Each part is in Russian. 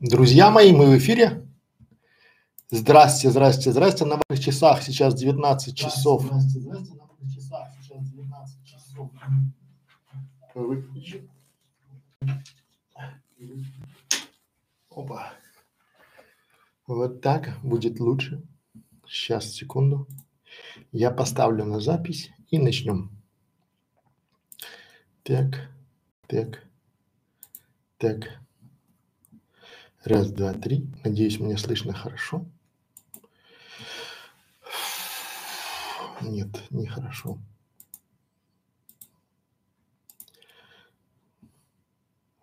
Друзья мои, мы в эфире. Здрасте, здрасте, здрасте. На ваших часах сейчас 19 часов. Здрасте, здрасте, на ваших часах сейчас 19 часов. Выключи. Опа. Вот так будет лучше. Сейчас, секунду. Я поставлю на запись и начнем. Так, так, так. Раз, два, три. Надеюсь, меня слышно хорошо. Нет, нехорошо.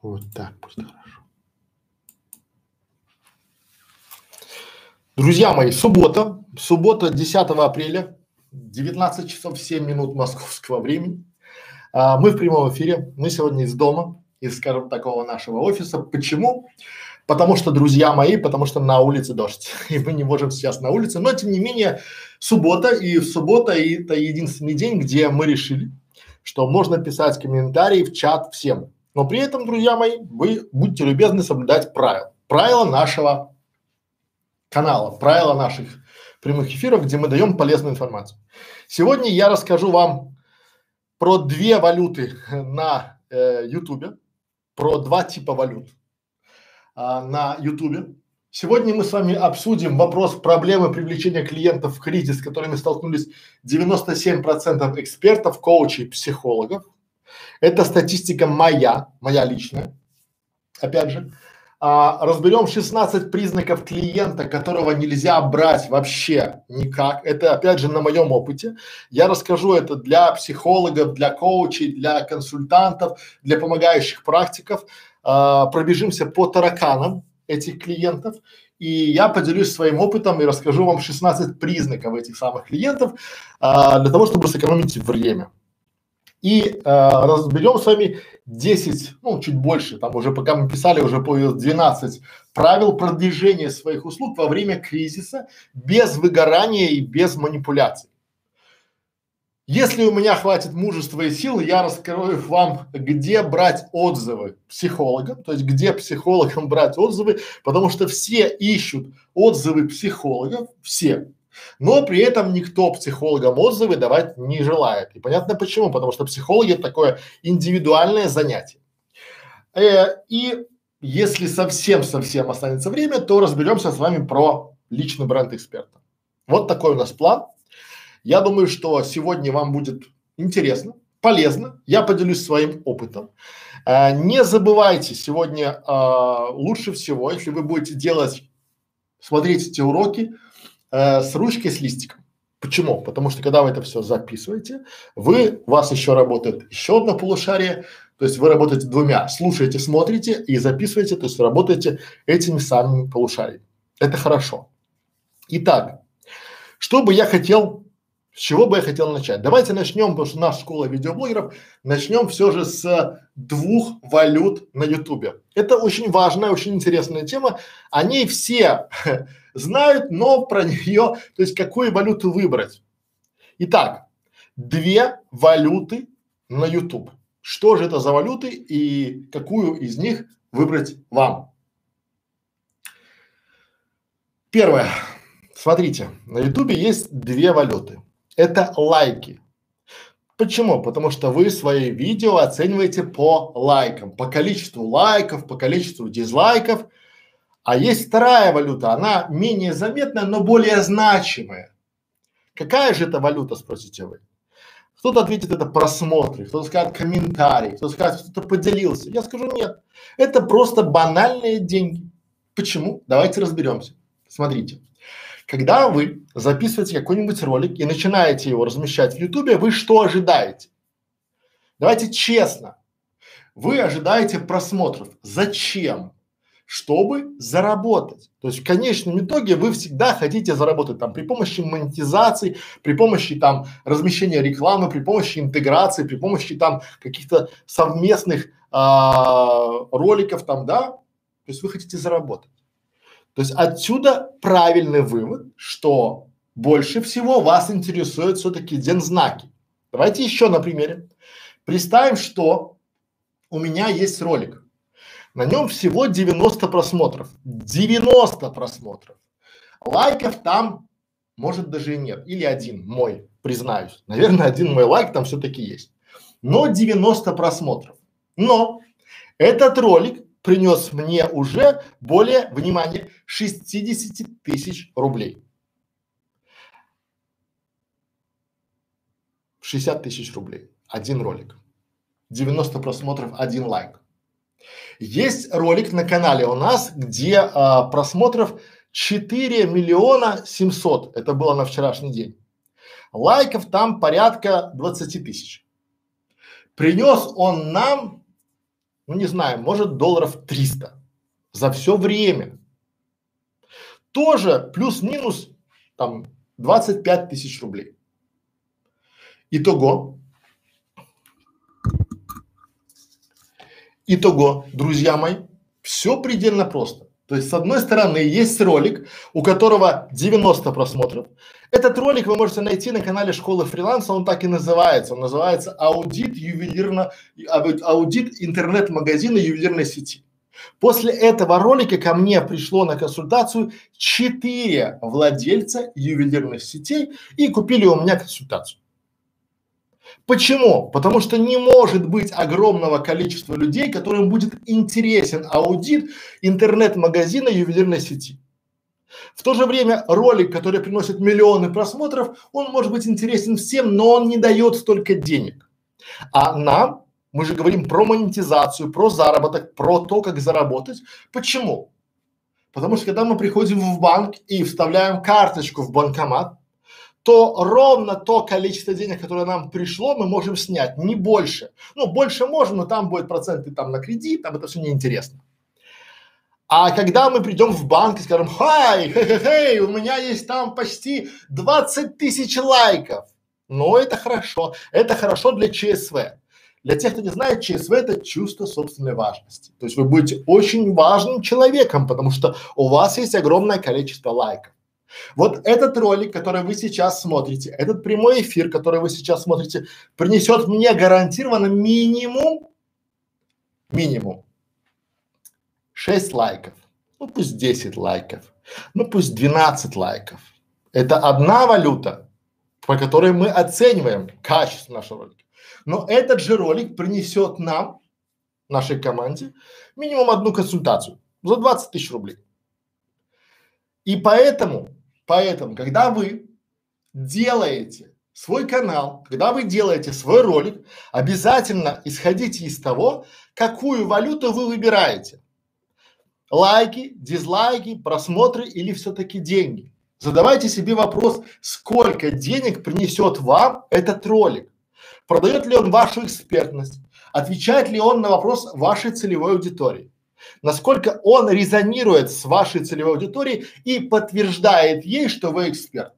Вот так будет хорошо. Друзья мои, суббота, суббота 10 апреля, 19 часов 7 минут московского времени. А, мы в прямом эфире, мы сегодня из дома, из, скажем, такого нашего офиса. Почему? Потому что, друзья мои, потому что на улице дождь, и мы не можем сейчас на улице, но тем не менее суббота, и суббота и это единственный день, где мы решили, что можно писать комментарии в чат всем. Но при этом, друзья мои, вы будьте любезны соблюдать правила. Правила нашего канала, правила наших прямых эфиров, где мы даем полезную информацию. Сегодня я расскажу вам про две валюты на э, про два типа валют а, на Ютубе. Сегодня мы с вами обсудим вопрос проблемы привлечения клиентов в кризис, с которыми столкнулись 97% экспертов, коучей, психологов. Это статистика моя, моя личная. Опять же, а, разберем 16 признаков клиента, которого нельзя брать вообще никак. Это опять же на моем опыте. Я расскажу это для психологов, для коучей, для консультантов, для помогающих практиков а, пробежимся по тараканам этих клиентов, и я поделюсь своим опытом и расскажу вам 16 признаков этих самых клиентов а, для того, чтобы сэкономить время. И а, разберем с вами 10, ну чуть больше, там уже пока мы писали, уже появилось 12 правил продвижения своих услуг во время кризиса без выгорания и без манипуляций. Если у меня хватит мужества и сил, я раскрою вам, где брать отзывы психологам, то есть где психологам брать отзывы, потому что все ищут отзывы психологов, все, но при этом никто психологам отзывы давать не желает. И понятно почему, потому что психологи это такое индивидуальное занятие. Э, и если совсем-совсем останется время, то разберемся с вами про личный бренд эксперта. Вот такой у нас план. Я думаю, что сегодня вам будет интересно, полезно. Я поделюсь своим опытом. А, не забывайте сегодня а, лучше всего, если вы будете делать, смотреть эти уроки а, с ручкой, с листиком. Почему? Потому что когда вы это все записываете, вы, у вас еще работает еще одно полушарие, то есть вы работаете двумя, слушаете, смотрите и записываете, то есть работаете этими самыми полушариями. Это хорошо. Итак, что бы я хотел с чего бы я хотел начать? Давайте начнем, потому что наша школа видеоблогеров, начнем все же с двух валют на ютубе. Это очень важная, очень интересная тема. Они все знают, но про нее, то есть какую валюту выбрать. Итак, две валюты на YouTube. Что же это за валюты и какую из них выбрать вам? Первое. Смотрите, на ютубе есть две валюты это лайки. Почему? Потому что вы свои видео оцениваете по лайкам, по количеству лайков, по количеству дизлайков. А есть вторая валюта, она менее заметная, но более значимая. Какая же это валюта, спросите вы? Кто-то ответит это просмотры, кто-то скажет комментарий, кто-то скажет, кто-то поделился. Я скажу нет. Это просто банальные деньги. Почему? Давайте разберемся. Смотрите. Когда вы записываете какой-нибудь ролик и начинаете его размещать в Ютубе, вы что ожидаете? Давайте честно. Вы ожидаете просмотров. Зачем? Чтобы заработать. То есть в конечном итоге вы всегда хотите заработать там при помощи монетизации, при помощи там размещения рекламы, при помощи интеграции, при помощи там каких-то совместных а, роликов там, да. То есть вы хотите заработать. То есть отсюда правильный вывод, что больше всего вас интересуют все-таки дензнаки. Давайте еще на примере. Представим, что у меня есть ролик. На нем всего 90 просмотров. 90 просмотров. Лайков там может даже и нет. Или один мой, признаюсь. Наверное, один мой лайк там все-таки есть. Но 90 просмотров. Но этот ролик принес мне уже более, внимание, 60 тысяч рублей. 60 тысяч рублей. Один ролик. 90 просмотров, один лайк. Есть ролик на канале у нас, где а, просмотров 4 миллиона 700. Это было на вчерашний день. Лайков там порядка 20 тысяч. Принес он нам, ну не знаю, может долларов 300 за все время. Тоже плюс-минус там 25 тысяч рублей. Итого Итого, друзья мои, все предельно просто. То есть, с одной стороны, есть ролик, у которого 90 просмотров. Этот ролик вы можете найти на канале Школы фриланса, он так и называется. Он называется «Аудит ювелирно, аудит интернет-магазина ювелирной сети». После этого ролика ко мне пришло на консультацию четыре владельца ювелирных сетей и купили у меня консультацию. Почему? Потому что не может быть огромного количества людей, которым будет интересен аудит интернет-магазина ювелирной сети. В то же время ролик, который приносит миллионы просмотров, он может быть интересен всем, но он не дает столько денег. А нам, мы же говорим про монетизацию, про заработок, про то, как заработать. Почему? Потому что когда мы приходим в банк и вставляем карточку в банкомат, то ровно то количество денег, которое нам пришло, мы можем снять, не больше. Ну, больше можем, но там будет проценты там на кредит, там это все неинтересно. А когда мы придем в банк и скажем, хай, хей, хей, хей, у меня есть там почти 20 тысяч лайков. Ну, это хорошо. Это хорошо для ЧСВ. Для тех, кто не знает, ЧСВ это чувство собственной важности. То есть вы будете очень важным человеком, потому что у вас есть огромное количество лайков. Вот этот ролик, который вы сейчас смотрите, этот прямой эфир, который вы сейчас смотрите, принесет мне гарантированно минимум, минимум 6 лайков, ну пусть 10 лайков, ну пусть 12 лайков. Это одна валюта, по которой мы оцениваем качество нашего ролика. Но этот же ролик принесет нам, нашей команде, минимум одну консультацию за 20 тысяч рублей. И поэтому Поэтому, когда вы делаете свой канал, когда вы делаете свой ролик, обязательно исходите из того, какую валюту вы выбираете. Лайки, дизлайки, просмотры или все-таки деньги. Задавайте себе вопрос, сколько денег принесет вам этот ролик. Продает ли он вашу экспертность? Отвечает ли он на вопрос вашей целевой аудитории? Насколько он резонирует с вашей целевой аудиторией и подтверждает ей, что вы эксперт.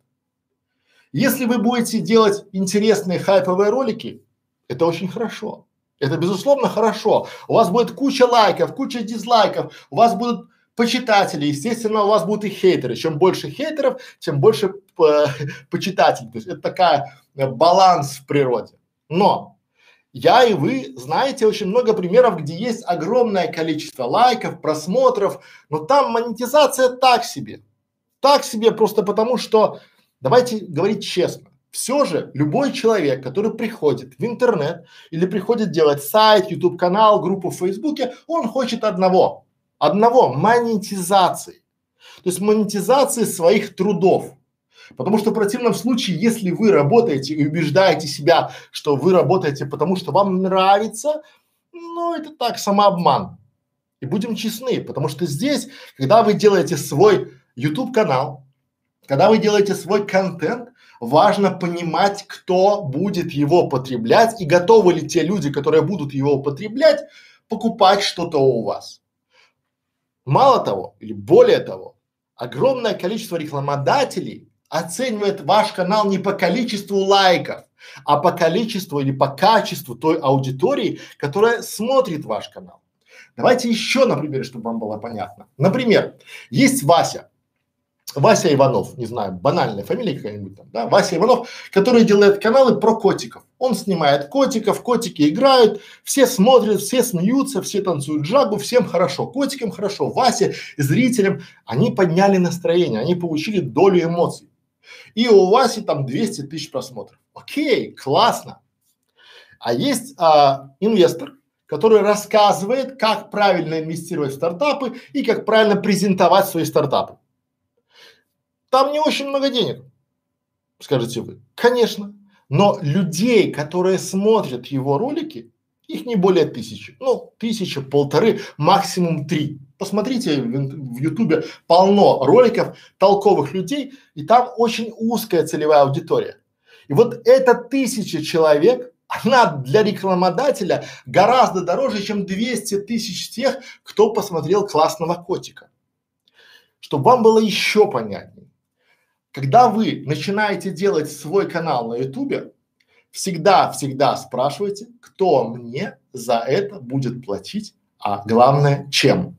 Если вы будете делать интересные хайповые ролики, это очень хорошо. Это безусловно хорошо. У вас будет куча лайков, куча дизлайков, у вас будут почитатели, естественно, у вас будут и хейтеры. Чем больше хейтеров, тем больше э, почитателей. То есть это такая э, баланс в природе. Но я и вы знаете очень много примеров, где есть огромное количество лайков, просмотров, но там монетизация так себе. Так себе просто потому, что, давайте говорить честно, все же любой человек, который приходит в интернет или приходит делать сайт, YouTube канал, группу в Фейсбуке, он хочет одного, одного монетизации. То есть монетизации своих трудов. Потому что в противном случае, если вы работаете и убеждаете себя, что вы работаете потому, что вам нравится, ну это так, самообман. И будем честны, потому что здесь, когда вы делаете свой YouTube канал, когда вы делаете свой контент, важно понимать, кто будет его потреблять и готовы ли те люди, которые будут его употреблять, покупать что-то у вас. Мало того, или более того, огромное количество рекламодателей оценивает ваш канал не по количеству лайков, а по количеству или по качеству той аудитории, которая смотрит ваш канал. Давайте еще на примере, чтобы вам было понятно. Например, есть Вася. Вася Иванов, не знаю, банальная фамилия какая-нибудь там, да, Вася Иванов, который делает каналы про котиков. Он снимает котиков, котики играют, все смотрят, все смеются, все танцуют джагу, всем хорошо, котикам хорошо, Васе, зрителям, они подняли настроение, они получили долю эмоций. И у Васи там 200 тысяч просмотров. Окей, классно. А есть а, инвестор, который рассказывает, как правильно инвестировать в стартапы и как правильно презентовать свои стартапы. Там не очень много денег, скажете вы. Конечно. Но людей, которые смотрят его ролики, их не более тысячи. Ну, тысяча, полторы, максимум три. Посмотрите в Ютубе полно роликов толковых людей, и там очень узкая целевая аудитория. И вот эта тысяча человек, она для рекламодателя гораздо дороже, чем 200 тысяч тех, кто посмотрел классного котика. Чтобы вам было еще понятнее. Когда вы начинаете делать свой канал на ютубе, всегда-всегда спрашивайте, кто мне за это будет платить, а главное, чем.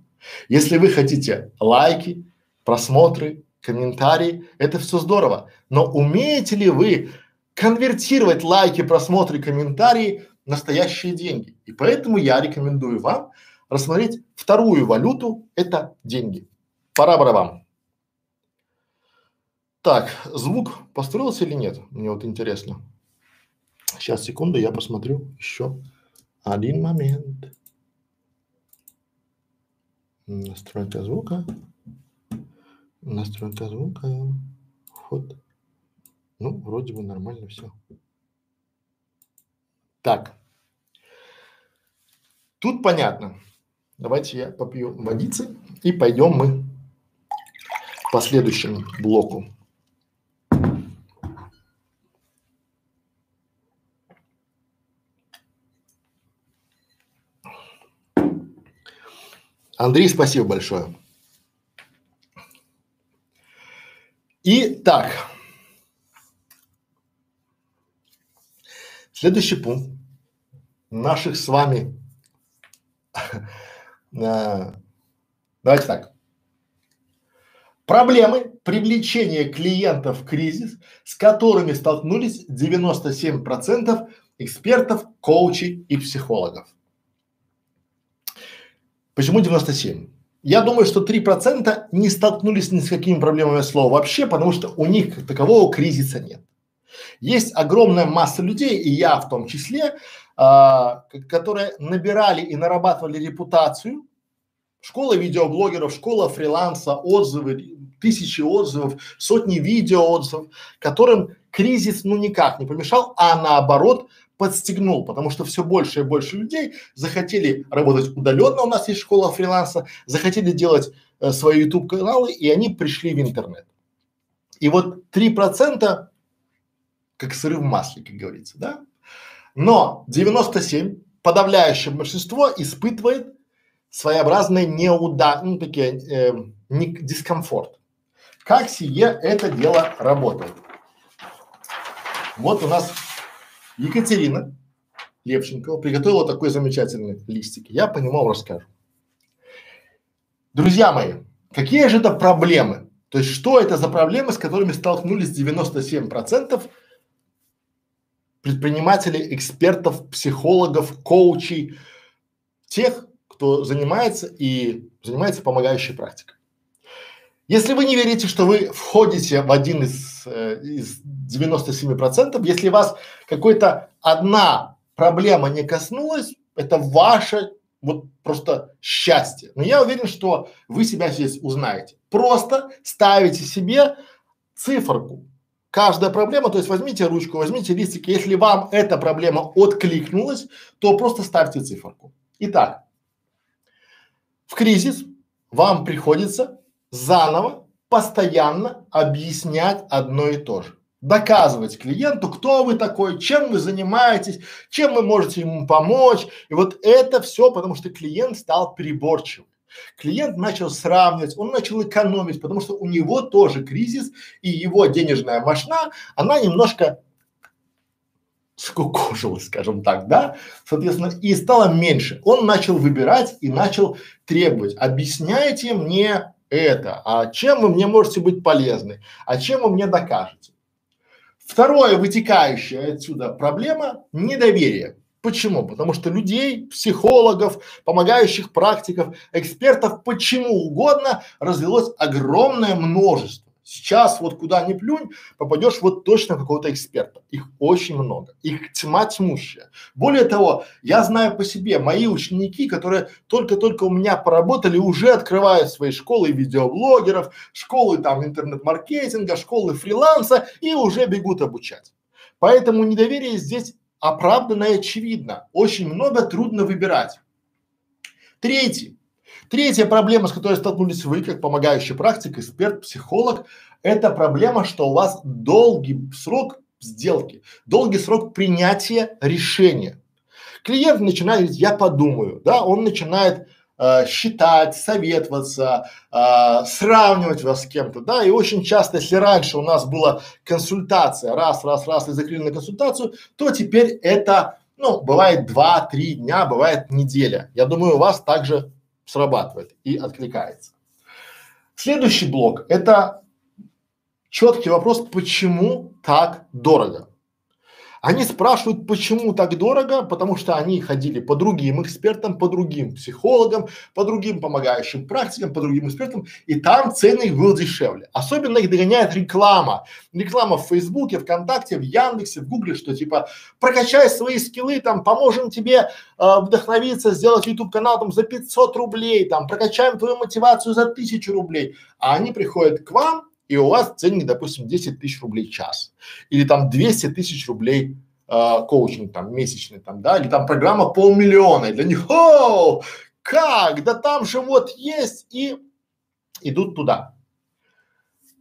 Если вы хотите лайки, просмотры, комментарии, это все здорово. Но умеете ли вы конвертировать лайки, просмотры, комментарии в настоящие деньги? И поэтому я рекомендую вам рассмотреть вторую валюту – это деньги. Пора барабан. Так, звук построился или нет? Мне вот интересно. Сейчас, секунду, я посмотрю еще один момент. Настройка звука. Настройка звука. Вход. Ну, вроде бы нормально все. Так. Тут понятно. Давайте я попью водицы и пойдем мы по следующему блоку. Андрей, спасибо большое. Итак, следующий пункт наших с вами, давайте так, проблемы привлечения клиентов в кризис, с которыми столкнулись 97% экспертов, коучей и психологов. Почему 97? Я думаю, что 3% не столкнулись ни с какими проблемами слова вообще, потому что у них такового кризиса нет. Есть огромная масса людей, и я в том числе, а, которые набирали и нарабатывали репутацию. Школа видеоблогеров, школа фриланса, отзывы, тысячи отзывов, сотни видео отзывов, которым кризис ну никак не помешал, а наоборот подстегнул, потому что все больше и больше людей захотели работать удаленно, у нас есть школа фриланса, захотели делать э, свои YouTube каналы, и они пришли в интернет. И вот три процента как сыры в масле, как говорится, да? Но 97, подавляющее большинство испытывает своеобразное неуда, ну такие, э, не, дискомфорт. Как сие это дело работает? Вот у нас Екатерина Левченкова приготовила такой замечательный листик. Я по нему расскажу. Друзья мои, какие же это проблемы? То есть, что это за проблемы, с которыми столкнулись 97 процентов предпринимателей, экспертов, психологов, коучей, тех, кто занимается и занимается помогающей практикой. Если вы не верите, что вы входите в один из, э, из 97 процентов, если вас какой-то одна проблема не коснулась, это ваше вот просто счастье. Но я уверен, что вы себя здесь узнаете. Просто ставите себе циферку. Каждая проблема, то есть возьмите ручку, возьмите листик, если вам эта проблема откликнулась, то просто ставьте циферку. Итак, в кризис вам приходится заново, постоянно объяснять одно и то же. Доказывать клиенту, кто вы такой, чем вы занимаетесь, чем вы можете ему помочь. И вот это все, потому что клиент стал переборчивым. Клиент начал сравнивать, он начал экономить, потому что у него тоже кризис, и его денежная машина, она немножко скукожилась, скажем так, да, соответственно, и стало меньше. Он начал выбирать и начал требовать. Объясняйте мне это, а чем вы мне можете быть полезны, а чем вы мне докажете. Второе вытекающее отсюда проблема – недоверие. Почему? Потому что людей, психологов, помогающих практиков, экспертов, почему угодно развелось огромное множество. Сейчас вот куда ни плюнь, попадешь вот точно какого-то эксперта. Их очень много. Их тьма тьмущая. Более того, я знаю по себе, мои ученики, которые только-только у меня поработали, уже открывают свои школы видеоблогеров, школы там интернет-маркетинга, школы фриланса и уже бегут обучать. Поэтому недоверие здесь оправданно и очевидно. Очень много трудно выбирать. Третий. Третья проблема, с которой столкнулись вы, как помогающий практик, эксперт, психолог, это проблема, что у вас долгий срок сделки, долгий срок принятия решения. Клиент начинает говорить, я подумаю, да, он начинает э, считать, советоваться, э, сравнивать вас с кем-то, да, и очень часто, если раньше у нас была консультация, раз, раз, раз и закрыли на консультацию, то теперь это, ну, бывает два-три дня, бывает неделя. Я думаю, у вас также срабатывает и откликается. Следующий блок – это четкий вопрос, почему так дорого. Они спрашивают, почему так дорого, потому что они ходили по другим экспертам, по другим психологам, по другим помогающим практикам, по другим экспертам, и там цены их был дешевле. Особенно их догоняет реклама. Реклама в Фейсбуке, ВКонтакте, в Яндексе, в Гугле, что типа прокачай свои скиллы, там поможем тебе э, вдохновиться, сделать YouTube канал там за 500 рублей, там прокачаем твою мотивацию за 1000 рублей. А они приходят к вам и у вас ценник, допустим, 10 тысяч рублей час, или там 200 тысяч рублей э, коучинг там месячный там, да, или там программа полмиллиона, и для них, о, как, да там же вот есть, и идут туда.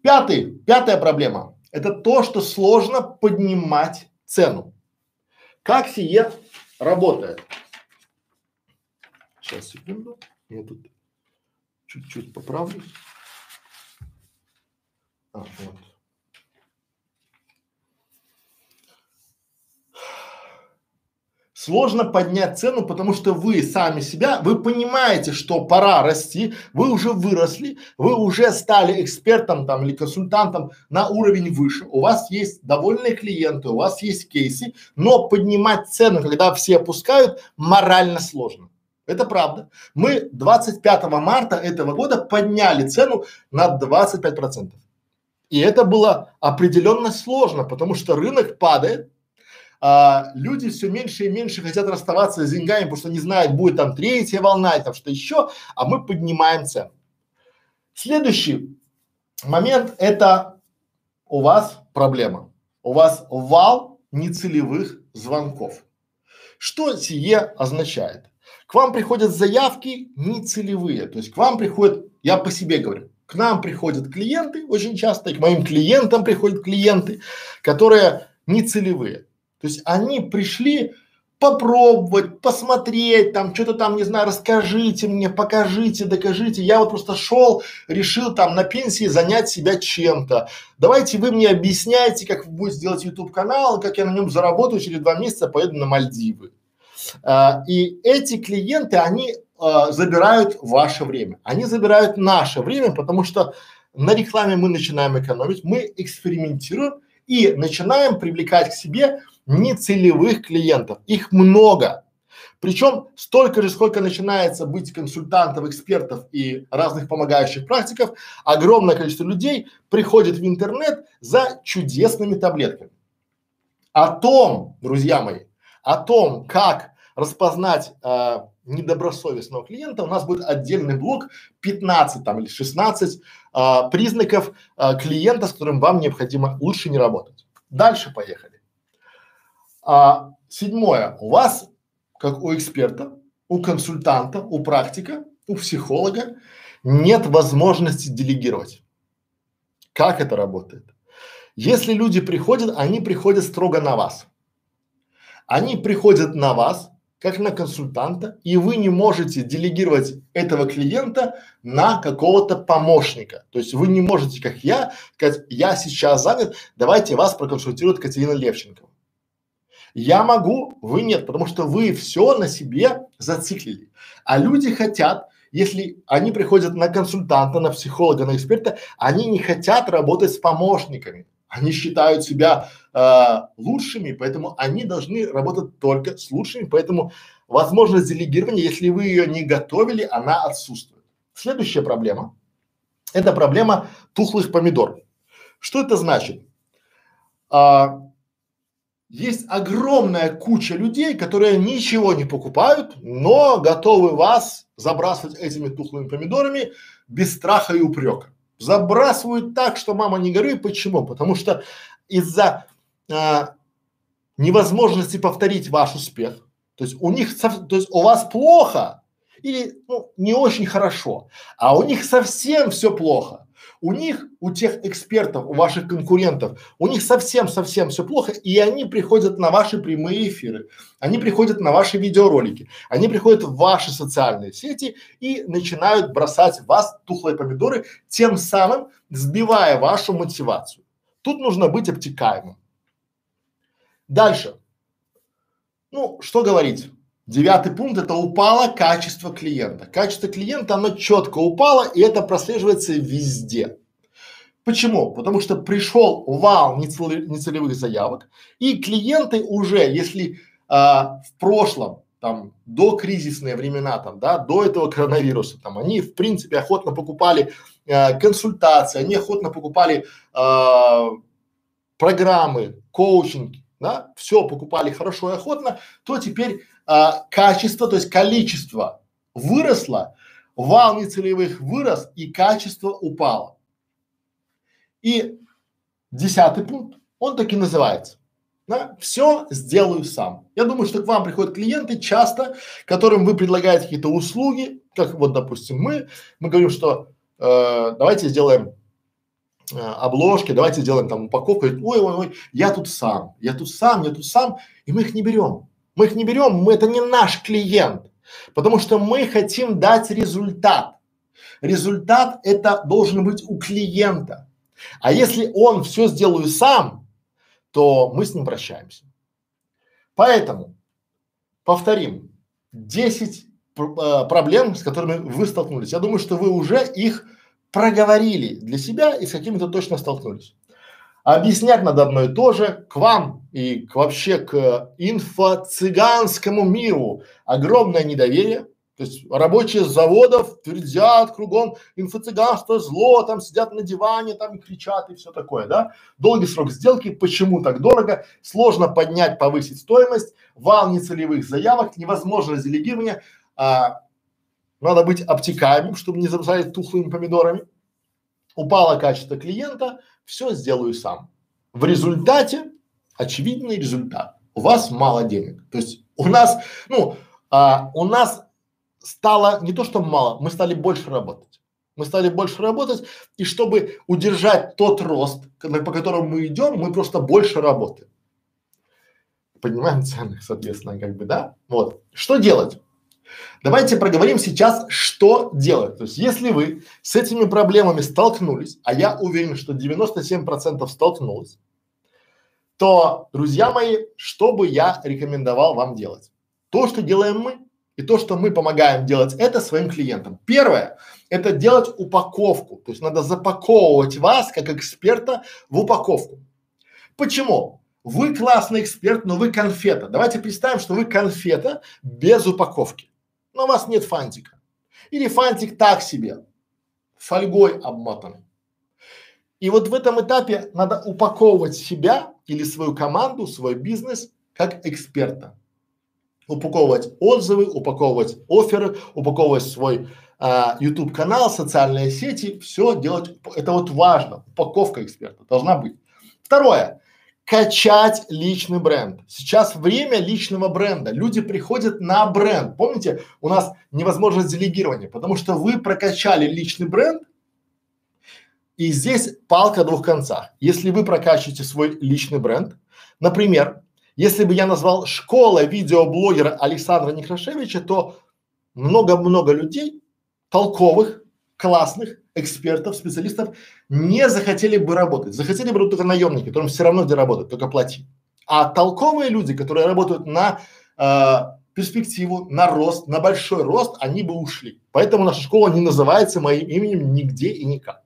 Пятый, пятая проблема – это то, что сложно поднимать цену. Как сие работает? Сейчас, секунду, я тут чуть-чуть поправлю. А, вот. Сложно поднять цену, потому что вы сами себя, вы понимаете, что пора расти, вы уже выросли, вы уже стали экспертом там или консультантом на уровень выше, у вас есть довольные клиенты, у вас есть кейсы, но поднимать цену, когда все опускают, морально сложно. Это правда. Мы 25 марта этого года подняли цену на 25 процентов. И это было определенно сложно, потому что рынок падает, а, люди все меньше и меньше хотят расставаться с деньгами, потому что не знают, будет там третья волна и там что еще, а мы поднимаем цену. Следующий момент – это у вас проблема. У вас вал нецелевых звонков. Что сие означает? К вам приходят заявки нецелевые, то есть к вам приходят, я по себе говорю, к нам приходят клиенты очень часто, и к моим клиентам приходят клиенты, которые не целевые. То есть они пришли попробовать, посмотреть, там что-то там, не знаю, расскажите мне, покажите, докажите. Я вот просто шел, решил там на пенсии занять себя чем-то. Давайте вы мне объясняйте, как вы будете делать YouTube канал, как я на нем заработаю, через два месяца поеду на Мальдивы. А, и эти клиенты, они э, забирают ваше время. Они забирают наше время, потому что на рекламе мы начинаем экономить, мы экспериментируем и начинаем привлекать к себе нецелевых клиентов. Их много. Причем столько же, сколько начинается быть консультантов, экспертов и разных помогающих практиков, огромное количество людей приходит в интернет за чудесными таблетками. О том, друзья мои, о том, как распознать э, недобросовестного клиента, у нас будет отдельный блок 15 там или 16 а, признаков а, клиента, с которым вам необходимо лучше не работать. Дальше поехали. А, седьмое. У вас, как у эксперта, у консультанта, у практика, у психолога нет возможности делегировать. Как это работает? Если люди приходят, они приходят строго на вас. Они приходят на вас, как на консультанта, и вы не можете делегировать этого клиента на какого-то помощника. То есть вы не можете, как я, сказать, я сейчас занят, давайте вас проконсультирует Катерина Левченко. Я могу, вы нет, потому что вы все на себе зациклили. А люди хотят если они приходят на консультанта, на психолога, на эксперта, они не хотят работать с помощниками. Они считают себя э, лучшими, поэтому они должны работать только с лучшими, поэтому возможность делегирования, если вы ее не готовили, она отсутствует. Следующая проблема – это проблема тухлых помидор. Что это значит? А, есть огромная куча людей, которые ничего не покупают, но готовы вас забрасывать этими тухлыми помидорами без страха и упрека. Забрасывают так, что мама не горюй. Почему? Потому что из-за а, невозможности повторить ваш успех, то есть у них, то есть у вас плохо или ну, не очень хорошо, а у них совсем все плохо. У них, у тех экспертов, у ваших конкурентов, у них совсем-совсем все плохо, и они приходят на ваши прямые эфиры, они приходят на ваши видеоролики, они приходят в ваши социальные сети и начинают бросать вас тухлые помидоры, тем самым сбивая вашу мотивацию. Тут нужно быть обтекаемым. Дальше. Ну, что говорить? Девятый пункт – это упало качество клиента. Качество клиента, оно четко упало, и это прослеживается везде. Почему? Потому что пришел вал нецелевых заявок, и клиенты уже, если а, в прошлом, там, до кризисные времена, там, да, до этого коронавируса, там, они, в принципе, охотно покупали а, консультации, они охотно покупали а, программы, коучинг, да, все покупали хорошо и охотно, то теперь а, качество, то есть количество выросло, вал нецелевых вырос и качество упало. И десятый пункт, он так и называется. Да? Все сделаю сам. Я думаю, что к вам приходят клиенты часто, которым вы предлагаете какие-то услуги, как вот, допустим, мы, мы говорим, что э, давайте сделаем э, обложки, давайте сделаем там упаковку, ой, ой, ой, я тут сам, я тут сам, я тут сам, и мы их не берем. Мы их не берем, мы, это не наш клиент, потому что мы хотим дать результат. Результат это должен быть у клиента. А если он все сделаю сам, то мы с ним прощаемся. Поэтому повторим 10 э, проблем, с которыми вы столкнулись. Я думаю, что вы уже их проговорили для себя и с какими-то точно столкнулись. Объяснять надо одно и то же, к вам и к, вообще к инфо-цыганскому миру. Огромное недоверие. То есть рабочие заводов твердят кругом инфо-цыганство, зло, там сидят на диване, там кричат и все такое, да. Долгий срок сделки, почему так дорого, сложно поднять, повысить стоимость, вал нецелевых заявок, невозможно делегирование, а, надо быть обтекаемым, чтобы не забросать тухлыми помидорами. Упало качество клиента, все сделаю сам. В результате, очевидный результат, у вас мало денег. То есть у нас, ну, а, у нас стало не то, что мало, мы стали больше работать. Мы стали больше работать, и чтобы удержать тот рост, по которому мы идем, мы просто больше работаем. Понимаем цены, соответственно, как бы, да? Вот. Что делать? Давайте проговорим сейчас, что делать. То есть, если вы с этими проблемами столкнулись, а я уверен, что 97% столкнулось, то, друзья мои, что бы я рекомендовал вам делать? То, что делаем мы, и то, что мы помогаем делать это своим клиентам. Первое – это делать упаковку. То есть надо запаковывать вас, как эксперта, в упаковку. Почему? Вы классный эксперт, но вы конфета. Давайте представим, что вы конфета без упаковки но у вас нет фантика. Или фантик так себе, фольгой обмотан. И вот в этом этапе надо упаковывать себя или свою команду, свой бизнес как эксперта. Упаковывать отзывы, упаковывать оферы, упаковывать свой а, YouTube канал, социальные сети, все делать. Это вот важно. Упаковка эксперта должна быть. Второе качать личный бренд. Сейчас время личного бренда. Люди приходят на бренд. Помните, у нас невозможность делегирования, потому что вы прокачали личный бренд, и здесь палка двух концах. Если вы прокачиваете свой личный бренд, например, если бы я назвал школа видеоблогера Александра Некрашевича, то много-много людей, толковых, классных, экспертов, специалистов не захотели бы работать. Захотели бы только наемники, которым все равно где работать, только плати. А толковые люди, которые работают на э, перспективу, на рост, на большой рост, они бы ушли. Поэтому наша школа не называется моим именем нигде и никак.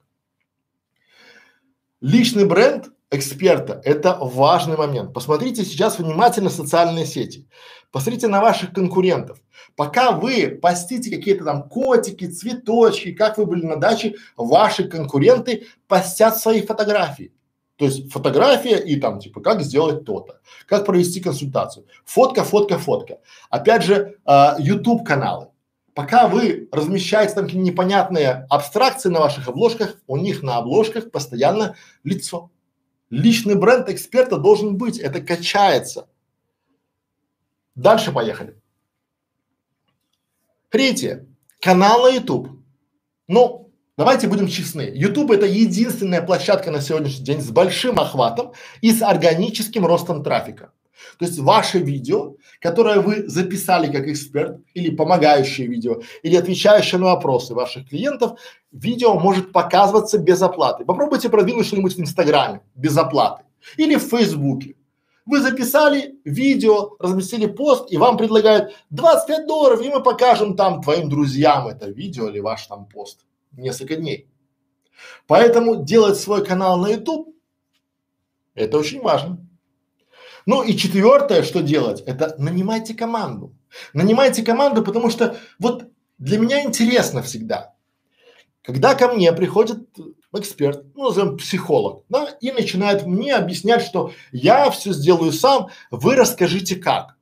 Личный бренд эксперта – это важный момент. Посмотрите сейчас внимательно социальные сети. Посмотрите на ваших конкурентов. Пока вы постите какие-то там котики, цветочки, как вы были на даче, ваши конкуренты постят свои фотографии. То есть фотография и там типа как сделать то-то, как провести консультацию. Фотка, фотка, фотка. Опять же, э, YouTube каналы. Пока вы размещаете там непонятные абстракции на ваших обложках, у них на обложках постоянно лицо. Личный бренд эксперта должен быть, это качается. Дальше поехали. Третье. Канал на YouTube. Ну, давайте будем честны. YouTube это единственная площадка на сегодняшний день с большим охватом и с органическим ростом трафика. То есть ваше видео, которое вы записали как эксперт или помогающее видео, или отвечающее на вопросы ваших клиентов, видео может показываться без оплаты. Попробуйте продвинуть что-нибудь в Инстаграме без оплаты или в Фейсбуке. Вы записали видео, разместили пост и вам предлагают 25 долларов и мы покажем там твоим друзьям это видео или ваш там пост несколько дней. Поэтому делать свой канал на YouTube это очень важно. Ну и четвертое, что делать, это нанимайте команду. Нанимайте команду, потому что вот для меня интересно всегда, когда ко мне приходит эксперт, ну назовем психолог, да, и начинает мне объяснять, что я все сделаю сам, вы расскажите как.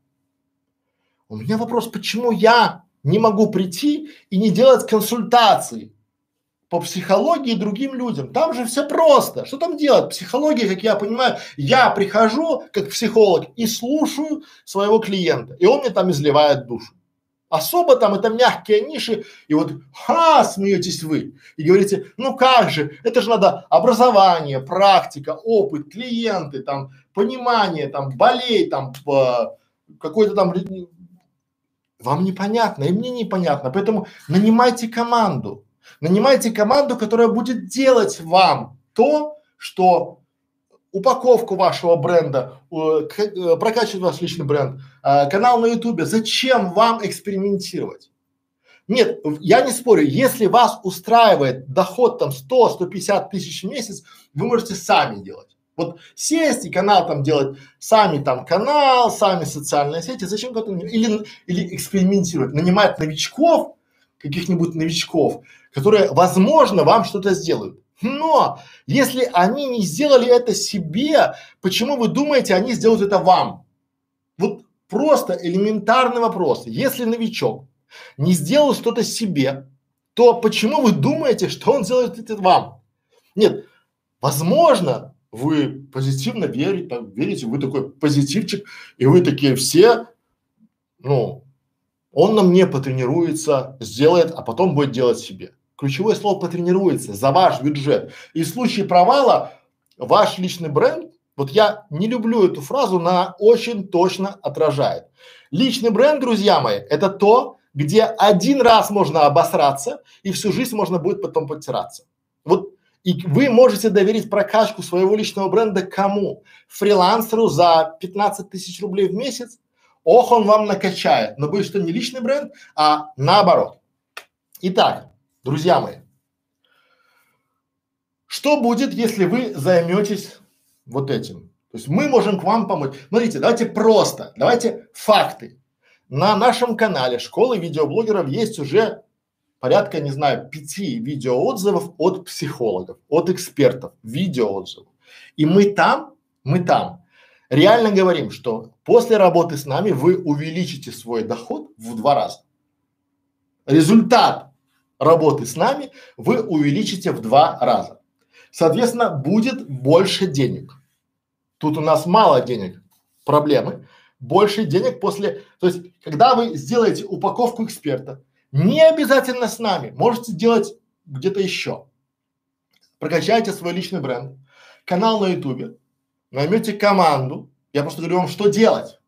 У меня вопрос, почему я не могу прийти и не делать консультации? по психологии другим людям. Там же все просто. Что там делать? Психология, как я понимаю, я прихожу как психолог и слушаю своего клиента, и он мне там изливает душу. Особо там это мягкие ниши, и вот ха, смеетесь вы. И говорите, ну как же, это же надо образование, практика, опыт, клиенты, там, понимание, там, болей, там, какой-то там, вам непонятно, и мне непонятно, поэтому нанимайте команду, Нанимайте команду, которая будет делать вам то, что упаковку вашего бренда, э, прокачивать ваш личный бренд, э, канал на ютубе. Зачем вам экспериментировать? Нет, я не спорю, если вас устраивает доход там 100-150 тысяч в месяц, вы можете сами делать. Вот сесть и канал там делать, сами там канал, сами социальные сети, зачем кто-то, или, или экспериментировать, нанимать новичков, каких-нибудь новичков, которые, возможно, вам что-то сделают. Но если они не сделали это себе, почему вы думаете, они сделают это вам? Вот просто элементарный вопрос. Если новичок не сделал что-то себе, то почему вы думаете, что он сделает это вам? Нет, возможно, вы позитивно верите, верите, вы такой позитивчик, и вы такие все, ну, он на мне потренируется, сделает, а потом будет делать себе. Ключевое слово потренируется за ваш бюджет. И в случае провала ваш личный бренд, вот я не люблю эту фразу, она очень точно отражает. Личный бренд, друзья мои, это то, где один раз можно обосраться и всю жизнь можно будет потом потираться. Вот и вы можете доверить прокачку своего личного бренда кому? Фрилансеру за 15 тысяч рублей в месяц? Ох, он вам накачает, но будет что не личный бренд, а наоборот. Итак, Друзья мои, что будет, если вы займетесь вот этим? То есть мы можем к вам помочь. Смотрите, давайте просто, давайте факты. На нашем канале школы видеоблогеров есть уже порядка, не знаю, пяти видеоотзывов от психологов, от экспертов, видеоотзывов. И мы там, мы там реально говорим, что после работы с нами вы увеличите свой доход в два раза. Результат работы с нами вы увеличите в два раза. Соответственно, будет больше денег. Тут у нас мало денег, проблемы. Больше денег после, то есть, когда вы сделаете упаковку эксперта, не обязательно с нами, можете делать где-то еще. Прокачайте свой личный бренд, канал на ютубе, наймете команду, я просто говорю вам, что делать.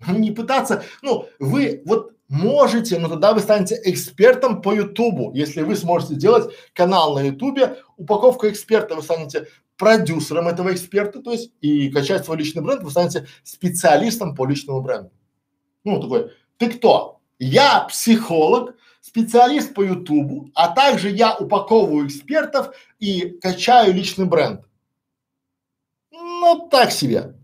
Не пытаться, ну, вы вот Можете, но тогда вы станете экспертом по Ютубу. Если вы сможете сделать канал на Ютубе, упаковку эксперта, вы станете продюсером этого эксперта, то есть и качать свой личный бренд, вы станете специалистом по личному бренду. Ну, такой Ты кто? Я психолог, специалист по Ютубу, а также я упаковываю экспертов и качаю личный бренд. Ну, так себе.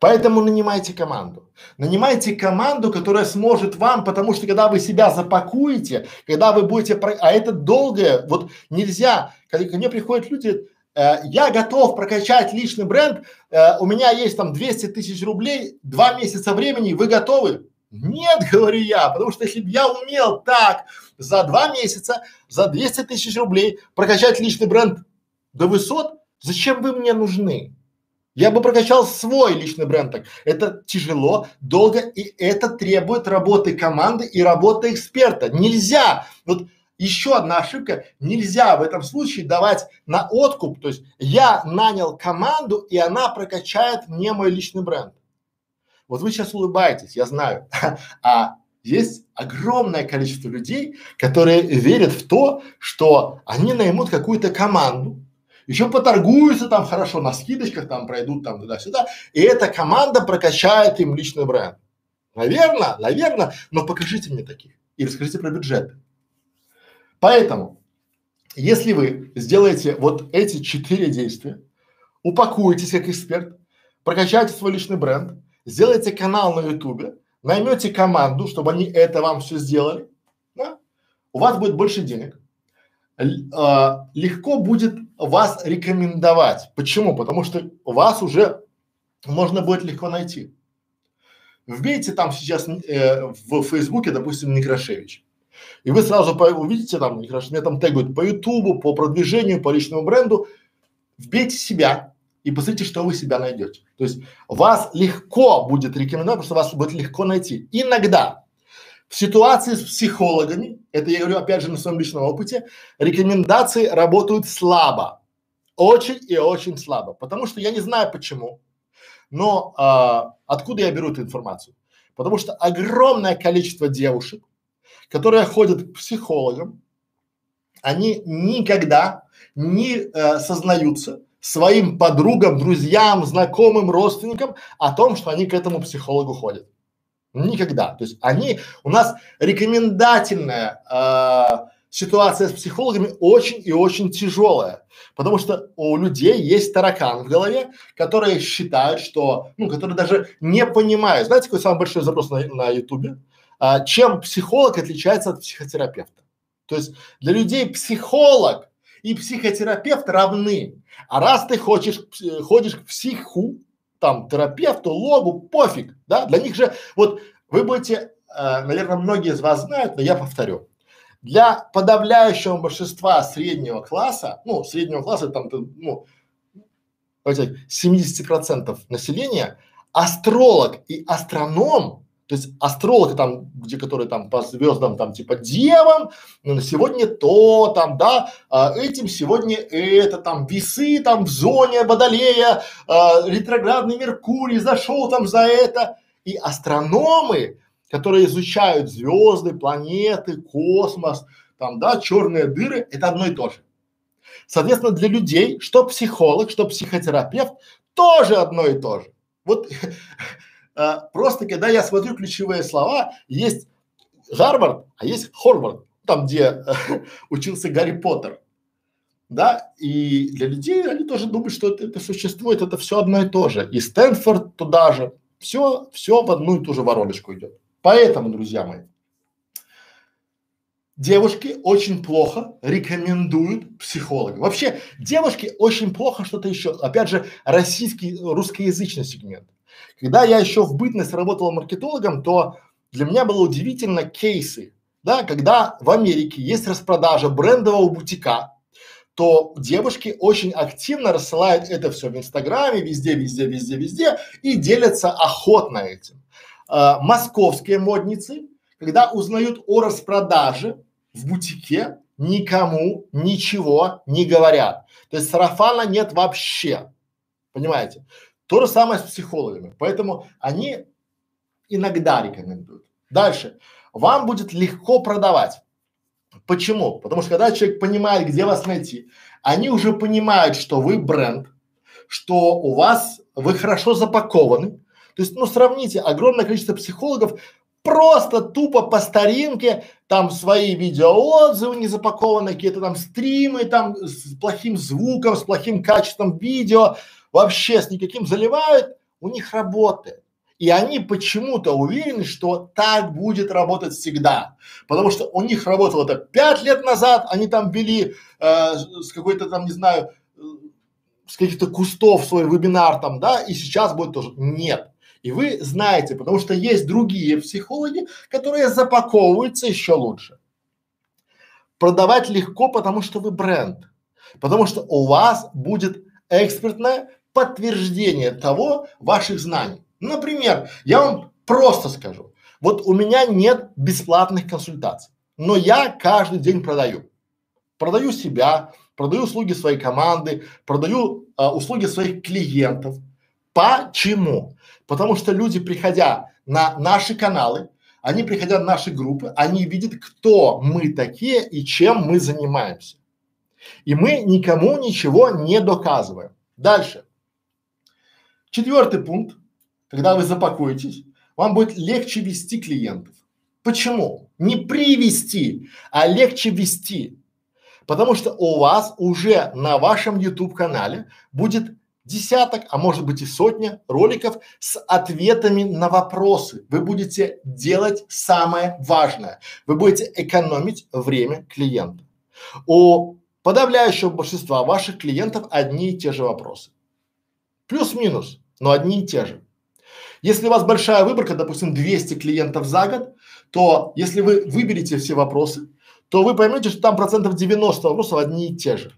Поэтому нанимайте команду. Нанимайте команду, которая сможет вам, потому что когда вы себя запакуете, когда вы будете, про... а это долгое, вот нельзя, когда ко мне приходят люди, э, я готов прокачать личный бренд, э, у меня есть там 200 тысяч рублей, два месяца времени, вы готовы? Нет, говорю я, потому что если бы я умел так за два месяца, за 200 тысяч рублей прокачать личный бренд до высот, зачем вы мне нужны? Я бы прокачал свой личный бренд так. Это тяжело, долго и это требует работы команды и работы эксперта. Нельзя, вот еще одна ошибка, нельзя в этом случае давать на откуп, то есть я нанял команду и она прокачает мне мой личный бренд. Вот вы сейчас улыбаетесь, я знаю, а есть огромное количество людей, которые верят в то, что они наймут какую-то команду, еще поторгуются там хорошо, на скидочках там пройдут там туда-сюда, и эта команда прокачает им личный бренд. Наверное, наверное, но покажите мне таких и расскажите про бюджеты. Поэтому, если вы сделаете вот эти четыре действия, упакуетесь как эксперт, прокачаете свой личный бренд, сделаете канал на ютубе, наймете команду, чтобы они это вам все сделали, да? у вас будет больше денег, а, легко будет вас рекомендовать. Почему? Потому что вас уже можно будет легко найти. Вбейте там сейчас э, в Фейсбуке, допустим, Некрашевич. И вы сразу по, увидите там, Некрашевич, меня там тегают по Ютубу, по продвижению, по личному бренду. Вбейте себя и посмотрите, что вы себя найдете. То есть вас легко будет рекомендовать, потому что вас будет легко найти. Иногда в ситуации с психологами, это я говорю опять же на своем личном опыте, рекомендации работают слабо, очень и очень слабо, потому что я не знаю почему, но а, откуда я беру эту информацию? Потому что огромное количество девушек, которые ходят к психологам, они никогда не э, сознаются своим подругам, друзьям, знакомым, родственникам о том, что они к этому психологу ходят. Никогда. То есть они, у нас рекомендательная э, ситуация с психологами очень и очень тяжелая, потому что у людей есть таракан в голове, которые считают, что, ну, которые даже не понимают. Знаете, какой самый большой запрос на, на ютубе? А, чем психолог отличается от психотерапевта? То есть для людей психолог и психотерапевт равны. А раз ты хочешь, ходишь к психу, там терапевту, логу, пофиг, да, для них же, вот вы будете, э, наверное, многие из вас знают, но я повторю, для подавляющего большинства среднего класса, ну, среднего класса там, ну, давайте 70 процентов населения, астролог и астроном то есть астролог там, где которые там по звездам там типа девам, ну, сегодня то там, да, а, этим сегодня это там весы там в зоне Водолея, а, ретроградный Меркурий зашел там за это. И астрономы, которые изучают звезды, планеты, космос, там, да, черные дыры, это одно и то же. Соответственно, для людей, что психолог, что психотерапевт, тоже одно и то же. Вот а, просто когда я смотрю ключевые слова, есть Гарвард, а есть Хорвард, там, где э, учился Гарри Поттер. Да, и для людей они тоже думают, что это, это существует, это все одно и то же. И Стэнфорд туда же. Все, все в одну и ту же вороночку идет. Поэтому, друзья мои, девушки очень плохо рекомендуют психолога. Вообще, девушки очень плохо что-то еще. Опять же, российский, русскоязычный сегмент. Когда я еще в бытность работал маркетологом, то для меня было удивительно кейсы, да, когда в Америке есть распродажа брендового бутика, то девушки очень активно рассылают это все в Инстаграме, везде, везде, везде, везде и делятся охотно этим. А, московские модницы, когда узнают о распродаже в бутике, никому ничего не говорят. То есть сарафана нет вообще. Понимаете? То же самое с психологами. Поэтому они иногда рекомендуют. Дальше. Вам будет легко продавать. Почему? Потому что когда человек понимает, где вас найти, они уже понимают, что вы бренд, что у вас, вы хорошо запакованы. То есть, ну, сравните, огромное количество психологов просто тупо по старинке, там свои видеоотзывы не запакованы, какие-то там стримы там с плохим звуком, с плохим качеством видео, вообще с никаким заливают, у них работает. И они почему-то уверены, что так будет работать всегда. Потому что у них работало это пять лет назад, они там вели э, с какой-то там, не знаю, э, с каких-то кустов свой вебинар там, да, и сейчас будет тоже. Нет. И вы знаете, потому что есть другие психологи, которые запаковываются еще лучше. Продавать легко, потому что вы бренд. Потому что у вас будет экспертное подтверждение того ваших знаний. Например, я вам просто скажу, вот у меня нет бесплатных консультаций, но я каждый день продаю. Продаю себя, продаю услуги своей команды, продаю а, услуги своих клиентов. Почему? Потому что люди, приходя на наши каналы, они приходя на наши группы, они видят, кто мы такие и чем мы занимаемся. И мы никому ничего не доказываем. Дальше. Четвертый пункт когда вы запакуетесь, вам будет легче вести клиентов. Почему? Не привести, а легче вести. Потому что у вас уже на вашем YouTube канале будет десяток, а может быть и сотня роликов с ответами на вопросы. Вы будете делать самое важное. Вы будете экономить время клиента. У подавляющего большинства ваших клиентов одни и те же вопросы. Плюс-минус, но одни и те же. Если у вас большая выборка, допустим, 200 клиентов за год, то если вы выберете все вопросы, то вы поймете, что там процентов 90 вопросов одни и те же.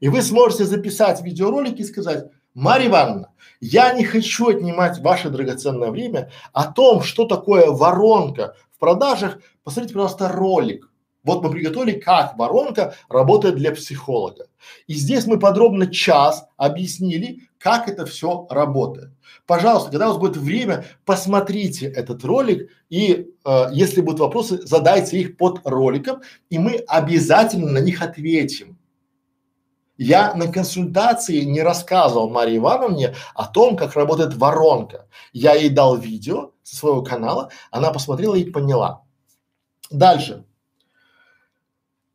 И вы сможете записать видеоролики и сказать, Марья Ивановна, я не хочу отнимать ваше драгоценное время о том, что такое воронка в продажах. Посмотрите, пожалуйста, ролик. Вот мы приготовили, как воронка работает для психолога. И здесь мы подробно час объяснили, как это все работает. Пожалуйста, когда у вас будет время, посмотрите этот ролик и э, если будут вопросы, задайте их под роликом, и мы обязательно на них ответим. Я на консультации не рассказывал Марии Ивановне о том, как работает воронка. Я ей дал видео со своего канала, она посмотрела и поняла. Дальше.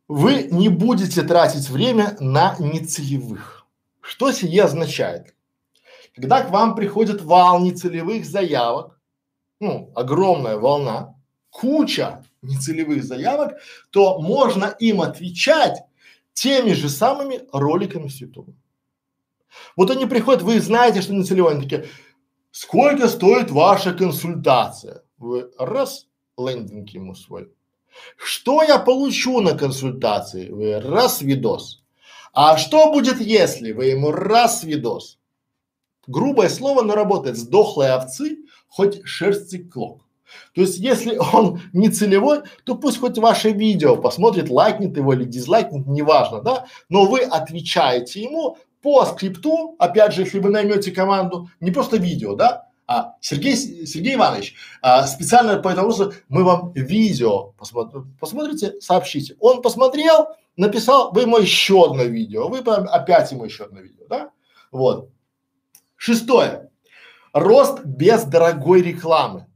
Вы не будете тратить время на нецелевых. Что сие означает? Когда к вам приходит вал нецелевых заявок, ну, огромная волна, куча нецелевых заявок, то можно им отвечать теми же самыми роликами с YouTube. Вот они приходят, вы знаете, что нецелевые, они такие, сколько стоит ваша консультация? Вы раз, лендинг ему свой. Что я получу на консультации? Вы раз видос. А что будет, если вы ему раз видос? грубое слово, но работает. Сдохлые овцы, хоть шерсти клок. То есть, если он не целевой, то пусть хоть ваше видео посмотрит, лайкнет его или дизлайкнет, неважно, да, но вы отвечаете ему по скрипту, опять же, если вы наймете команду, не просто видео, да, а Сергей, Сергей Иванович, а, специально по этому вопросу мы вам видео посмотр, посмотрите, сообщите. Он посмотрел, написал, вы ему еще одно видео, вы опять ему еще одно видео, да, вот. Шестое. Рост без дорогой рекламы.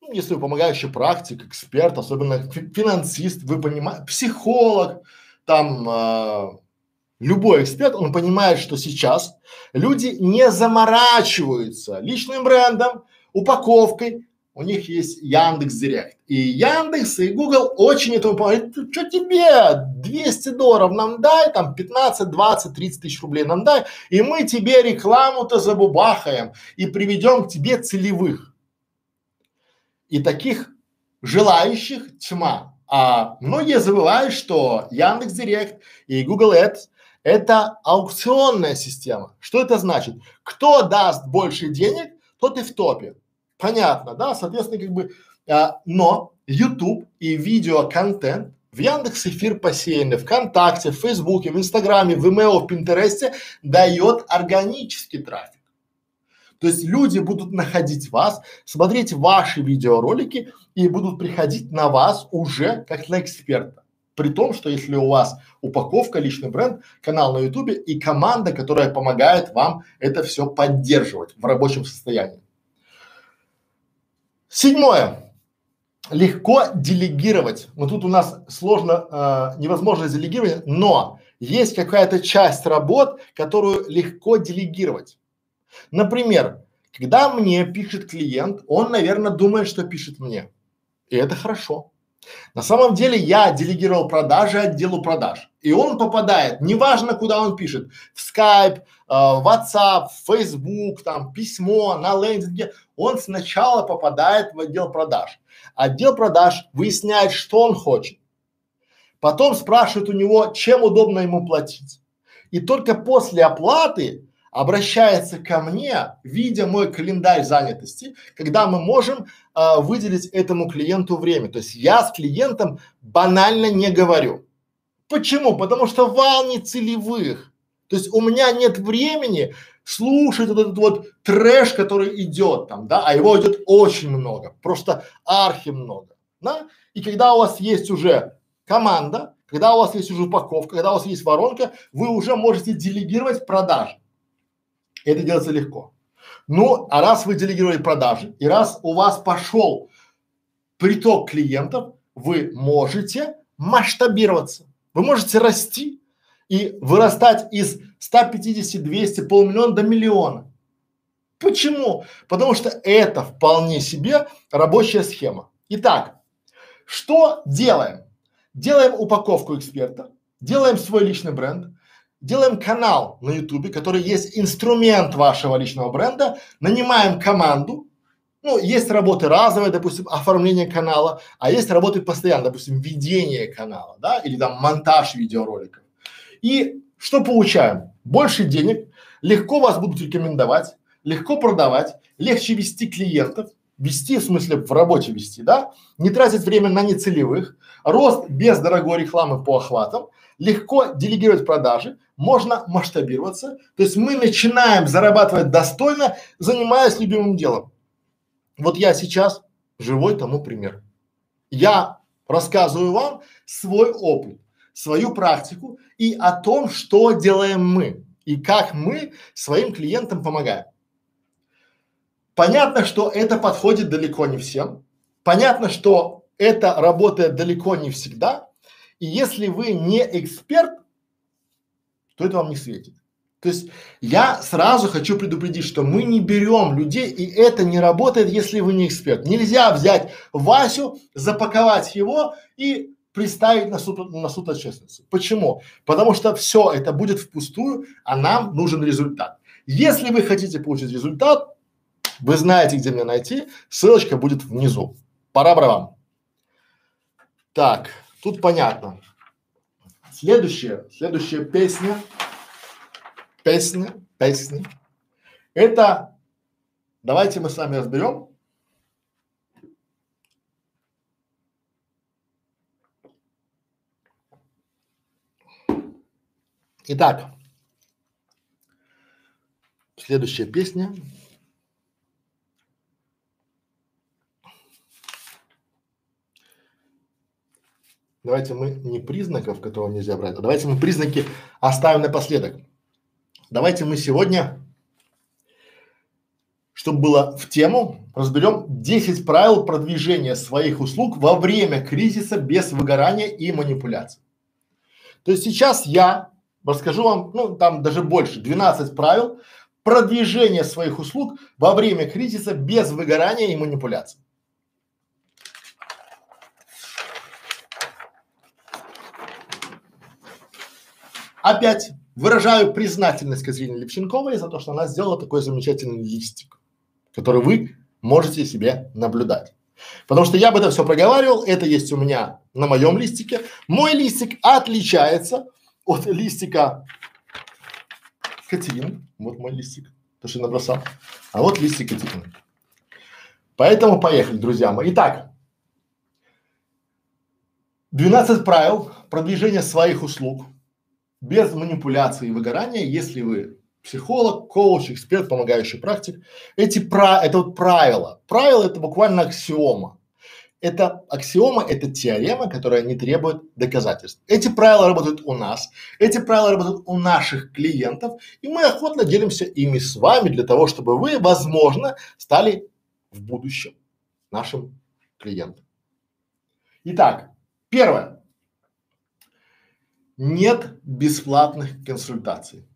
Ну, если вы помогающий практик, эксперт, особенно финансист, вы понимаете, психолог, там э, любой эксперт, он понимает, что сейчас люди не заморачиваются личным брендом, упаковкой, у них есть Яндекс Директ. И Яндекс, и Google очень этому помогают. Что тебе? 200 долларов нам дай, там 15, 20, 30 тысяч рублей нам дай, и мы тебе рекламу-то забубахаем и приведем к тебе целевых. И таких желающих тьма. А многие забывают, что Яндекс Директ и Google Ads это аукционная система. Что это значит? Кто даст больше денег, тот и в топе. Понятно, да? Соответственно, как бы, а, но YouTube и видеоконтент в Яндекс Эфир посеяны, ВКонтакте, в Фейсбуке, в Инстаграме, в email, в Пинтересте дает органический трафик. То есть люди будут находить вас, смотреть ваши видеоролики и будут приходить на вас уже как на эксперта. При том, что если у вас упаковка, личный бренд, канал на ютубе и команда, которая помогает вам это все поддерживать в рабочем состоянии. Седьмое. Легко делегировать. Вот тут у нас сложно, э, невозможно делегировать, но есть какая-то часть работ, которую легко делегировать. Например, когда мне пишет клиент, он, наверное, думает, что пишет мне. И это хорошо. На самом деле я делегировал продажи отделу продаж. И он попадает, неважно куда он пишет, в Skype, э, WhatsApp, Facebook, там, письмо, на лендинге, он сначала попадает в отдел продаж. Отдел продаж выясняет, что он хочет. Потом спрашивает у него, чем удобно ему платить. И только после оплаты обращается ко мне, видя мой календарь занятости, когда мы можем а, выделить этому клиенту время. То есть я с клиентом банально не говорю. Почему? Потому что вал не целевых. То есть у меня нет времени слушать вот этот вот трэш, который идет там, да, а его идет очень много, просто архи много, да. И когда у вас есть уже команда, когда у вас есть уже упаковка, когда у вас есть воронка, вы уже можете делегировать продажи. Это делается легко. Ну, а раз вы делегировали продажи, и раз у вас пошел приток клиентов, вы можете масштабироваться. Вы можете расти и вырастать из 150, 200, полмиллиона до миллиона. Почему? Потому что это вполне себе рабочая схема. Итак, что делаем? Делаем упаковку эксперта, делаем свой личный бренд, делаем канал на ютубе, который есть инструмент вашего личного бренда, нанимаем команду, ну, есть работы разовые, допустим, оформление канала, а есть работы постоянно, допустим, ведение канала, да, или там монтаж видеороликов. И что получаем? Больше денег, легко вас будут рекомендовать, легко продавать, легче вести клиентов, вести в смысле в работе вести, да, не тратить время на нецелевых, рост без дорогой рекламы по охватам, легко делегировать продажи, можно масштабироваться. То есть мы начинаем зарабатывать достойно, занимаясь любимым делом. Вот я сейчас живой тому пример. Я рассказываю вам свой опыт, свою практику и о том, что делаем мы и как мы своим клиентам помогаем. Понятно, что это подходит далеко не всем. Понятно, что это работает далеко не всегда. И если вы не эксперт, то это вам не светит. То есть я сразу хочу предупредить, что мы не берем людей, и это не работает, если вы не эксперт. Нельзя взять Васю, запаковать его и приставить на суд, на суд ответственности. Почему? Потому что все это будет впустую, а нам нужен результат. Если вы хотите получить результат, вы знаете, где меня найти, ссылочка будет внизу. Пора вам. Так, тут понятно. Следующая, следующая песня, песня, песня. Это, давайте мы с вами разберем. Итак, следующая песня. Давайте мы не признаков, которого нельзя брать, а давайте мы признаки оставим напоследок. Давайте мы сегодня, чтобы было в тему, разберем 10 правил продвижения своих услуг во время кризиса без выгорания и манипуляций. То есть сейчас я расскажу вам, ну там даже больше, 12 правил продвижения своих услуг во время кризиса без выгорания и манипуляций. Опять выражаю признательность Катерине Левченковой за то, что она сделала такой замечательный листик, который вы можете себе наблюдать. Потому что я об этом все проговаривал, это есть у меня на моем листике. Мой листик отличается от листика Катерины. Вот мой листик, то, что я набросал. А вот листик Катерины. Поэтому поехали, друзья мои. Итак, 12 правил продвижения своих услуг без манипуляции и выгорания, если вы психолог, коуч, эксперт, помогающий практик, эти про, это вот правила. Правила это буквально аксиома. Это аксиома, это теорема, которая не требует доказательств. Эти правила работают у нас, эти правила работают у наших клиентов, и мы охотно делимся ими с вами для того, чтобы вы, возможно, стали в будущем нашим клиентам. Итак, первое. Нет бесплатных консультаций.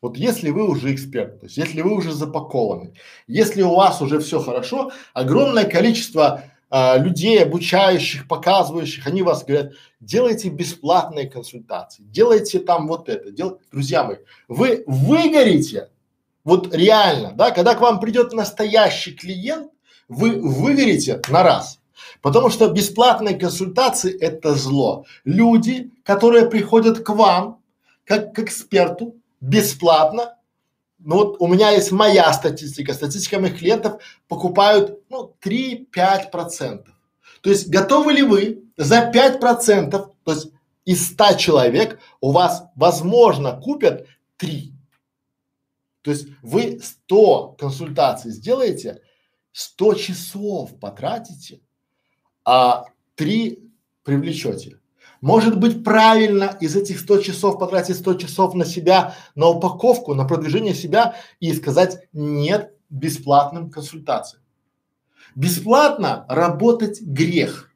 Вот если вы уже эксперт, то есть если вы уже запакованы, если у вас уже все хорошо, огромное количество а, людей, обучающих, показывающих, они вас говорят, делайте бесплатные консультации, делайте там вот это, дел... друзья мои, вы выгорите, вот реально, да, когда к вам придет настоящий клиент, вы выгорите на раз. Потому что бесплатные консультации – это зло. Люди, которые приходят к вам, как к эксперту, бесплатно. Ну вот у меня есть моя статистика, статистика моих клиентов покупают ну 3-5 процентов. То есть готовы ли вы за 5 процентов, то есть из 100 человек у вас возможно купят 3. То есть вы 100 консультаций сделаете, 100 часов потратите, а 3 привлечете. Может быть правильно из этих 100 часов потратить 100 часов на себя, на упаковку, на продвижение себя и сказать нет бесплатным консультациям. Бесплатно работать грех.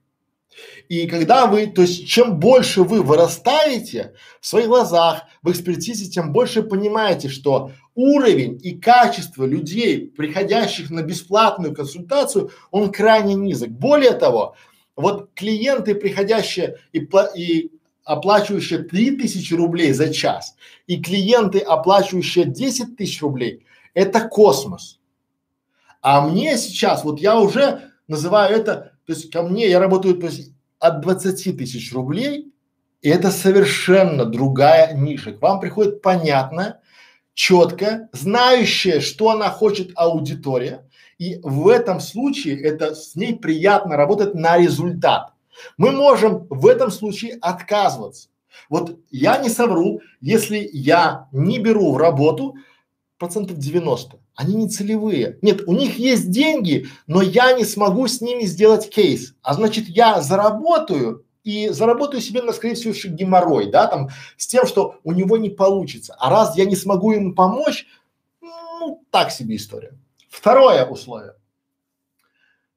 И когда вы, то есть чем больше вы вырастаете в своих глазах, в экспертизе, тем больше понимаете, что уровень и качество людей, приходящих на бесплатную консультацию, он крайне низок. Более того, вот клиенты, приходящие и, и оплачивающие 3000 рублей за час, и клиенты, оплачивающие 10 тысяч рублей, это космос. А мне сейчас, вот я уже называю это, то есть ко мне, я работаю то есть, от 20 тысяч рублей, и это совершенно другая ниша. К вам приходит понятная, четкая, знающая, что она хочет аудитория, и в этом случае это с ней приятно работать на результат. Мы можем в этом случае отказываться. Вот я не совру, если я не беру в работу процентов 90, они не целевые. Нет, у них есть деньги, но я не смогу с ними сделать кейс. А значит, я заработаю и заработаю себе, на, скорее всего, еще геморрой, да, там, с тем, что у него не получится. А раз я не смогу ему помочь, ну, так себе история. Второе условие.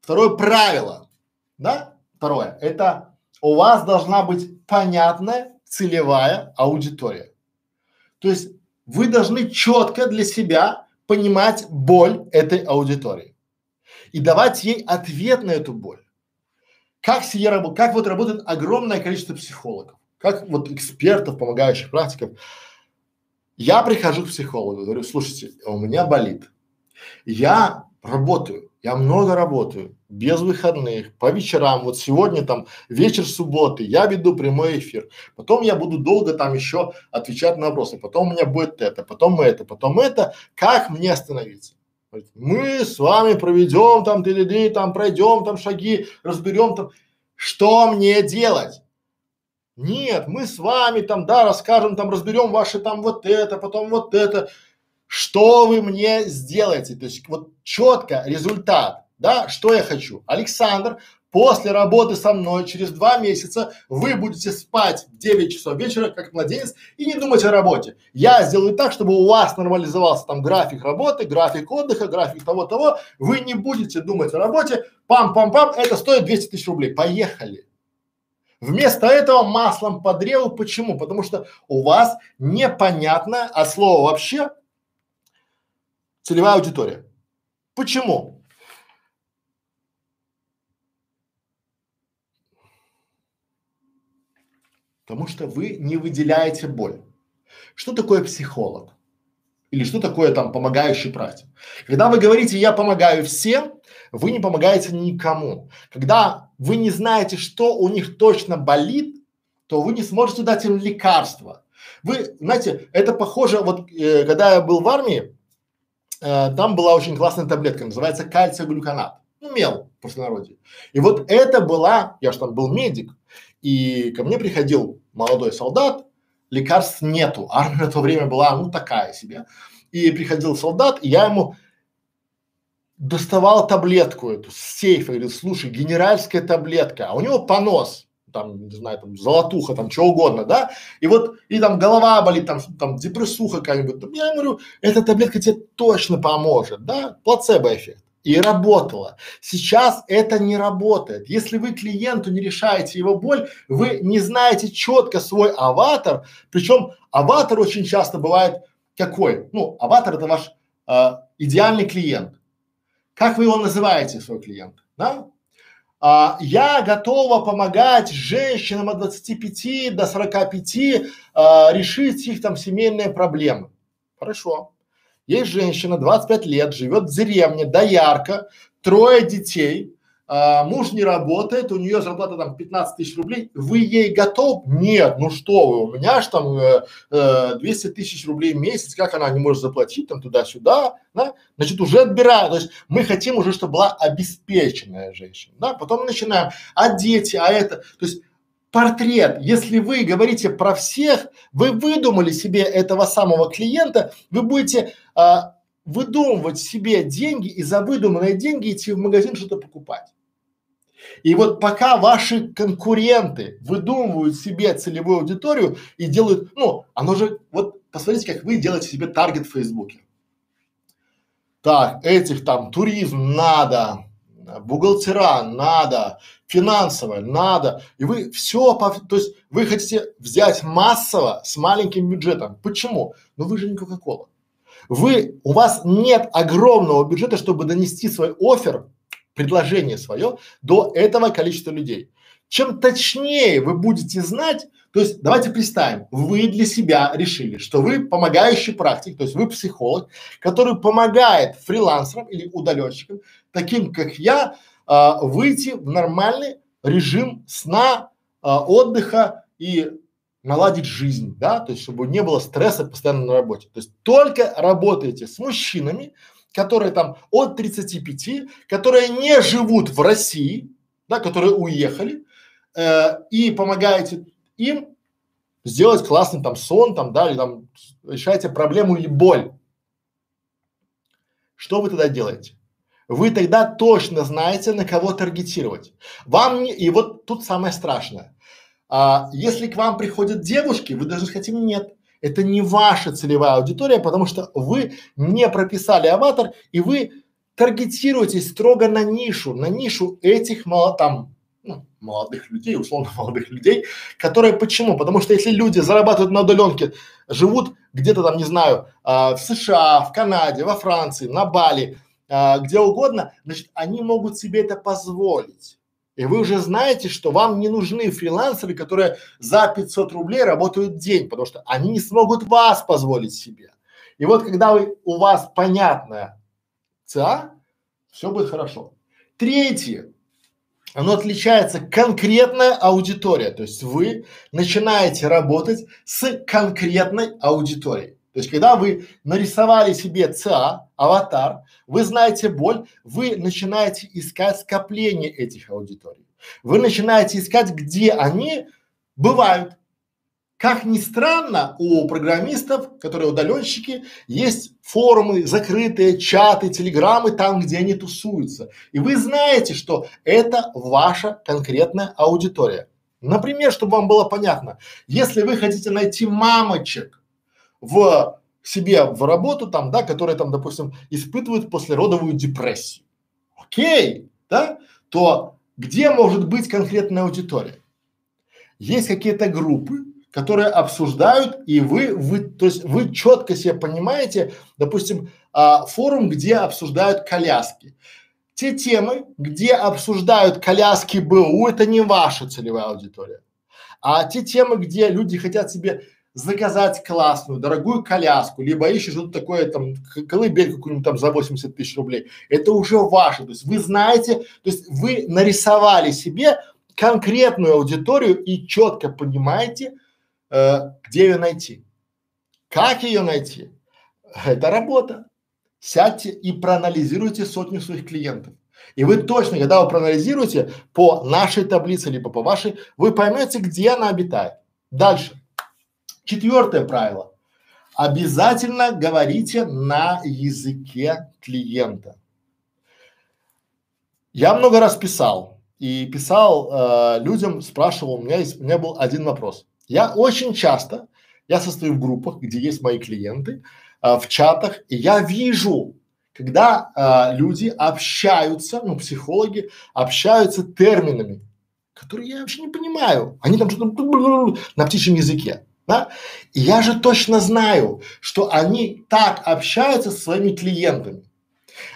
Второе правило, да? Второе. Это у вас должна быть понятная целевая аудитория. То есть вы должны четко для себя понимать боль этой аудитории и давать ей ответ на эту боль. Как себе работает, как вот работает огромное количество психологов, как вот экспертов, помогающих практиков. Я прихожу к психологу, говорю, слушайте, у меня болит, я работаю, я много работаю, без выходных, по вечерам. Вот сегодня там вечер субботы, я веду прямой эфир. Потом я буду долго там еще отвечать на вопросы. Потом у меня будет это, потом это, потом это. Как мне остановиться? Мы с вами проведем там ты там пройдем там шаги, разберем там. Что мне делать? Нет, мы с вами там, да, расскажем там, разберем ваши там вот это, потом вот это что вы мне сделаете, то есть вот четко результат, да, что я хочу. Александр, после работы со мной через два месяца вы будете спать в 9 часов вечера, как младенец, и не думать о работе. Я сделаю так, чтобы у вас нормализовался там график работы, график отдыха, график того-того, вы не будете думать о работе, пам-пам-пам, это стоит 200 тысяч рублей, поехали. Вместо этого маслом по древу. Почему? Потому что у вас непонятно, а слово вообще целевая аудитория. Почему? Потому что вы не выделяете боль. Что такое психолог? Или что такое там помогающий практик? Когда вы говорите «я помогаю всем», вы не помогаете никому. Когда вы не знаете, что у них точно болит, то вы не сможете дать им лекарства. Вы, знаете, это похоже, вот э, когда я был в армии, э, там была очень классная таблетка, называется кальциоглюконат. Ну, мел в простонародье. И вот это была, я же там был медик, и ко мне приходил молодой солдат, лекарств нету, армия на то время была, ну, такая себе. И приходил солдат, и я ему доставал таблетку эту с сейфа, говорит, слушай, генеральская таблетка, а у него понос, там, не знаю, там, золотуха, там, что угодно, да, и вот, и там голова болит, там, там, депрессуха какая-нибудь, я говорю, эта таблетка тебе точно поможет, да, плацебо-эффект. И работало. Сейчас это не работает. Если вы клиенту не решаете его боль, вы не знаете четко свой аватар, причем аватар очень часто бывает какой? Ну, аватар это ваш э, идеальный клиент. Как вы его называете, свой клиент? Да? А, я готова помогать женщинам от 25 до 45 а, решить их там семейные проблемы. Хорошо. Есть женщина, 25 лет, живет в деревне, доярка, трое детей, а, муж не работает, у нее зарплата там 15 тысяч рублей, вы ей готов? Нет, ну что вы, у меня же там э, э, 200 тысяч рублей в месяц, как она не может заплатить там туда-сюда, да? Значит, уже отбираю, то есть мы хотим уже, чтобы была обеспеченная женщина, да? Потом начинаем, а дети, а это, то есть портрет. Если вы говорите про всех, вы выдумали себе этого самого клиента, вы будете а, выдумывать себе деньги и за выдуманные деньги идти в магазин что-то покупать. И вот пока ваши конкуренты выдумывают себе целевую аудиторию и делают, ну, оно же, вот посмотрите, как вы делаете себе таргет в Фейсбуке. Так, этих там туризм надо, бухгалтера надо, финансовое надо, и вы все, то есть вы хотите взять массово с маленьким бюджетом. Почему? Ну вы же не Кока-Кола. Вы, у вас нет огромного бюджета, чтобы донести свой офер предложение свое до этого количества людей. Чем точнее вы будете знать, то есть давайте представим, вы для себя решили, что вы помогающий практик, то есть вы психолог, который помогает фрилансерам или удаленщикам, таким как я, а, выйти в нормальный режим сна, а, отдыха и наладить жизнь, да, то есть чтобы не было стресса постоянно на работе. То есть только работаете с мужчинами, которые там от 35, которые не живут в России, да, которые уехали, э, и помогаете им сделать классный там сон, там, да, или там решаете проблему или боль. Что вы тогда делаете? Вы тогда точно знаете, на кого таргетировать. Вам не, и вот тут самое страшное. А, если к вам приходят девушки, вы должны сказать им нет. Это не ваша целевая аудитория, потому что вы не прописали аватар и вы таргетируетесь строго на нишу, на нишу этих мало, там, ну, молодых людей, условно молодых людей, которые почему? Потому что если люди зарабатывают на удаленке, живут где-то там, не знаю, а, в США, в Канаде, во Франции, на Бали, а, где угодно, значит, они могут себе это позволить. И вы уже знаете, что вам не нужны фрилансеры, которые за 500 рублей работают день, потому что они не смогут вас позволить себе. И вот когда вы, у вас понятная ЦА, все будет хорошо. Третье, оно отличается конкретная аудитория, то есть вы начинаете работать с конкретной аудиторией. То есть, когда вы нарисовали себе ЦА, аватар, вы знаете боль, вы начинаете искать скопление этих аудиторий. Вы начинаете искать, где они бывают. Как ни странно, у программистов, которые удаленщики, есть форумы, закрытые чаты, телеграммы, там, где они тусуются. И вы знаете, что это ваша конкретная аудитория. Например, чтобы вам было понятно, если вы хотите найти мамочек, в себе в работу там, да, которые там, допустим, испытывают послеродовую депрессию. Окей, да, то где может быть конкретная аудитория? Есть какие-то группы, которые обсуждают, и вы, вы, то есть вы четко себе понимаете, допустим, а, форум, где обсуждают коляски. Те темы, где обсуждают коляски БУ, это не ваша целевая аудитория. А те темы, где люди хотят себе заказать классную, дорогую коляску, либо ищешь что-то такое там, колыбель какую-нибудь там за 80 тысяч рублей, это уже ваше. То есть вы знаете, то есть вы нарисовали себе конкретную аудиторию и четко понимаете, э, где ее найти. Как ее найти? Это работа. Сядьте и проанализируйте сотню своих клиентов. И вы точно, когда вы проанализируете по нашей таблице, либо по вашей, вы поймете, где она обитает. Дальше. Четвертое правило. Обязательно говорите на языке клиента. Я много раз писал и писал э, людям, спрашивал, у меня есть, у меня был один вопрос. Я очень часто, я состою в группах, где есть мои клиенты, э, в чатах, и я вижу, когда а, люди общаются, ну, психологи общаются терминами, которые я вообще не понимаю. Они там что-то на птичьем языке. Да? Я же точно знаю, что они так общаются со своими клиентами.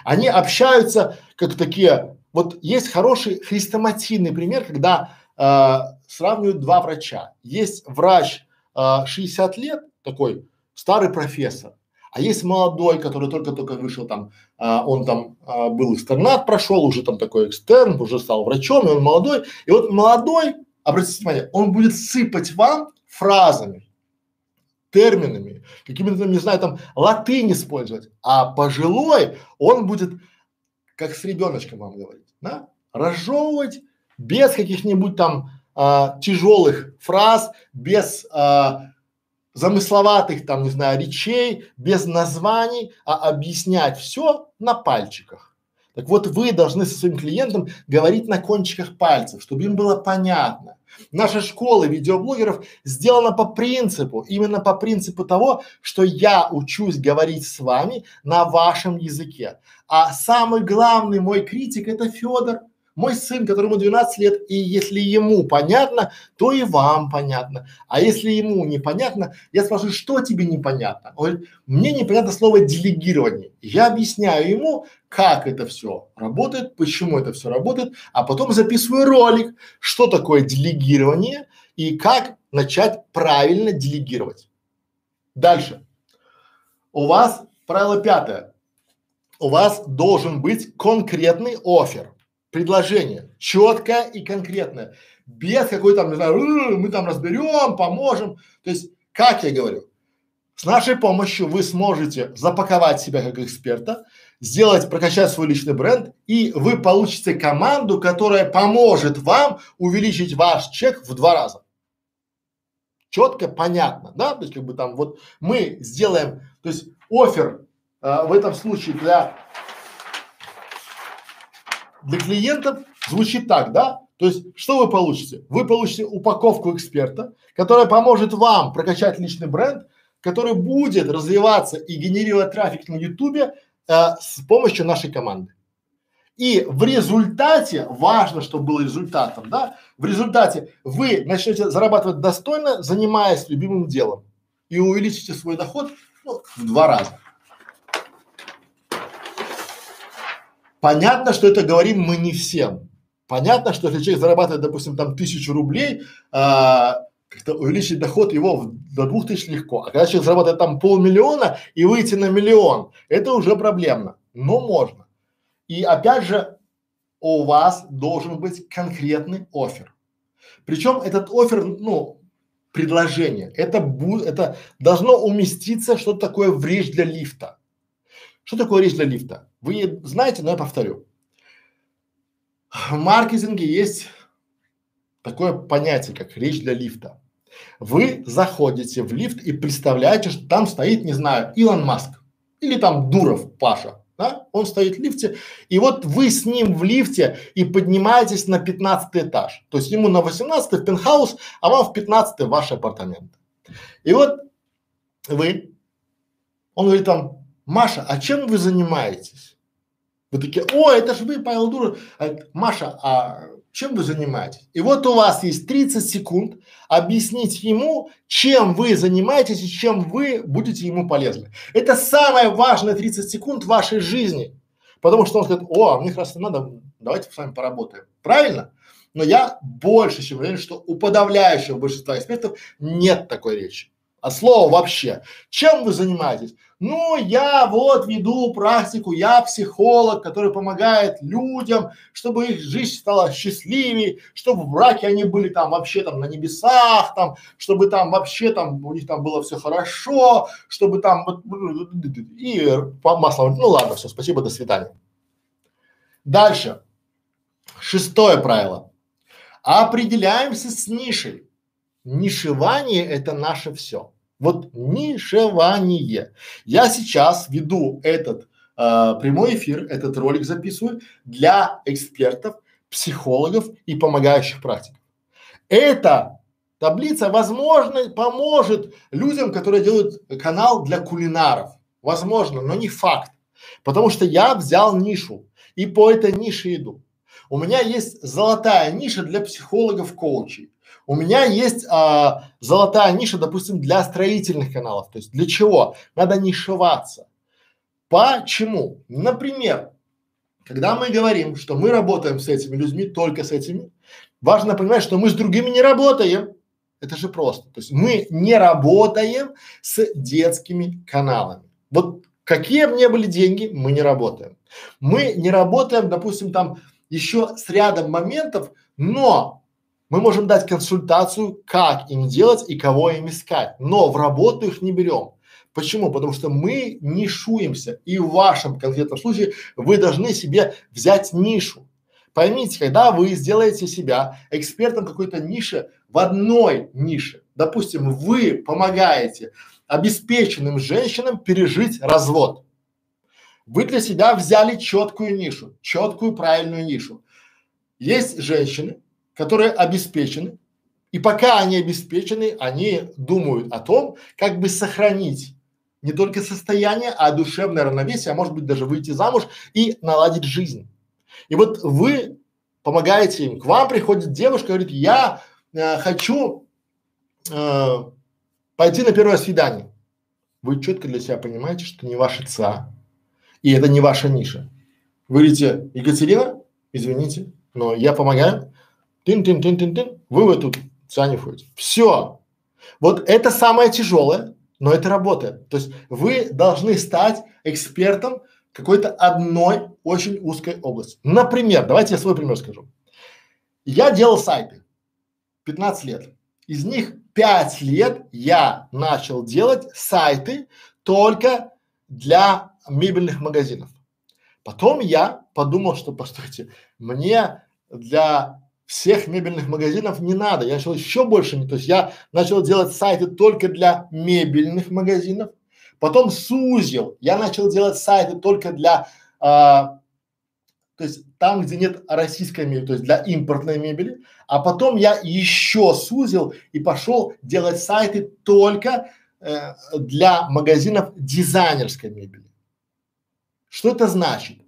Они общаются как такие, вот есть хороший хрестоматийный пример, когда э, сравнивают два врача. Есть врач э, 60 лет, такой старый профессор, а есть молодой, который только-только вышел там, а, он там а, был экстернат прошел, уже там такой экстерн, уже стал врачом, и он молодой. И вот молодой, обратите внимание, он будет сыпать вам фразами, терминами, какими-то, не знаю, там латынь использовать, а пожилой он будет как с ребеночком вам говорить, да, разжевывать без каких-нибудь там а, тяжелых фраз, без а, замысловатых там, не знаю, речей, без названий, а объяснять все на пальчиках. Так вот, вы должны со своим клиентом говорить на кончиках пальцев, чтобы им было понятно. Наша школа видеоблогеров сделана по принципу, именно по принципу того, что я учусь говорить с вами на вашем языке. А самый главный мой критик это Федор мой сын, которому 12 лет, и если ему понятно, то и вам понятно. А если ему непонятно, я спрашиваю, что тебе непонятно? Он говорит, мне непонятно слово делегирование. Я объясняю ему, как это все работает, почему это все работает, а потом записываю ролик, что такое делегирование и как начать правильно делегировать. Дальше. У вас правило пятое. У вас должен быть конкретный офер предложение, четкое и конкретное, без какой там, не знаю, мы там разберем, поможем. То есть, как я говорю, с нашей помощью вы сможете запаковать себя как эксперта, сделать, прокачать свой личный бренд, и вы получите команду, которая поможет вам увеличить ваш чек в два раза. Четко, понятно, да? То есть, как бы там вот мы сделаем, то есть офер а, в этом случае для для клиентов звучит так, да? То есть, что вы получите? Вы получите упаковку эксперта, которая поможет вам прокачать личный бренд, который будет развиваться и генерировать трафик на ютубе э, с помощью нашей команды. И в результате, важно, чтобы был результатом, да, в результате вы начнете зарабатывать достойно, занимаясь любимым делом и увеличите свой доход ну, в два раза. Понятно, что это говорим мы не всем. Понятно, что если человек зарабатывает, допустим, там тысячу рублей, а, как-то увеличить доход его в, до двух тысяч легко. А когда человек зарабатывает там полмиллиона и выйти на миллион, это уже проблемно. Но можно. И опять же, у вас должен быть конкретный офер. Причем этот офер, ну, предложение, это, бу, это должно уместиться что-то такое в речь для лифта. Что такое речь для лифта? Вы знаете, но я повторю. В маркетинге есть такое понятие, как речь для лифта. Вы заходите в лифт и представляете, что там стоит, не знаю, Илон Маск или там Дуров Паша, да? Он стоит в лифте, и вот вы с ним в лифте и поднимаетесь на 15 этаж. То есть ему на 18 в пентхаус, а вам в 15 ваши апартаменты. И вот вы, он говорит там, Маша, а чем вы занимаетесь? Вы такие, о, это же вы, Павел Дуров. А, Маша, а чем вы занимаетесь? И вот у вас есть 30 секунд объяснить ему, чем вы занимаетесь и чем вы будете ему полезны. Это самое важное 30 секунд вашей жизни. Потому что он скажет, о, мне как раз надо, давайте с вами поработаем. Правильно? Но я больше чем уверен, что у подавляющего большинства экспертов нет такой речи. А слово вообще. Чем вы занимаетесь? Ну, я вот веду практику, я психолог, который помогает людям, чтобы их жизнь стала счастливее, чтобы в браке они были там вообще там на небесах, там, чтобы там вообще там у них там было все хорошо, чтобы там и по маслу. Ну ладно, все, спасибо, до свидания. Дальше. Шестое правило. Определяемся с нишей. Нишевание – это наше все. Вот нишевание. Я сейчас веду этот э, прямой эфир, этот ролик записываю для экспертов, психологов и помогающих практиков. Эта таблица, возможно, поможет людям, которые делают канал для кулинаров. Возможно, но не факт. Потому что я взял нишу и по этой нише иду. У меня есть золотая ниша для психологов-коучей. У меня есть а, золотая ниша, допустим, для строительных каналов. То есть для чего? Надо нишеваться. Почему? Например, когда мы говорим, что мы работаем с этими людьми, только с этими, важно понимать, что мы с другими не работаем. Это же просто. То есть мы не работаем с детскими каналами. Вот какие бы ни были деньги, мы не работаем. Мы не работаем, допустим, там еще с рядом моментов, но мы можем дать консультацию, как им делать и кого им искать, но в работу их не берем. Почему? Потому что мы нишуемся, и в вашем конкретном случае вы должны себе взять нишу. Поймите, когда вы сделаете себя экспертом какой-то ниши в одной нише, допустим, вы помогаете обеспеченным женщинам пережить развод. Вы для себя взяли четкую нишу, четкую правильную нишу. Есть женщины, которые обеспечены, и пока они обеспечены, они думают о том, как бы сохранить не только состояние, а душевное равновесие, а может быть даже выйти замуж и наладить жизнь. И вот вы помогаете им. К вам приходит девушка, говорит, я э, хочу э, пойти на первое свидание. Вы четко для себя понимаете, что не ваша ЦА, и это не ваша ниша. Вы говорите, Екатерина, извините, но я помогаю, тын-тын-тын-тын-тын, вы в эту входите. Все. Вот это самое тяжелое, но это работает. То есть вы должны стать экспертом какой-то одной очень узкой области. Например, давайте я свой пример скажу. Я делал сайты 15 лет. Из них 5 лет я начал делать сайты только для мебельных магазинов. Потом я подумал, что, постойте, мне для всех мебельных магазинов не надо. Я начал еще больше, то есть я начал делать сайты только для мебельных магазинов, потом сузил, я начал делать сайты только для, а, то есть там, где нет российской мебели, то есть для импортной мебели, а потом я еще сузил и пошел делать сайты только э, для магазинов дизайнерской мебели. Что это значит?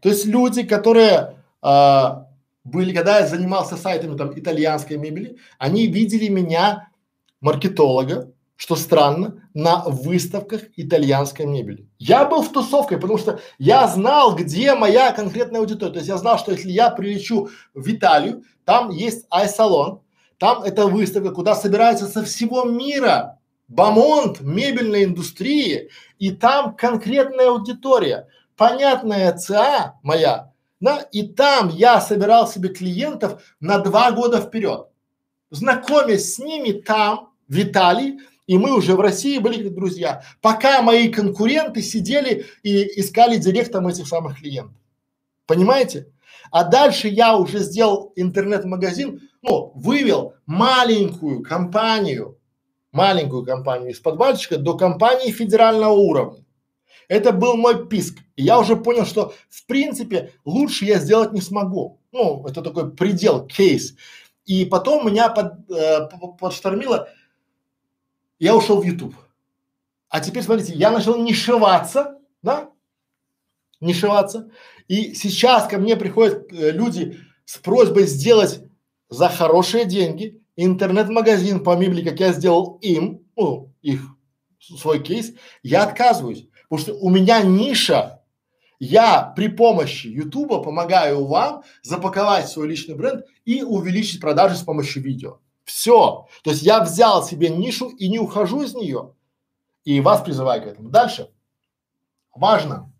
То есть люди, которые а, были, когда я занимался сайтами там итальянской мебели, они видели меня, маркетолога, что странно, на выставках итальянской мебели. Я был в тусовке, потому что я знал, где моя конкретная аудитория. То есть я знал, что если я прилечу в Италию, там есть ай-салон, там это выставка, куда собираются со всего мира бамонт мебельной индустрии, и там конкретная аудитория. Понятная ЦА моя, да, и там я собирал себе клиентов на два года вперед. Знакомясь с ними там, в Италии, и мы уже в России были как друзья, пока мои конкуренты сидели и искали директором этих самых клиентов. Понимаете? А дальше я уже сделал интернет-магазин, ну, вывел маленькую компанию, маленькую компанию из подвальчика до компании федерального уровня. Это был мой писк. И я уже понял, что в принципе лучше я сделать не смогу. Ну, это такой предел, кейс. И потом меня под, э, подштормило, я ушел в YouTube. А теперь смотрите, я начал нишеваться, да, нишеваться. И сейчас ко мне приходят э, люди с просьбой сделать за хорошие деньги интернет-магазин по мебели, как я сделал им, ну, их свой кейс, я отказываюсь. Потому что у меня ниша, я при помощи Ютуба помогаю вам запаковать свой личный бренд и увеличить продажи с помощью видео. Все. То есть я взял себе нишу и не ухожу из нее. И вас призываю к этому. Дальше. Важно.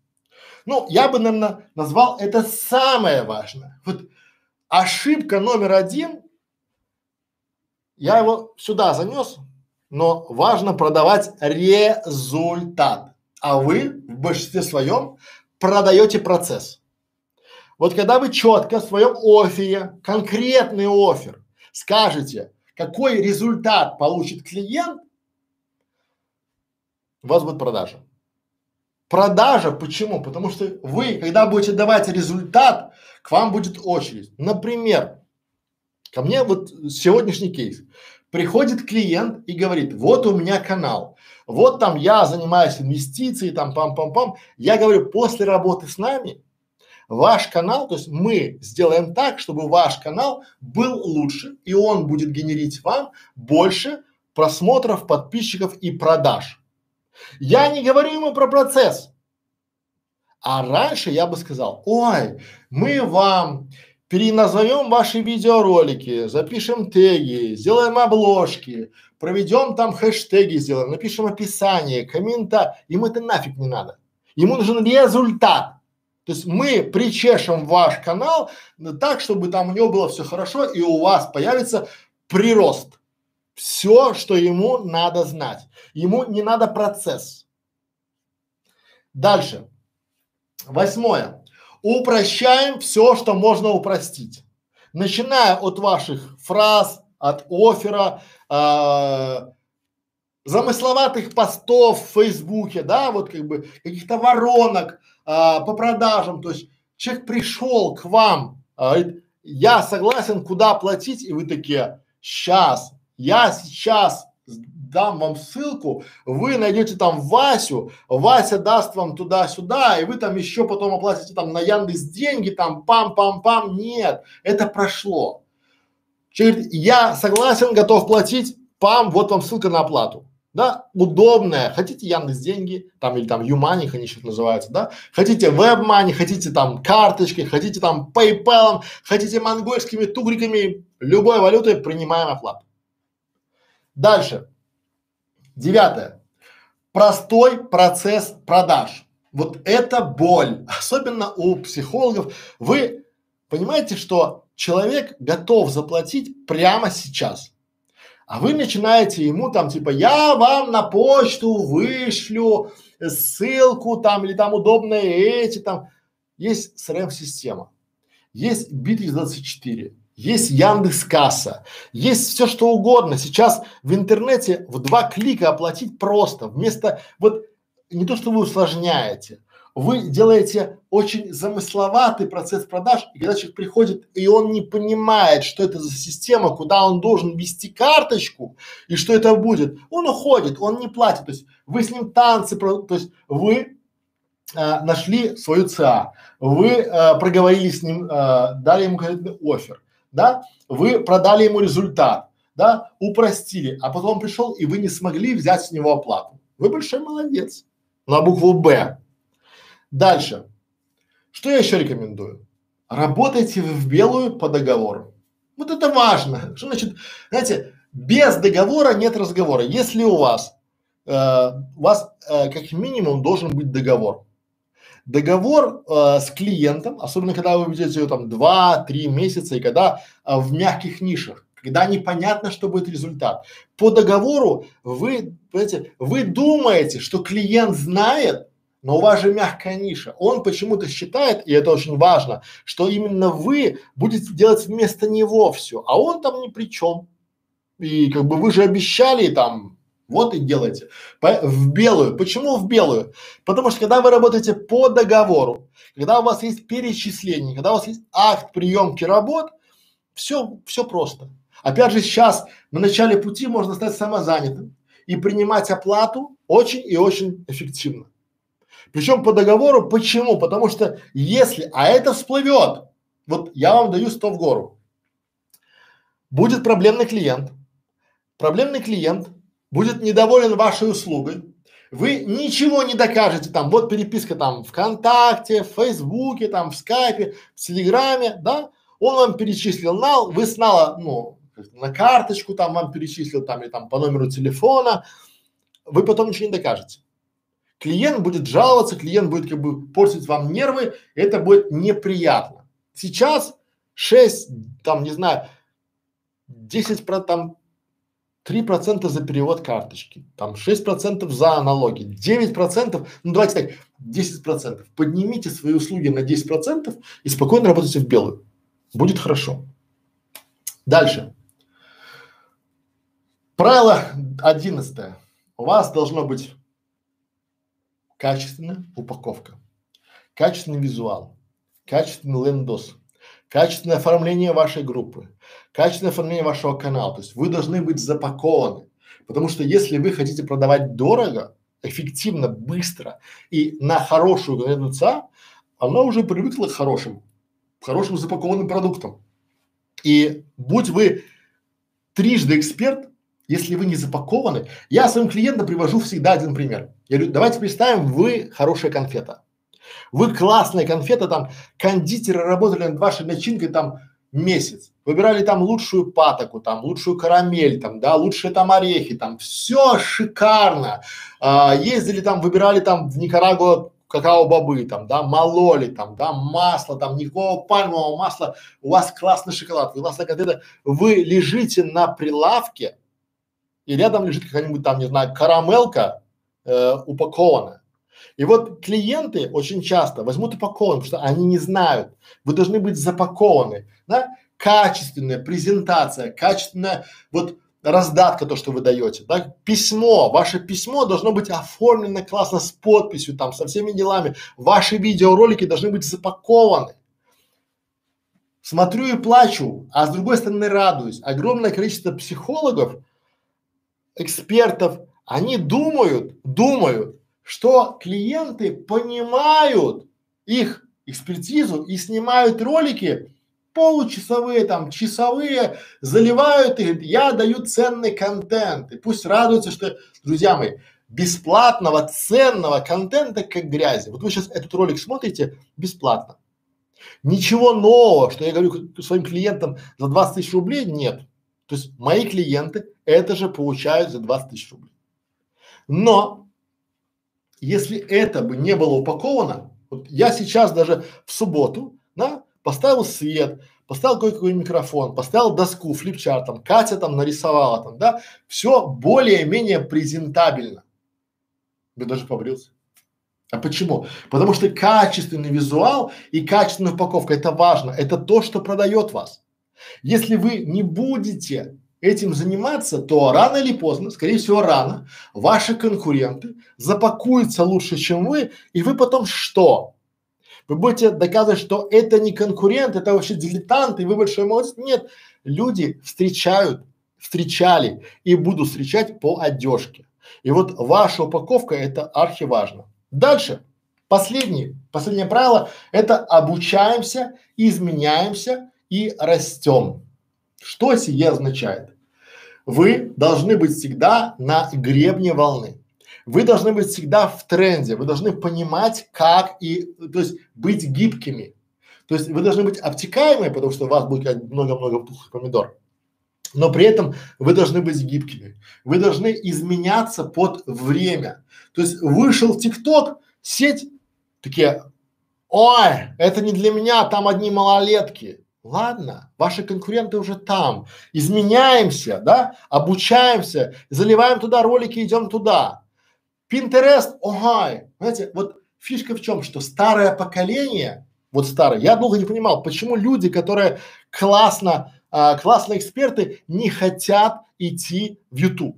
Ну, я бы, наверное, назвал это самое важное. Вот ошибка номер один, я его сюда занес, но важно продавать результат а вы в большинстве своем продаете процесс. Вот когда вы четко в своем офере, конкретный офер, скажете, какой результат получит клиент, у вас будет продажа. Продажа почему? Потому что вы, когда будете давать результат, к вам будет очередь. Например, ко мне вот сегодняшний кейс. приходит клиент и говорит, вот у меня канал, вот там я занимаюсь инвестицией, там пам-пам-пам. Я говорю, после работы с нами ваш канал, то есть мы сделаем так, чтобы ваш канал был лучше, и он будет генерить вам больше просмотров, подписчиков и продаж. Я не говорю ему про процесс. А раньше я бы сказал, ой, мы вам переназовем ваши видеоролики, запишем теги, сделаем обложки, проведем там хэштеги, сделаем, напишем описание, коммента. Им это нафиг не надо. Ему нужен результат. То есть мы причешем ваш канал так, чтобы там у него было все хорошо и у вас появится прирост. Все, что ему надо знать. Ему не надо процесс. Дальше. Восьмое. Упрощаем все, что можно упростить. Начиная от ваших фраз, от оффера, э, замысловатых постов в Фейсбуке, да, вот как бы каких-то воронок, а, по продажам, то есть человек пришел к вам, говорит, я согласен, куда платить, и вы такие, сейчас, я сейчас дам вам ссылку, вы найдете там Васю, Вася даст вам туда-сюда, и вы там еще потом оплатите там на Яндекс деньги, там пам-пам-пам. Нет, это прошло. Человек я согласен, готов платить, пам, вот вам ссылка на оплату да, удобная, хотите Яндекс деньги, там или там Юмани, они сейчас называются, да, хотите WebMoney, хотите там карточки, хотите там PayPal, хотите монгольскими тугриками, любой валютой принимаем оплату. Дальше. Девятое. Простой процесс продаж. Вот это боль, особенно у психологов. Вы понимаете, что человек готов заплатить прямо сейчас а вы начинаете ему там типа, я вам на почту вышлю ссылку там или там удобные эти там. Есть CRM-система, есть Bittrex24, есть Яндекс Касса, есть все что угодно. Сейчас в интернете в два клика оплатить просто. Вместо вот не то, что вы усложняете, вы делаете очень замысловатый процесс продаж, и когда человек приходит, и он не понимает, что это за система, куда он должен ввести карточку, и что это будет, он уходит, он не платит. То есть вы с ним танцы, то есть вы а, нашли свою ЦА, вы а, проговорили с ним, а, дали ему конкретный офер, да, вы продали ему результат, да, упростили, а потом он пришел, и вы не смогли взять с него оплату. Вы большой молодец на букву Б. Дальше. Что я еще рекомендую? Работайте в белую по договору. Вот это важно. Что значит, знаете, без договора нет разговора. Если у вас, э, у вас э, как минимум должен быть договор. Договор э, с клиентом, особенно когда вы ведете ее там два-три месяца и когда э, в мягких нишах, когда непонятно, что будет результат. По договору вы, понимаете, вы думаете, что клиент знает, но у вас же мягкая ниша. Он почему-то считает, и это очень важно, что именно вы будете делать вместо него все, а он там ни при чем. И как бы вы же обещали там, вот и делайте. По, в белую. Почему в белую? Потому что когда вы работаете по договору, когда у вас есть перечисление, когда у вас есть акт приемки работ, все, все просто. Опять же, сейчас на начале пути можно стать самозанятым и принимать оплату очень и очень эффективно. Причем по договору, почему? Потому что если, а это всплывет, вот я вам даю 100 в гору, будет проблемный клиент, проблемный клиент будет недоволен вашей услугой, вы ничего не докажете. Там, вот переписка там ВКонтакте, в Фейсбуке, там в Скайпе, в Телеграме, да, он вам перечислил нал, вы снала, ну, на карточку там вам перечислил там или там по номеру телефона, вы потом ничего не докажете. Клиент будет жаловаться, клиент будет как бы портить вам нервы, это будет неприятно. Сейчас 6, там, не знаю, 10 про там 3 процента за перевод карточки, там 6 процентов за налоги, 9 процентов, ну давайте так, 10 процентов. Поднимите свои услуги на 10 процентов и спокойно работайте в белую. Будет хорошо. Дальше. Правило одиннадцатое. У вас должно быть качественная упаковка, качественный визуал, качественный лендос, качественное оформление вашей группы, качественное оформление вашего канала. То есть вы должны быть запакованы. Потому что если вы хотите продавать дорого, эффективно, быстро и на хорошую конверсию, она уже привыкла к хорошим, хорошим запакованным продуктам. И будь вы трижды эксперт, если вы не запакованы, я своим клиентам привожу всегда один пример. Я говорю, давайте представим, вы хорошая конфета. Вы классная конфета, там кондитеры работали над вашей начинкой там месяц. Выбирали там лучшую патоку, там лучшую карамель, там, да, лучшие там орехи, там все шикарно. А, ездили там, выбирали там в Никарагуа какао-бобы, там, да, мололи, там, да, масло, там, никакого пальмового масла, у вас классный шоколад, вы классная конфета, вы лежите на прилавке, и рядом лежит какая-нибудь там, не знаю, карамелка э, упакованная. И вот клиенты очень часто возьмут упакован, потому что они не знают. Вы должны быть запакованы, да? Качественная презентация, качественная вот раздатка, то, что вы даете, да? Письмо, ваше письмо должно быть оформлено классно с подписью, там, со всеми делами. Ваши видеоролики должны быть запакованы. Смотрю и плачу, а с другой стороны радуюсь. Огромное количество психологов, экспертов, они думают, думают, что клиенты понимают их экспертизу и снимают ролики получасовые, там, часовые, заливают их, я даю ценный контент. И пусть радуются, что, друзья мои, бесплатного, ценного контента как грязи. Вот вы сейчас этот ролик смотрите бесплатно. Ничего нового, что я говорю своим клиентам за 20 тысяч рублей, нет. То есть мои клиенты это же получают за 20 тысяч рублей. Но если это бы не было упаковано, вот я сейчас даже в субботу, да, поставил свет, поставил кое-какой микрофон, поставил доску, флипчарт, там, Катя там нарисовала там, да, все более-менее презентабельно. Я даже побрился. А почему? Потому что качественный визуал и качественная упаковка это важно, это то, что продает вас. Если вы не будете этим заниматься, то рано или поздно, скорее всего рано, ваши конкуренты запакуются лучше, чем вы, и вы потом что? Вы будете доказывать, что это не конкурент, это вообще дилетант, и вы большой молодец. Нет, люди встречают, встречали и будут встречать по одежке. И вот ваша упаковка это архиважно. Дальше, последний, последнее правило – это обучаемся, изменяемся и растем. Что сие означает? Вы должны быть всегда на гребне волны. Вы должны быть всегда в тренде, вы должны понимать, как и, то есть быть гибкими. То есть вы должны быть обтекаемыми, потому что у вас будет много-много пухлых помидор. Но при этом вы должны быть гибкими. Вы должны изменяться под время. То есть вышел в ТикТок, сеть, такие, ой, это не для меня, там одни малолетки. Ладно, ваши конкуренты уже там. Изменяемся, да, обучаемся, заливаем туда ролики, идем туда. Пинтерест, ой, знаете, вот фишка в чем, что старое поколение, вот старое, я долго не понимал, почему люди, которые классно, а, классные эксперты, не хотят идти в YouTube.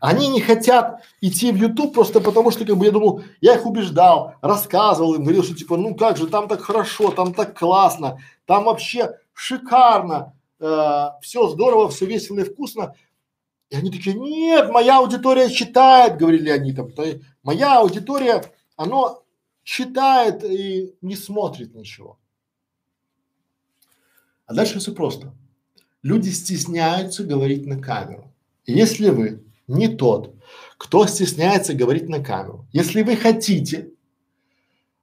Они не хотят идти в YouTube просто потому, что как бы я думал, я их убеждал, рассказывал им, говорил, что типа, ну как же, там так хорошо, там так классно, там вообще шикарно, э, все здорово, все весело и вкусно. И они такие, нет, моя аудитория читает, говорили они там, моя аудитория, оно читает и не смотрит ничего. А дальше все просто. Люди стесняются говорить на камеру. И если вы не тот, кто стесняется говорить на камеру. Если вы хотите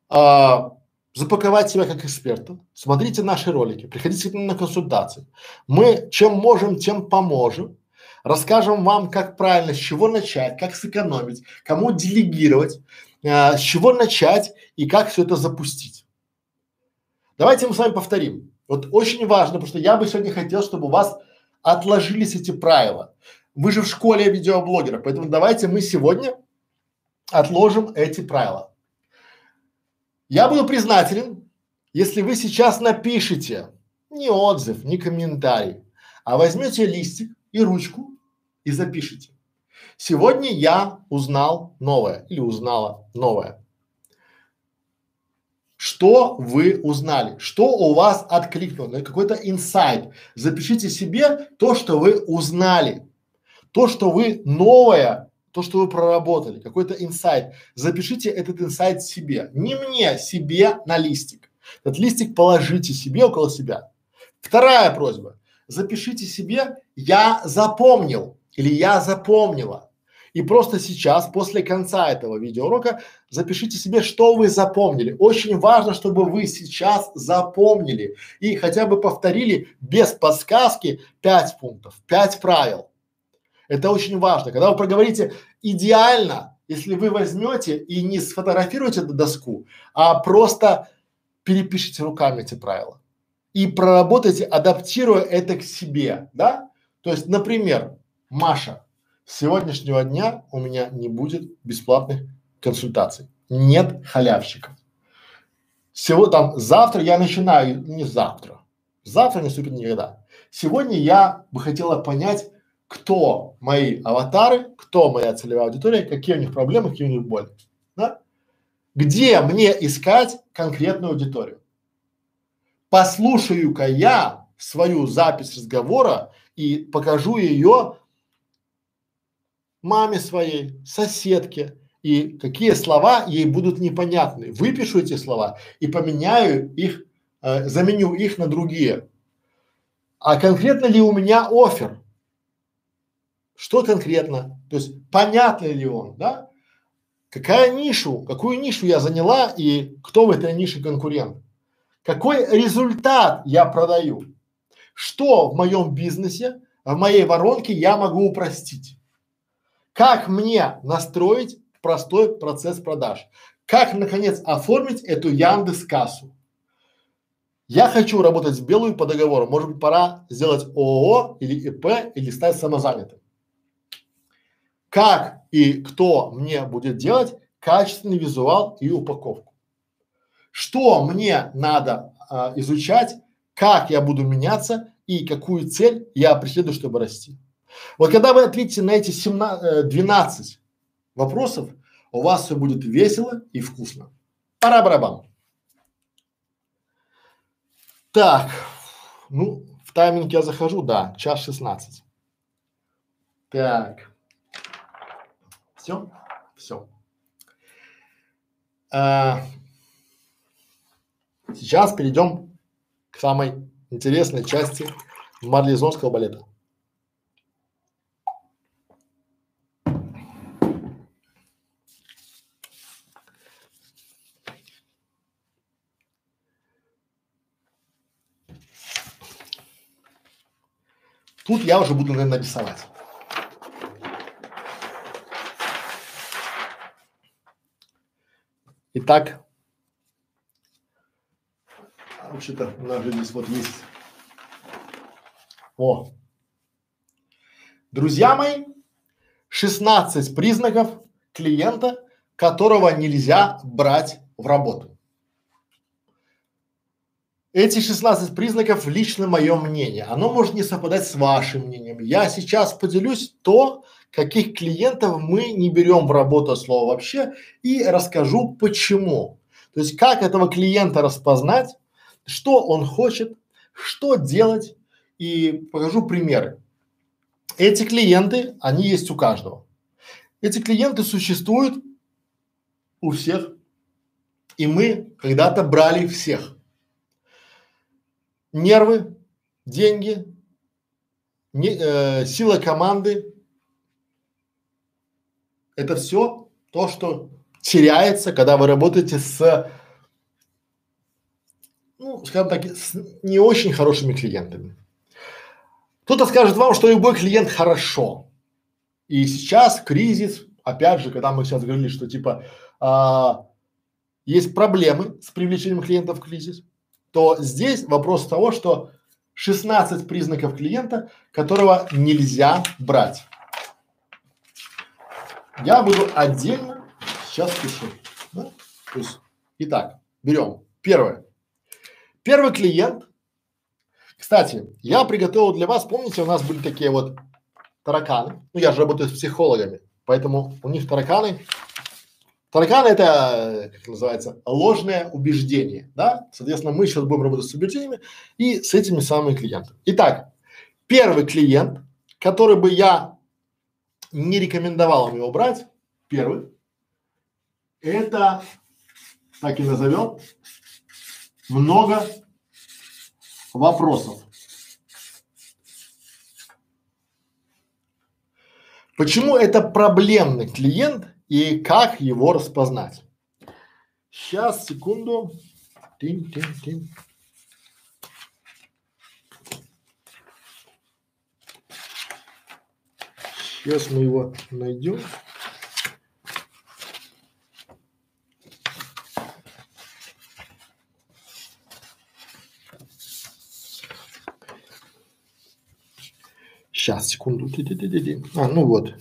а, запаковать себя как эксперта, смотрите наши ролики, приходите к нам на консультации. Мы чем можем, тем поможем. Расскажем вам, как правильно, с чего начать, как сэкономить, кому делегировать, а, с чего начать и как все это запустить. Давайте мы с вами повторим. Вот очень важно, потому что я бы сегодня хотел, чтобы у вас отложились эти правила. Вы же в школе видеоблогера, поэтому давайте мы сегодня отложим эти правила. Я буду признателен, если вы сейчас напишите не отзыв, не комментарий, а возьмете листик и ручку и запишите. Сегодня я узнал новое или узнала новое. что вы узнали, что у вас откликнуло, какой-то инсайт. Запишите себе то, что вы узнали, то, что вы новое, то, что вы проработали, какой-то инсайт. Запишите этот инсайт себе, не мне, себе на листик. Этот листик положите себе около себя. Вторая просьба. Запишите себе «я запомнил» или «я запомнила». И просто сейчас, после конца этого видеоурока, запишите себе, что вы запомнили. Очень важно, чтобы вы сейчас запомнили и хотя бы повторили без подсказки пять пунктов, пять правил. Это очень важно. Когда вы проговорите идеально, если вы возьмете и не сфотографируете эту доску, а просто перепишите руками эти правила и проработайте, адаптируя это к себе, да? То есть, например, Маша, с сегодняшнего дня у меня не будет бесплатных консультаций. Нет халявщиков. Всего там завтра я начинаю, не завтра, завтра не наступит никогда. Сегодня я бы хотела понять, кто мои аватары, кто моя целевая аудитория, какие у них проблемы, какие у них боли. Да? Где мне искать конкретную аудиторию? Послушаю-ка я свою запись разговора и покажу ее маме своей, соседке, и какие слова ей будут непонятны. Выпишу эти слова и поменяю их, э, заменю их на другие. А конкретно ли у меня офер? Что конкретно? То есть понятно ли он, да? Какая нишу, какую нишу я заняла и кто в этой нише конкурент? Какой результат я продаю? Что в моем бизнесе, в моей воронке я могу упростить? Как мне настроить простой процесс продаж? Как, наконец, оформить эту Яндекс кассу? Я хочу работать в белую по договору. Может быть, пора сделать ООО или ИП или стать самозанятым. Как и кто мне будет делать качественный визуал и упаковку? Что мне надо а, изучать, как я буду меняться и какую цель я преследую, чтобы расти? Вот когда вы ответите на эти 17, 12 э, вопросов, у вас все будет весело и вкусно. Пора-барабан. Так, ну, в тайминг я захожу, да, час 16. Так. Все? Все. А, сейчас перейдем к самой интересной части марлезонского балета. Тут я уже буду, наверное, рисовать. Итак, вообще-то у нас же здесь вот есть. О, друзья мои, 16 признаков клиента, которого нельзя брать в работу. Эти 16 признаков лично мое мнение. Оно может не совпадать с вашим мнением. Я сейчас поделюсь то, каких клиентов мы не берем в работу слово вообще и расскажу почему. То есть как этого клиента распознать, что он хочет, что делать и покажу примеры. Эти клиенты, они есть у каждого. Эти клиенты существуют у всех. И мы когда-то брали всех нервы, деньги, не, э, сила команды. Это все то, что теряется, когда вы работаете с, ну, скажем так, с не очень хорошими клиентами. Кто-то скажет вам, что любой клиент хорошо. И сейчас кризис, опять же, когда мы сейчас говорили, что типа а, есть проблемы с привлечением клиентов в кризис, то здесь вопрос того, что 16 признаков клиента, которого нельзя брать. Я буду отдельно сейчас пишу. Да? То есть, итак, берем. Первое. Первый клиент. Кстати, я приготовил для вас, помните, у нас были такие вот тараканы. Ну, я же работаю с психологами, поэтому у них тараканы Таракан это, как называется, ложное убеждение, да? Соответственно, мы сейчас будем работать с убеждениями и с этими самыми клиентами. Итак, первый клиент, который бы я не рекомендовал его брать, первый, это, так и назовем, много вопросов. Почему это проблемный клиент и как его распознать? Сейчас, секунду. Тин, тин, тин. Сейчас мы его найдем. Сейчас, секунду. А, ну вот.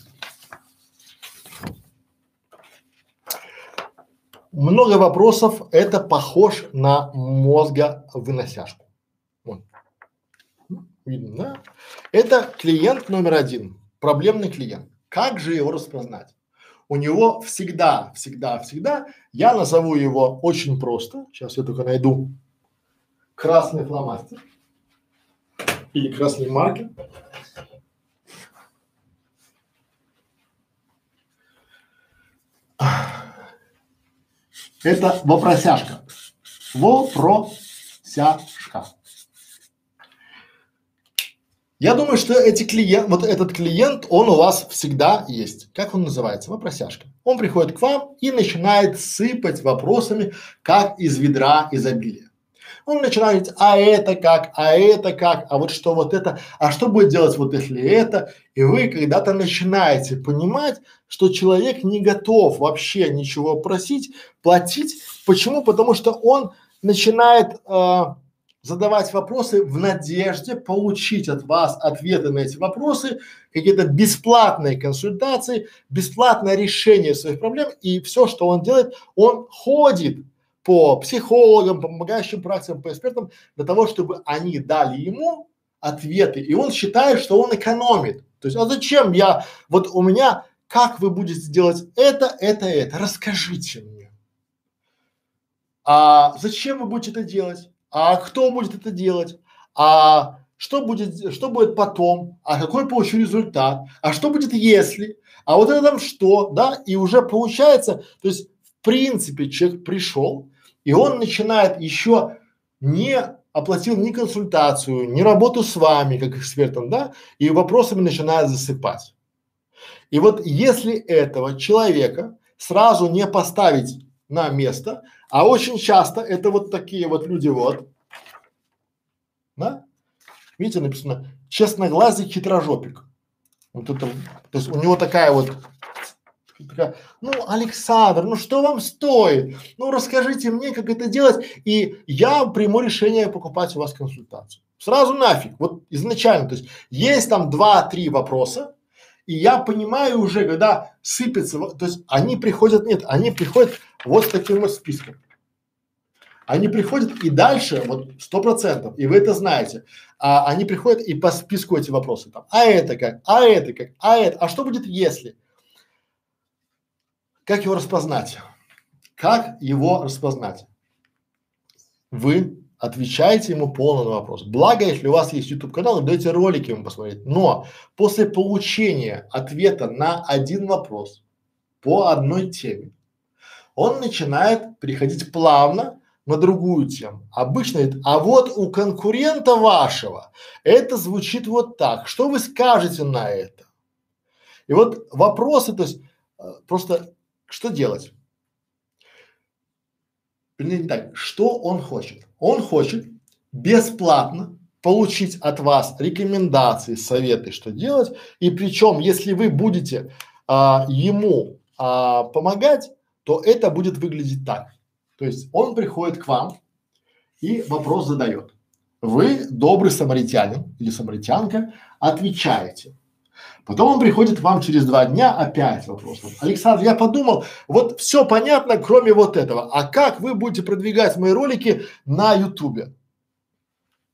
Много вопросов. Это похож на мозговыносяшку. Вот. Видно, да? Это клиент номер один. Проблемный клиент. Как же его распознать? У него всегда, всегда, всегда, я назову его очень просто. Сейчас я только найду красный фломастер или красный маркер. Это вопросяшка. Вопросяшка. Я думаю, что эти клиент, вот этот клиент, он у вас всегда есть. Как он называется? Вопросяшка. Он приходит к вам и начинает сыпать вопросами, как из ведра изобилия. Он начинает а это как, а это как, а вот что вот это, а что будет делать вот если это. И вы когда-то начинаете понимать, что человек не готов вообще ничего просить, платить. Почему? Потому что он начинает э, задавать вопросы в надежде получить от вас ответы на эти вопросы, какие-то бесплатные консультации, бесплатное решение своих проблем. И все, что он делает, он ходит по психологам, по помогающим практикам, по экспертам, для того, чтобы они дали ему ответы. И он считает, что он экономит. То есть, а зачем я, вот у меня, как вы будете делать это, это, это, расскажите мне. А зачем вы будете это делать? А кто будет это делать? А что будет, что будет потом? А какой получу результат? А что будет если? А вот это там что, да? И уже получается, то есть в принципе человек пришел, и он начинает еще не оплатил ни консультацию, ни работу с вами как экспертом, да, и вопросами начинает засыпать. И вот если этого человека сразу не поставить на место, а очень часто это вот такие вот люди вот, да, видите написано честноглазый хитрожопик. Вот это, то есть у него такая вот такая, ну, Александр, ну что вам стоит? Ну, расскажите мне, как это делать, и я приму решение покупать у вас консультацию. Сразу нафиг, вот изначально, то есть есть там два-три вопроса, и я понимаю уже, когда сыпется, то есть они приходят, нет, они приходят вот с таким вот списком. Они приходят и дальше, вот сто процентов, и вы это знаете, а они приходят и по списку эти вопросы там, а это как, а это как, а это, а что будет если? Как его распознать? Как его распознать? Вы отвечаете ему полно на вопрос. Благо, если у вас есть YouTube канал, даете ролики ему посмотреть. Но после получения ответа на один вопрос по одной теме, он начинает переходить плавно на другую тему. Обычно это, а вот у конкурента вашего это звучит вот так. Что вы скажете на это? И вот вопросы, то есть э, просто что делать? Вернее, так, что он хочет? Он хочет бесплатно получить от вас рекомендации, советы, что делать. И причем, если вы будете а, ему а, помогать, то это будет выглядеть так. То есть он приходит к вам и вопрос задает. Вы добрый самаритянин или самаритянка, отвечаете. Потом он приходит вам через два дня опять вопросом. Александр, я подумал, вот все понятно, кроме вот этого. А как вы будете продвигать мои ролики на ютубе?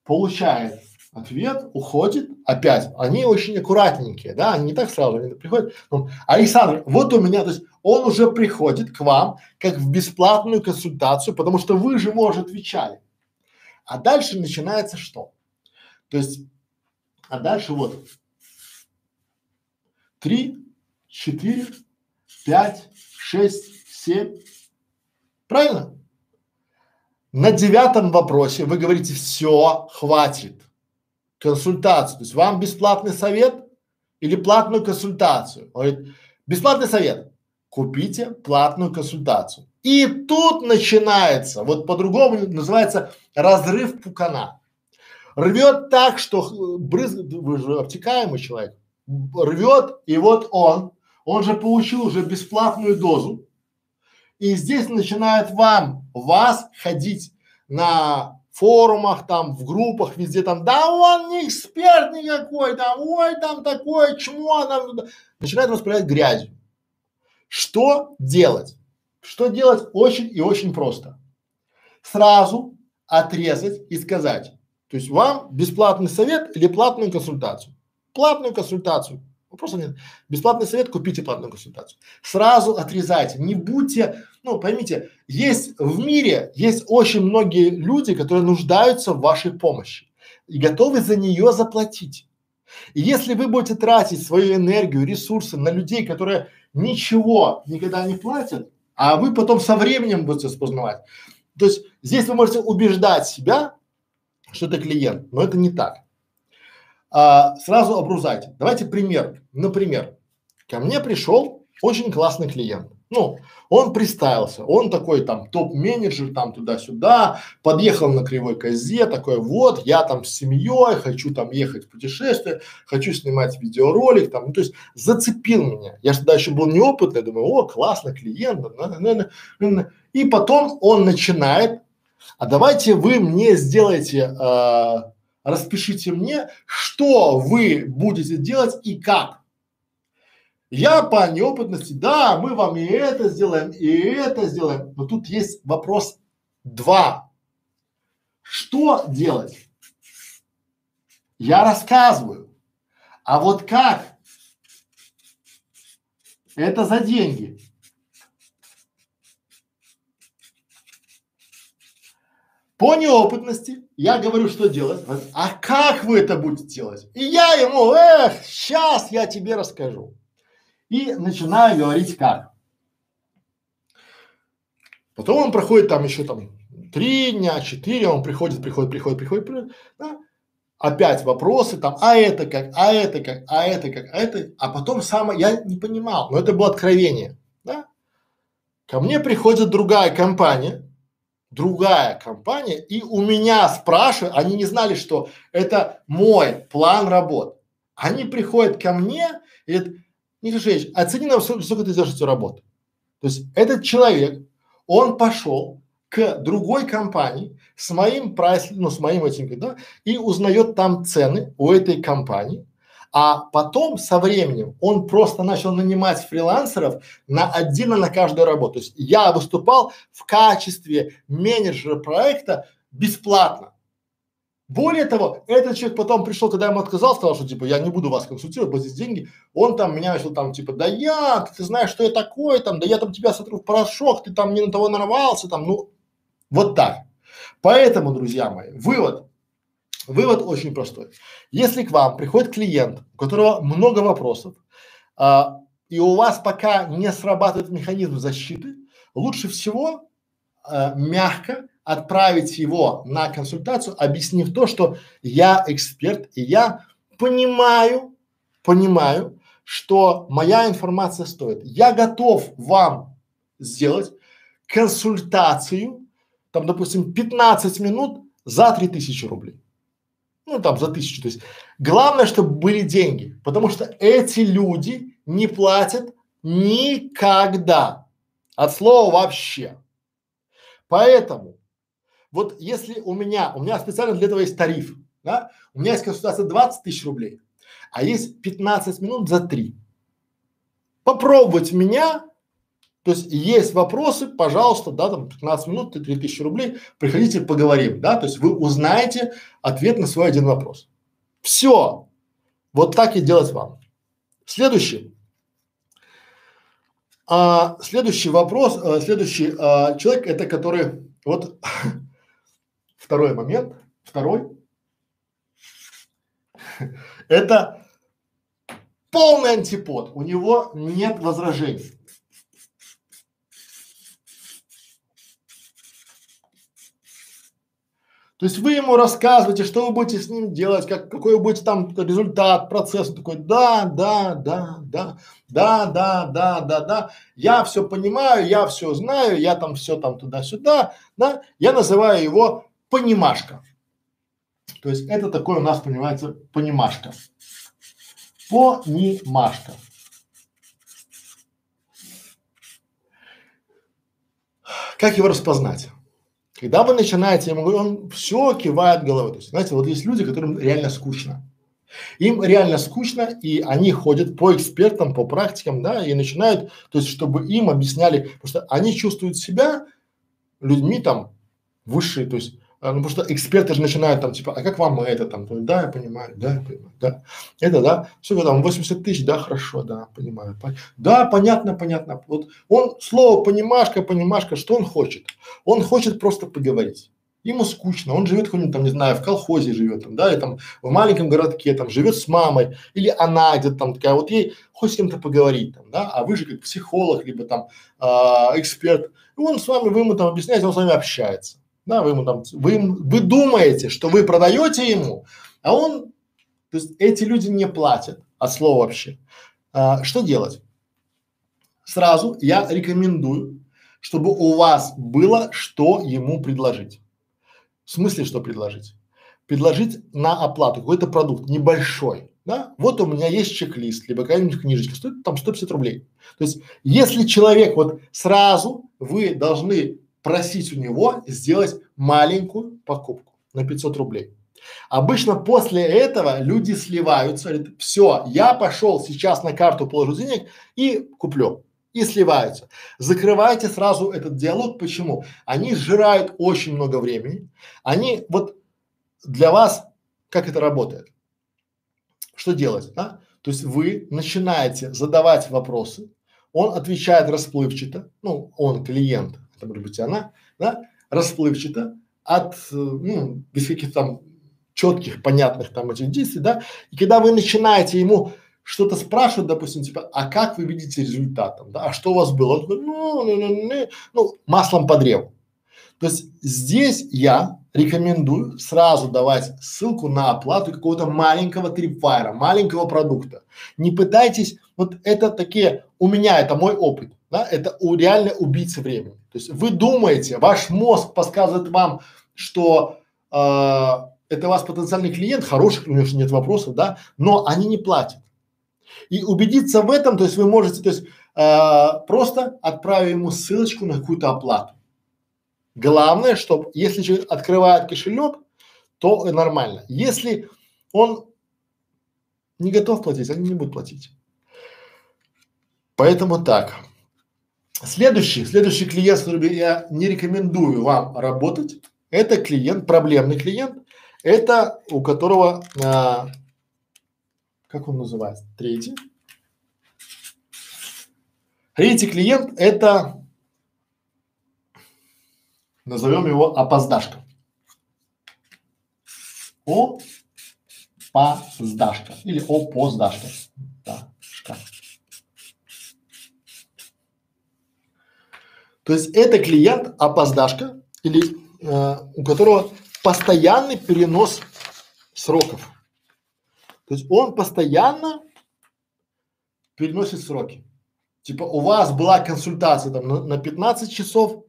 Получает Ответ уходит опять. Они очень аккуратненькие, да, они не так сразу они приходят. Ну, Александр, вот у меня, то есть он уже приходит к вам как в бесплатную консультацию, потому что вы же, может, отвечали. А дальше начинается что? То есть, а дальше вот три, четыре, пять, шесть, семь. Правильно? На девятом вопросе вы говорите, все, хватит консультацию. То есть вам бесплатный совет или платную консультацию? Он говорит, бесплатный совет. Купите платную консультацию. И тут начинается, вот по-другому называется разрыв пукана. Рвет так, что брызг, вы же обтекаемый человек, рвет, и вот он, он же получил уже бесплатную дозу, и здесь начинает вам, вас ходить на форумах, там, в группах, везде там, да он не эксперт никакой, там, ой, там такое чмо, там, начинает распылять грязью. Что делать? Что делать очень и очень просто. Сразу отрезать и сказать, то есть вам бесплатный совет или платную консультацию. Платную консультацию Вопроса нет. Бесплатный совет, купите платную консультацию. Сразу отрезайте, не будьте, ну поймите, есть в мире, есть очень многие люди, которые нуждаются в вашей помощи и готовы за нее заплатить. И если вы будете тратить свою энергию, ресурсы на людей, которые ничего никогда не платят, а вы потом со временем будете распознавать, то есть здесь вы можете убеждать себя, что это клиент, но это не так а, сразу обрузайте. Давайте пример. Например, ко мне пришел очень классный клиент. Ну, он приставился, он такой там топ-менеджер там туда-сюда, подъехал на кривой козе, такой вот, я там с семьей, хочу там ехать в путешествие, хочу снимать видеоролик там, ну, то есть зацепил меня. Я же тогда еще был неопытный, думаю, о, классный клиент, и потом он начинает, а давайте вы мне сделаете э, распишите мне, что вы будете делать и как. Я по неопытности, да, мы вам и это сделаем, и это сделаем, но тут есть вопрос два. Что делать? Я рассказываю. А вот как? Это за деньги. По неопытности я говорю, что делать. А как вы это будете делать? И я ему, эх, сейчас я тебе расскажу. И начинаю говорить как. Потом он проходит там еще там три дня, четыре, он приходит, приходит, приходит, приходит, приходит да? опять вопросы там, а это как, а это как, а это как, а это, а потом самое, я не понимал, но это было откровение, да? Ко мне приходит другая компания, другая компания, и у меня спрашивают, они не знали, что это мой план работ. Они приходят ко мне и говорят, Николай оцени нам, сколько, ты делаешь эту работу. То есть этот человек, он пошел к другой компании с моим прайс, ну с моим этим, да, и узнает там цены у этой компании, а потом со временем он просто начал нанимать фрилансеров на отдельно на каждую работу. То есть я выступал в качестве менеджера проекта бесплатно. Более того, этот человек потом пришел, когда я ему отказал, сказал, что типа я не буду вас консультировать, вот здесь деньги. Он там меня начал там типа, да я, ты знаешь, что я такой там, да я там тебя сотру в порошок, ты там не на того нарвался там, ну вот так. Поэтому, друзья мои, вывод, Вывод очень простой. Если к вам приходит клиент, у которого много вопросов, а, и у вас пока не срабатывает механизм защиты, лучше всего а, мягко отправить его на консультацию, объяснив то, что я эксперт и я понимаю, понимаю, что моя информация стоит. Я готов вам сделать консультацию, там, допустим, 15 минут за 3000 рублей ну там за тысячу. То есть главное, чтобы были деньги, потому что эти люди не платят никогда от слова вообще. Поэтому вот если у меня, у меня специально для этого есть тариф, да, у меня есть консультация 20 тысяч рублей, а есть 15 минут за 3. Попробовать меня то есть есть вопросы, пожалуйста, да, там 15 минут, 3000 рублей, приходите, поговорим, да, то есть вы узнаете ответ на свой один вопрос. Все. Вот так и делать вам. Следующий. А, следующий вопрос, а, следующий а, человек, это который, вот второй момент, второй, это полный антипод, у него нет возражений. То есть вы ему рассказываете, что вы будете с ним делать, как, какой будете там результат, процесс. Он такой, да, да, да, да, да, да, да, да, да. Я все понимаю, я все знаю, я там все там туда-сюда, да. Я называю его понимашка. То есть это такой у нас, понимаете, понимашка. Понимашка. Как его распознать? Когда вы начинаете ему говорить, он все кивает головой. То есть, знаете, вот есть люди, которым реально скучно. Им реально скучно, и они ходят по экспертам, по практикам, да, и начинают, то есть, чтобы им объясняли, потому что они чувствуют себя людьми там высшие, то есть ну, потому что эксперты же начинают там, типа, а как вам это там? Да, я понимаю, да, я понимаю, да. Это, да, все, там 80 тысяч, да, хорошо, да, понимаю. Пон... Да, понятно, понятно. Вот он, слово понимашка, понимашка, что он хочет? Он хочет просто поговорить. Ему скучно, он живет какой-нибудь там, не знаю, в колхозе живет там, да, или там в маленьком городке, там живет с мамой, или она где-то там такая, вот ей хочет с кем-то поговорить там, да, а вы же как психолог, либо там э, эксперт, и он с вами, вы ему там объясняете, он с вами общается. Да, вы ему там, вы, вы думаете, что вы продаете ему, а он, то есть эти люди не платят от слова вообще. А, что делать? Сразу я рекомендую, чтобы у вас было что ему предложить. В смысле, что предложить? Предложить на оплату какой-то продукт небольшой, да? Вот у меня есть чек-лист, либо какая-нибудь книжечка, стоит там 150 рублей. То есть, если человек вот сразу, вы должны просить у него сделать маленькую покупку на 500 рублей. Обычно после этого люди сливаются, говорят, все, я пошел сейчас на карту положу денег и куплю. И сливаются. Закрывайте сразу этот диалог. Почему? Они сжирают очень много времени. Они вот для вас, как это работает? Что делать? Да? То есть вы начинаете задавать вопросы, он отвечает расплывчато, ну, он клиент, это может быть она, да, расплывчато, от, ну, без каких-то там четких, понятных там этих действий, да, и когда вы начинаете ему что-то спрашивать, допустим, типа, а как вы видите результатом, да, а что у вас было? Он говорит, ну, ну, ну, ну, ну, маслом по древу. То есть здесь я рекомендую сразу давать ссылку на оплату какого-то маленького трипфайра, маленького продукта. Не пытайтесь, вот это такие, у меня это мой опыт, да, это у, реально убийцы времени. То есть вы думаете, ваш мозг подсказывает вам, что э, это вас потенциальный клиент, хороший, у него нет вопросов, да, но они не платят. И убедиться в этом, то есть вы можете, то есть э, просто отправить ему ссылочку на какую-то оплату. Главное, чтобы если человек открывает кошелек, то нормально. Если он не готов платить, они не будут платить. Поэтому так. Следующий, следующий клиент, с которым я не рекомендую вам работать, это клиент, проблемный клиент, это у которого, а, как он называется, третий. Третий клиент это, назовем его опоздашка. Опоздашка или опоздашка. Да, шкаф. То есть это клиент опоздашка или э, у которого постоянный перенос сроков. То есть он постоянно переносит сроки. Типа у вас была консультация там на, на 15 часов,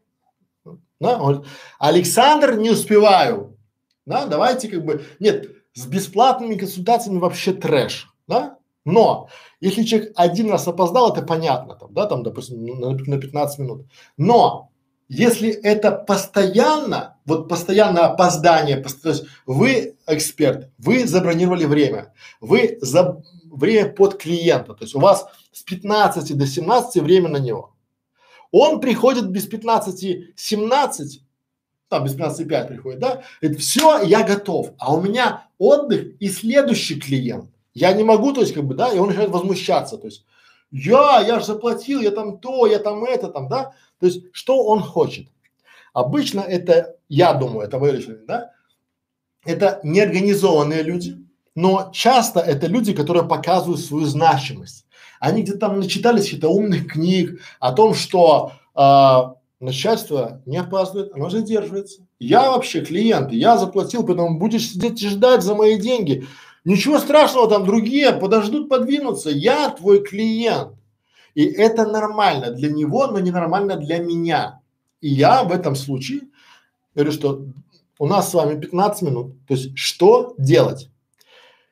да, он, Александр, не успеваю, да, давайте как бы, нет, с бесплатными консультациями вообще трэш, да, но если человек один раз опоздал, это понятно, там, да, там, допустим, на, на 15 минут. Но если это постоянно, вот постоянное опоздание, то есть вы эксперт, вы забронировали время, вы за время под клиента, то есть у вас с 15 до 17 время на него. Он приходит без 15-17, там без 15,5 приходит, да, это все, я готов, а у меня отдых и следующий клиент. Я не могу, то есть как бы, да, и он начинает возмущаться, то есть я, я же заплатил, я там то, я там это, там, да, то есть что он хочет. Обычно это, я думаю, это мое решение, да, это неорганизованные люди, но часто это люди, которые показывают свою значимость. Они где-то там начитались каких-то умных книг о том, что а, начальство не опаздывает, оно задерживается. Я вообще клиент, я заплатил, поэтому будешь сидеть и ждать за мои деньги. Ничего страшного, там другие подождут подвинуться. Я твой клиент. И это нормально для него, но ненормально для меня. И я в этом случае говорю, что у нас с вами 15 минут. То есть что делать?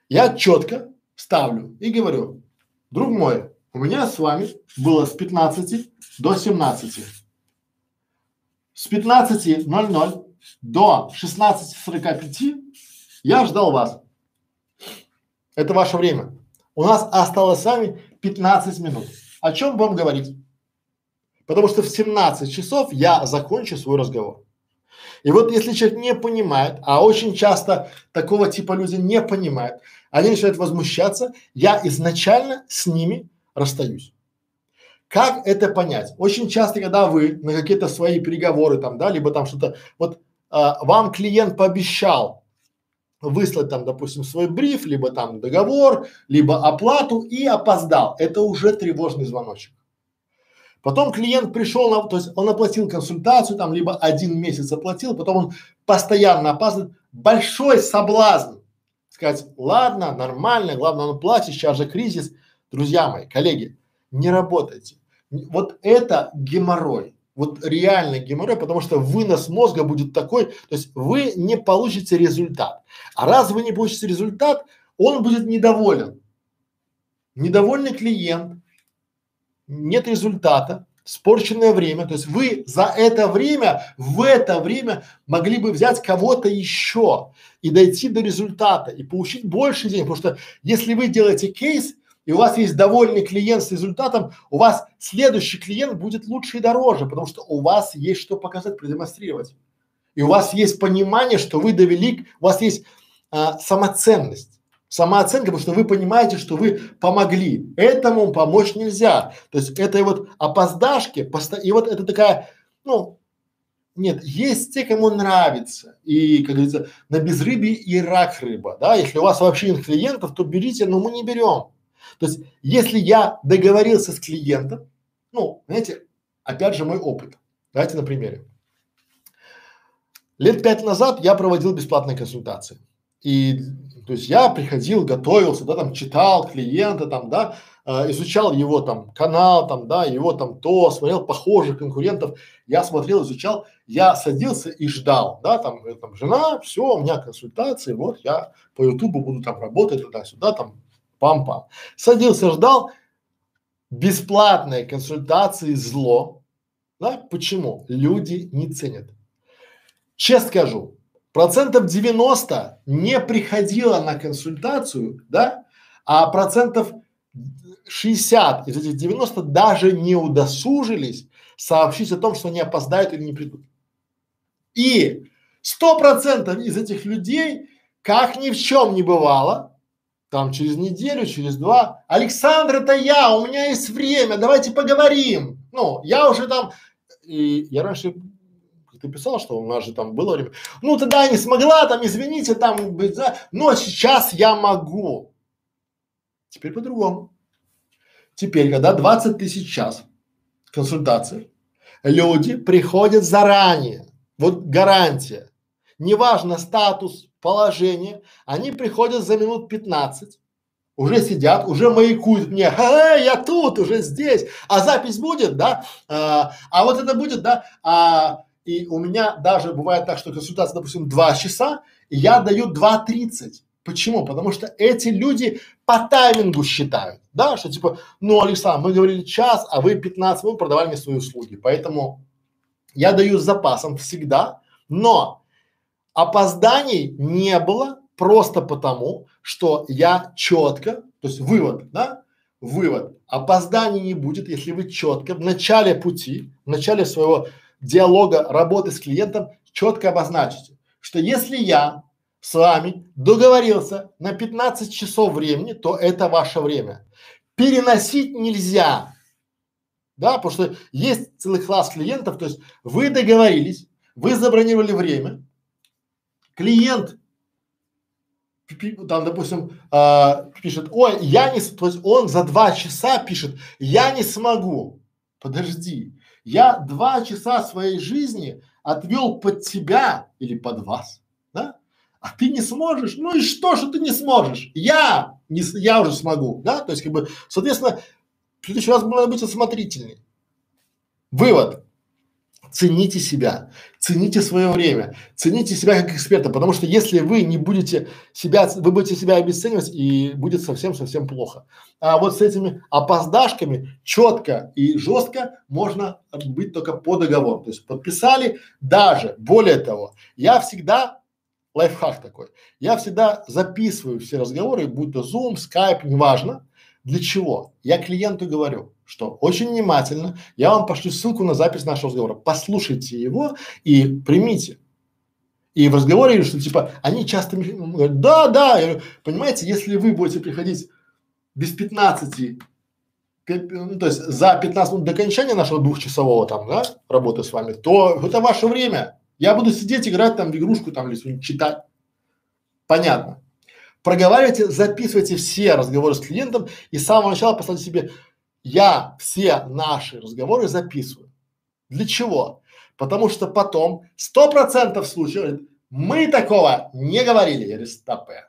Я четко ставлю и говорю, друг мой, у меня с вами было с 15 до 17. С 15.00 до 16.45 я ждал вас. Это ваше время. У нас осталось с вами 15 минут. О чем вам говорить? Потому что в 17 часов я закончу свой разговор. И вот если человек не понимает, а очень часто такого типа люди не понимают, они начинают возмущаться, я изначально с ними расстаюсь. Как это понять? Очень часто, когда вы на какие-то свои переговоры там, да, либо там что-то, вот а, вам клиент пообещал выслать там, допустим, свой бриф, либо там договор, либо оплату и опоздал. Это уже тревожный звоночек. Потом клиент пришел, на, то есть он оплатил консультацию, там, либо один месяц оплатил, потом он постоянно опаздывает. Большой соблазн сказать, ладно, нормально, главное он платит, сейчас же кризис. Друзья мои, коллеги, не работайте. Вот это геморрой вот реально геморрой, потому что вынос мозга будет такой, то есть вы не получите результат. А раз вы не получите результат, он будет недоволен. Недовольный клиент, нет результата, спорченное время, то есть вы за это время, в это время могли бы взять кого-то еще и дойти до результата и получить больше денег, потому что если вы делаете кейс, и у вас есть довольный клиент с результатом, у вас следующий клиент будет лучше и дороже, потому что у вас есть что показать, продемонстрировать. И у вас есть понимание, что вы довели, у вас есть а, самоценность, самооценка, потому что вы понимаете, что вы помогли. Этому помочь нельзя. То есть это вот опоздашки, и вот это такая, ну, нет, есть те, кому нравится. И, как говорится, на безрыбье и рак рыба, да. Если у вас вообще нет клиентов, то берите, но мы не берем. То есть, если я договорился с клиентом, ну, знаете, опять же мой опыт. Давайте на примере. Лет пять назад я проводил бесплатные консультации. И то есть я приходил, готовился, да, там читал клиента, там, да, э, изучал его там канал, там, да, его там то, смотрел похожих конкурентов, я смотрел, изучал, я садился и ждал, да, там, э, там жена, все, у меня консультации, вот я по ютубу буду там работать туда-сюда, там Пам-пам. Садился, ждал. Бесплатные консультации зло. Да? Почему? Люди не ценят. Честно скажу, процентов 90 не приходило на консультацию, да, а процентов 60 из этих 90 даже не удосужились сообщить о том, что они опоздают или не придут. И сто процентов из этих людей, как ни в чем не бывало, там через неделю, через два. Александр, это я, у меня есть время, давайте поговорим. Ну, я уже там, и я раньше ты писал, что у нас же там было время. Ну, тогда не смогла, там, извините, там, да, но сейчас я могу. Теперь по-другому. Теперь, когда 20 тысяч час консультации, люди приходят заранее. Вот гарантия. Неважно статус, положение, они приходят за минут 15, уже сидят, уже маякуют мне, а, я тут, уже здесь, а запись будет, да, а, а вот это будет, да, а, и у меня даже бывает так, что консультация, допустим, 2 часа, и я даю 2.30. Почему? Потому что эти люди по таймингу считают, да, что типа, ну, Александр, мы говорили час, а вы 15 минут продавали мне свои услуги, поэтому я даю с запасом всегда, но Опозданий не было просто потому, что я четко, то есть вывод, да, вывод, опозданий не будет, если вы четко в начале пути, в начале своего диалога, работы с клиентом, четко обозначите, что если я с вами договорился на 15 часов времени, то это ваше время. Переносить нельзя. Да, потому что есть целый класс клиентов, то есть вы договорились, вы забронировали время, клиент там, допустим, э, пишет, ой, я не, то есть он за два часа пишет, я не смогу. Подожди, я два часа своей жизни отвел под тебя или под вас, да? А ты не сможешь? Ну и что, что ты не сможешь? Я не, я уже смогу, да? То есть как бы, соответственно, в следующий раз надо быть осмотрительней. Вывод цените себя, цените свое время, цените себя как эксперта, потому что если вы не будете себя, вы будете себя обесценивать и будет совсем-совсем плохо. А вот с этими опоздашками четко и жестко можно быть только по договору. То есть подписали даже, более того, я всегда лайфхак такой, я всегда записываю все разговоры, будь то Zoom, Skype, неважно. Для чего? Я клиенту говорю, что очень внимательно я вам пошлю ссылку на запись нашего разговора. Послушайте его и примите. И в разговоре, что типа, они часто говорят, да, да, я говорю, понимаете, если вы будете приходить без 15, ну, то есть за 15 минут до окончания нашего двухчасового там, да, работы с вами, то это ваше время. Я буду сидеть, играть там в игрушку там или читать. Понятно. Проговаривайте, записывайте все разговоры с клиентом и с самого начала поставьте себе я все наши разговоры записываю. Для чего? Потому что потом сто процентов случаев мы такого не говорили. Я говорю, стопэ.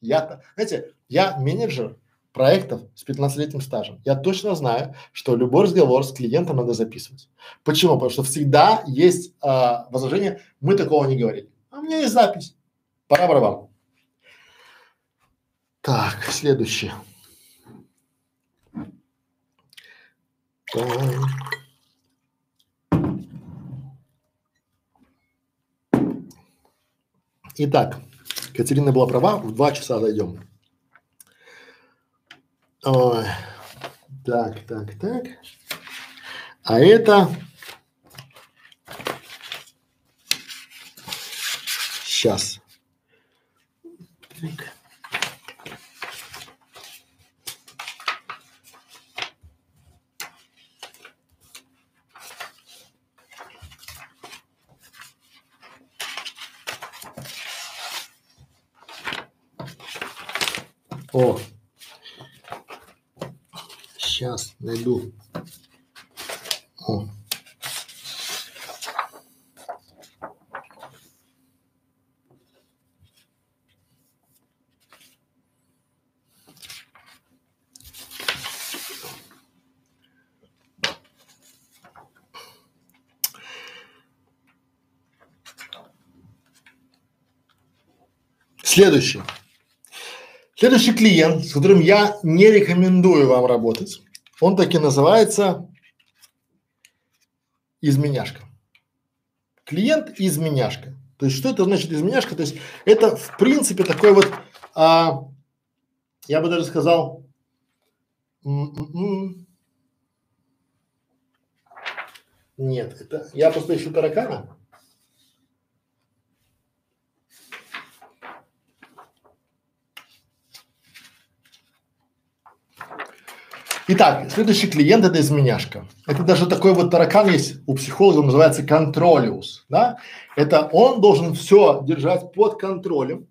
Я, знаете, я менеджер проектов с 15-летним стажем. Я точно знаю, что любой разговор с клиентом надо записывать. Почему? Потому что всегда есть а, возражение, мы такого не говорили. А у меня есть запись. Пора барабан. Так, следующее. Итак, Катерина была права, в два часа зайдем. Ой. Так, так, так. А это сейчас. Так. О, сейчас найду. О. Следующий. Следующий клиент, с которым я не рекомендую вам работать, он таки называется изменяшка. Клиент изменяшка. То есть что это значит изменяшка? То есть это в принципе такой вот, а, я бы даже сказал, м-м-м. нет, это я просто ищу таракана. Итак, следующий клиент это изменяшка. Это даже такой вот таракан есть у психологов, называется контролиус, да? Это он должен все держать под контролем,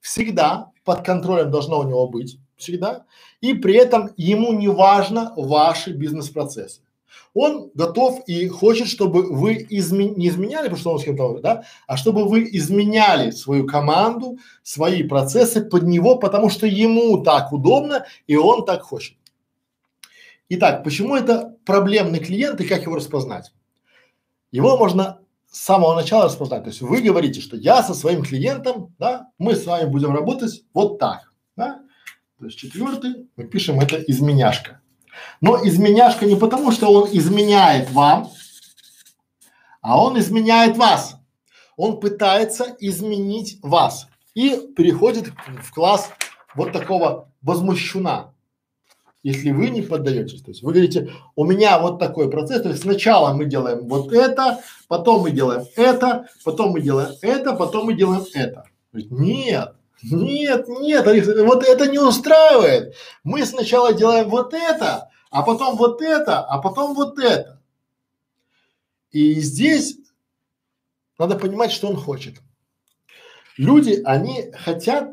всегда под контролем должно у него быть, всегда, и при этом ему не важно ваши бизнес-процессы. Он готов и хочет, чтобы вы изме... не изменяли, потому что он с кем-то, да, а чтобы вы изменяли свою команду, свои процессы под него, потому что ему так удобно и он так хочет. Итак, почему это проблемный клиент и как его распознать? Его можно с самого начала распознать. То есть вы говорите, что я со своим клиентом, да, мы с вами будем работать вот так, да. То есть четвертый мы пишем это изменяшка. Но изменяшка не потому, что он изменяет вам, а он изменяет вас. Он пытается изменить вас и переходит в класс вот такого возмущена если вы не поддаетесь. То есть вы говорите, у меня вот такой процесс, то есть сначала мы делаем вот это, потом мы делаем это, потом мы делаем это, потом мы делаем это. Нет, нет, нет, вот это не устраивает. Мы сначала делаем вот это, а потом вот это, а потом вот это. И здесь надо понимать, что он хочет. Люди, они хотят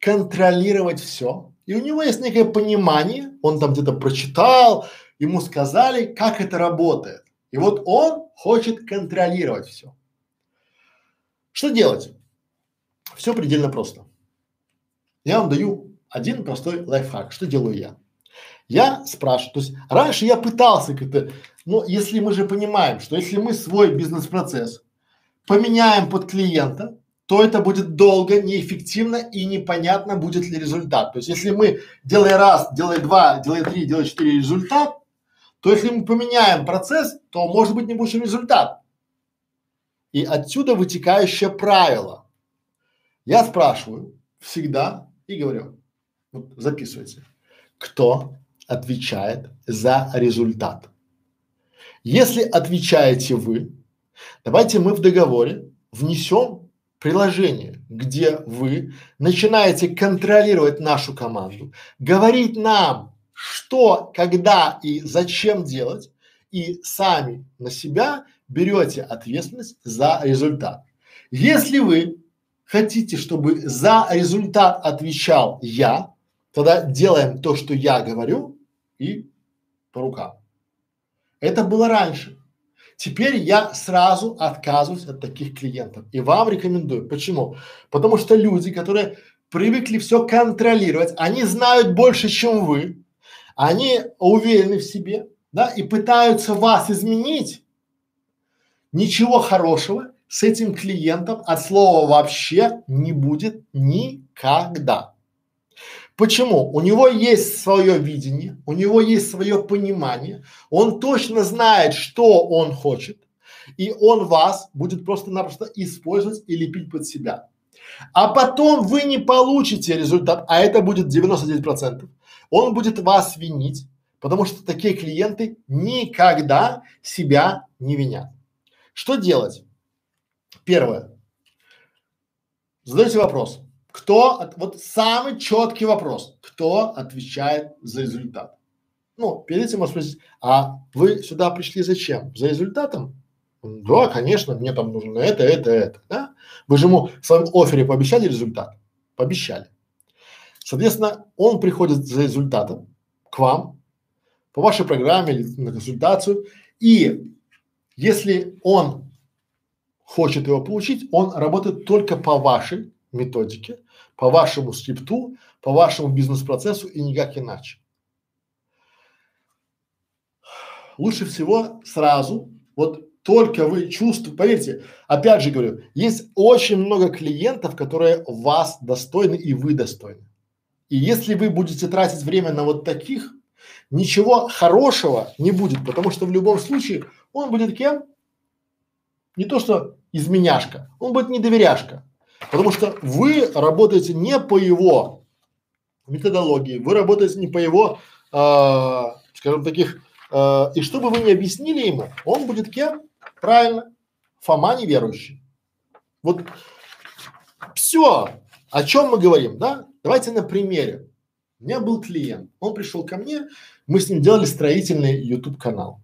контролировать все, и у него есть некое понимание, он там где-то прочитал, ему сказали, как это работает. И вот он хочет контролировать все. Что делать? Все предельно просто. Я вам даю один простой лайфхак. Что делаю я? Я спрашиваю, то есть раньше я пытался как-то, но если мы же понимаем, что если мы свой бизнес-процесс поменяем под клиента, то это будет долго, неэффективно и непонятно, будет ли результат. То есть, если мы делая раз, делая два, делая три, делая четыре результат, то если мы поменяем процесс, то может быть не будет результат. И отсюда вытекающее правило. Я спрашиваю всегда и говорю, вот записывайте, кто отвечает за результат. Если отвечаете вы, давайте мы в договоре внесем приложение, где вы начинаете контролировать нашу команду, говорить нам, что, когда и зачем делать, и сами на себя берете ответственность за результат. Если вы хотите, чтобы за результат отвечал я, тогда делаем то, что я говорю и по рукам. Это было раньше. Теперь я сразу отказываюсь от таких клиентов и вам рекомендую. Почему? Потому что люди, которые привыкли все контролировать, они знают больше, чем вы, они уверены в себе, да, и пытаются вас изменить. Ничего хорошего с этим клиентом от слова вообще не будет никогда. Почему? У него есть свое видение, у него есть свое понимание, он точно знает, что он хочет, и он вас будет просто-напросто использовать и лепить под себя. А потом вы не получите результат, а это будет 99%. Он будет вас винить, потому что такие клиенты никогда себя не винят. Что делать? Первое. Задайте вопрос. Кто, от, вот самый четкий вопрос, кто отвечает за результат? Ну, перед этим можно спросить, а вы сюда пришли зачем? За результатом? Да, конечно, мне там нужно это, это, это, да? Вы же ему в своем офере пообещали результат? Пообещали. Соответственно, он приходит за результатом к вам по вашей программе или на консультацию, и если он хочет его получить, он работает только по вашей методике, по вашему скрипту, по вашему бизнес-процессу и никак иначе. Лучше всего сразу, вот только вы чувствуете, поверьте, опять же говорю, есть очень много клиентов, которые вас достойны и вы достойны. И если вы будете тратить время на вот таких, ничего хорошего не будет, потому что в любом случае он будет кем? Не то что изменяшка, он будет недоверяшка. Потому что вы работаете не по его методологии, вы работаете не по его, э, скажем таких, э, и что бы вы ни объяснили ему, он будет кем? Правильно, Фома неверующий. Вот все, о чем мы говорим, да? Давайте на примере. У меня был клиент, он пришел ко мне, мы с ним делали строительный YouTube канал.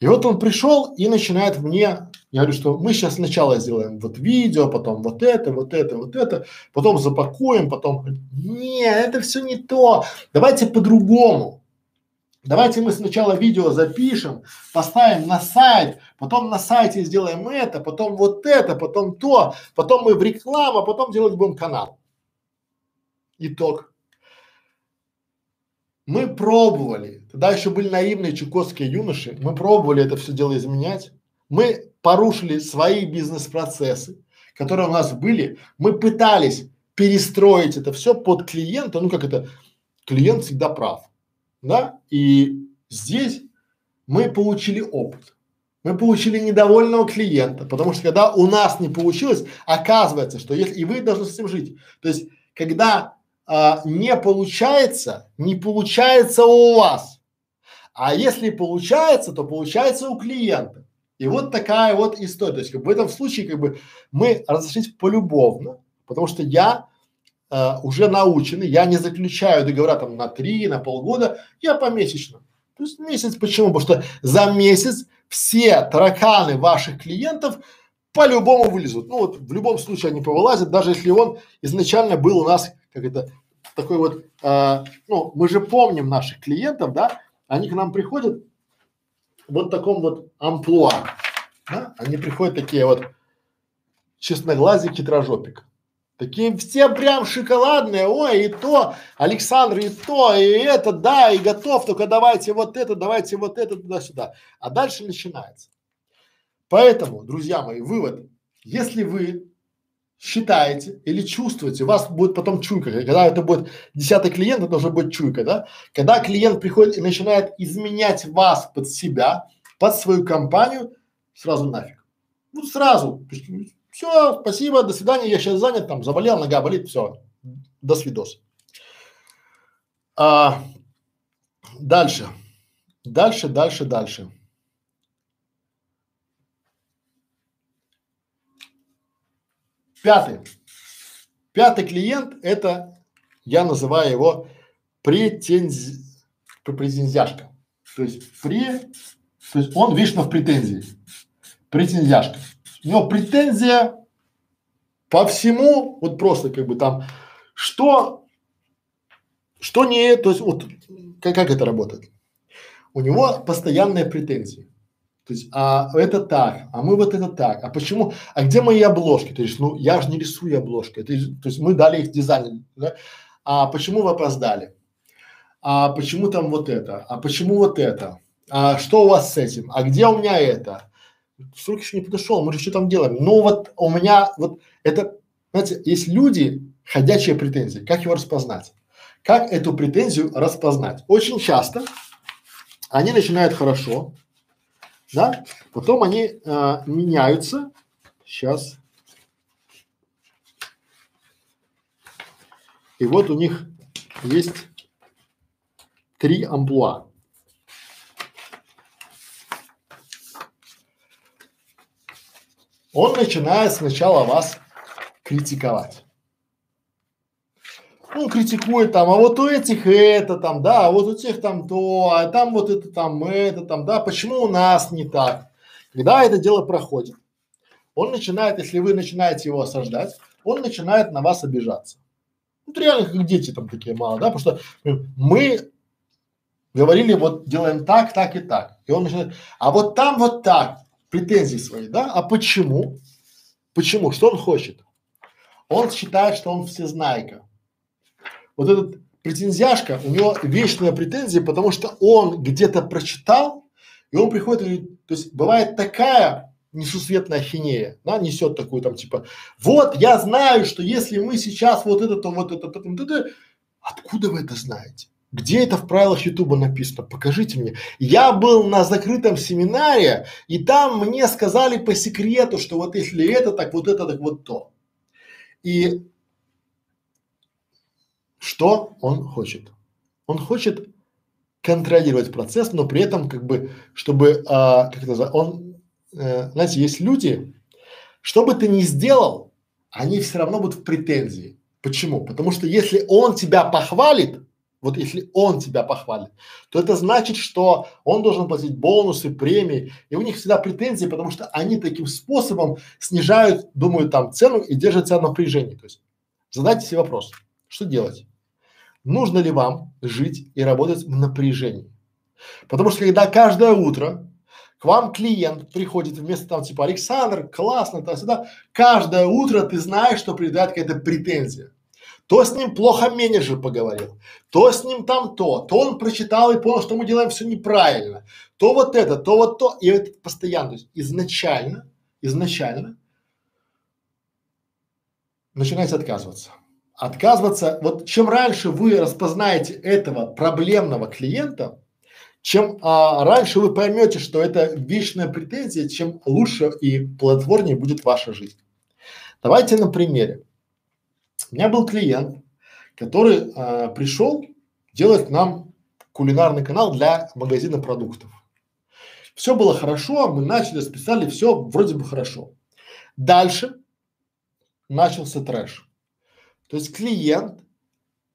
И вот он пришел и начинает мне я говорю, что мы сейчас сначала сделаем вот видео, потом вот это, вот это, вот это, потом запакуем, потом… Нет, это все не то. Давайте по-другому. Давайте мы сначала видео запишем, поставим на сайт, потом на сайте сделаем это, потом вот это, потом то, потом мы в рекламу, а потом делать будем канал. Итог. Мы пробовали, тогда еще были наивные чукотские юноши, мы пробовали это все дело изменять. Мы порушили свои бизнес-процессы, которые у нас были. Мы пытались перестроить это все под клиента. Ну как это? Клиент всегда прав, да? И здесь мы получили опыт. Мы получили недовольного клиента, потому что когда у нас не получилось, оказывается, что если и вы должны с этим жить. То есть, когда а, не получается, не получается у вас. А если получается, то получается у клиента. И вот такая вот история. То есть как бы, в этом случае как бы мы разошлись полюбовно, потому что я э, уже наученный, я не заключаю договора там на три, на полгода, я помесячно. То есть месяц почему? Потому что за месяц все тараканы ваших клиентов по-любому вылезут. Ну вот в любом случае они повылазят, даже если он изначально был у нас, как это, такой вот, э, ну мы же помним наших клиентов, да, они к нам приходят вот таком вот амплуа, да? они приходят такие вот честноглазик, хитрожопик. Такие все прям шоколадные, ой, и то, Александр, и то, и это, да, и готов, только давайте вот это, давайте вот это туда-сюда. А дальше начинается. Поэтому, друзья мои, вывод, если вы считаете или чувствуете, у вас будет потом чуйка, когда это будет десятый клиент, это уже будет чуйка, да? Когда клиент приходит и начинает изменять вас под себя, под свою компанию, сразу нафиг. Ну сразу, все, спасибо, до свидания, я сейчас занят, там, заболел, нога болит, все, до свидос. А, дальше, дальше, дальше, дальше. Пятый. Пятый клиент – это, я называю его претензи... претензяшка. То есть при, то есть он вечно в претензии. Претензяшка у него претензия по всему, вот просто как бы там, что, что не, то есть вот как, как это работает? У него постоянные претензии. То есть, а это так, а мы вот это так, а почему, а где мои обложки? То есть, ну, я же не рисую обложки, это, то есть мы дали их дизайнеру, да? а почему вы опоздали? А почему там вот это? А почему вот это? А что у вас с этим? А где у меня это? срок еще не подошел, мы же что там делаем. Но вот у меня вот это, знаете, есть люди, ходячие претензии. Как его распознать? Как эту претензию распознать? Очень часто они начинают хорошо, да, потом они э, меняются. Сейчас. И вот у них есть три амплуа. он начинает сначала вас критиковать. Он критикует там, а вот у этих это там, да, а вот у тех там то, а там вот это там, это там, да, почему у нас не так? Когда это дело проходит, он начинает, если вы начинаете его осаждать, он начинает на вас обижаться. Вот реально как дети там такие мало, да, потому что мы говорили, вот делаем так, так и так. И он начинает, а вот там вот так претензии свои, да? А почему? Почему? Что он хочет? Он считает, что он всезнайка. Вот этот претензияшка, у него вечная претензия, потому что он где-то прочитал, и он приходит и говорит, то есть бывает такая несусветная хинея, да, несет такую там типа, вот я знаю, что если мы сейчас вот это, то вот это, то, то, то, то, откуда вы это знаете? Где это в правилах Ютуба написано? Покажите мне. Я был на закрытом семинаре, и там мне сказали по секрету, что вот если это, так вот это, так вот то. И что он хочет? Он хочет контролировать процесс, но при этом как бы, чтобы, а, как это он, э, знаете, есть люди, что бы ты ни сделал, они все равно будут в претензии. Почему? Потому что если он тебя похвалит, вот если он тебя похвалит, то это значит, что он должен платить бонусы, премии, и у них всегда претензии, потому что они таким способом снижают, думают там цену и держат себя в напряжении. То есть задайте себе вопрос, что делать? Нужно ли вам жить и работать в напряжении? Потому что когда каждое утро к вам клиент приходит вместо там типа Александр, классно, туда-сюда, каждое утро ты знаешь, что придает какая-то претензия. То с ним плохо менеджер поговорил, то с ним там то, то он прочитал и понял, что мы делаем все неправильно, то вот это, то вот то, и это постоянно, то есть изначально, изначально начинаете отказываться. Отказываться, вот чем раньше вы распознаете этого проблемного клиента, чем а, раньше вы поймете, что это вечная претензия, чем лучше и плодотворнее будет ваша жизнь. Давайте на примере. У меня был клиент, который э, пришел делать нам кулинарный канал для магазина продуктов. Все было хорошо, мы начали, списали, все вроде бы хорошо. Дальше начался трэш. То есть клиент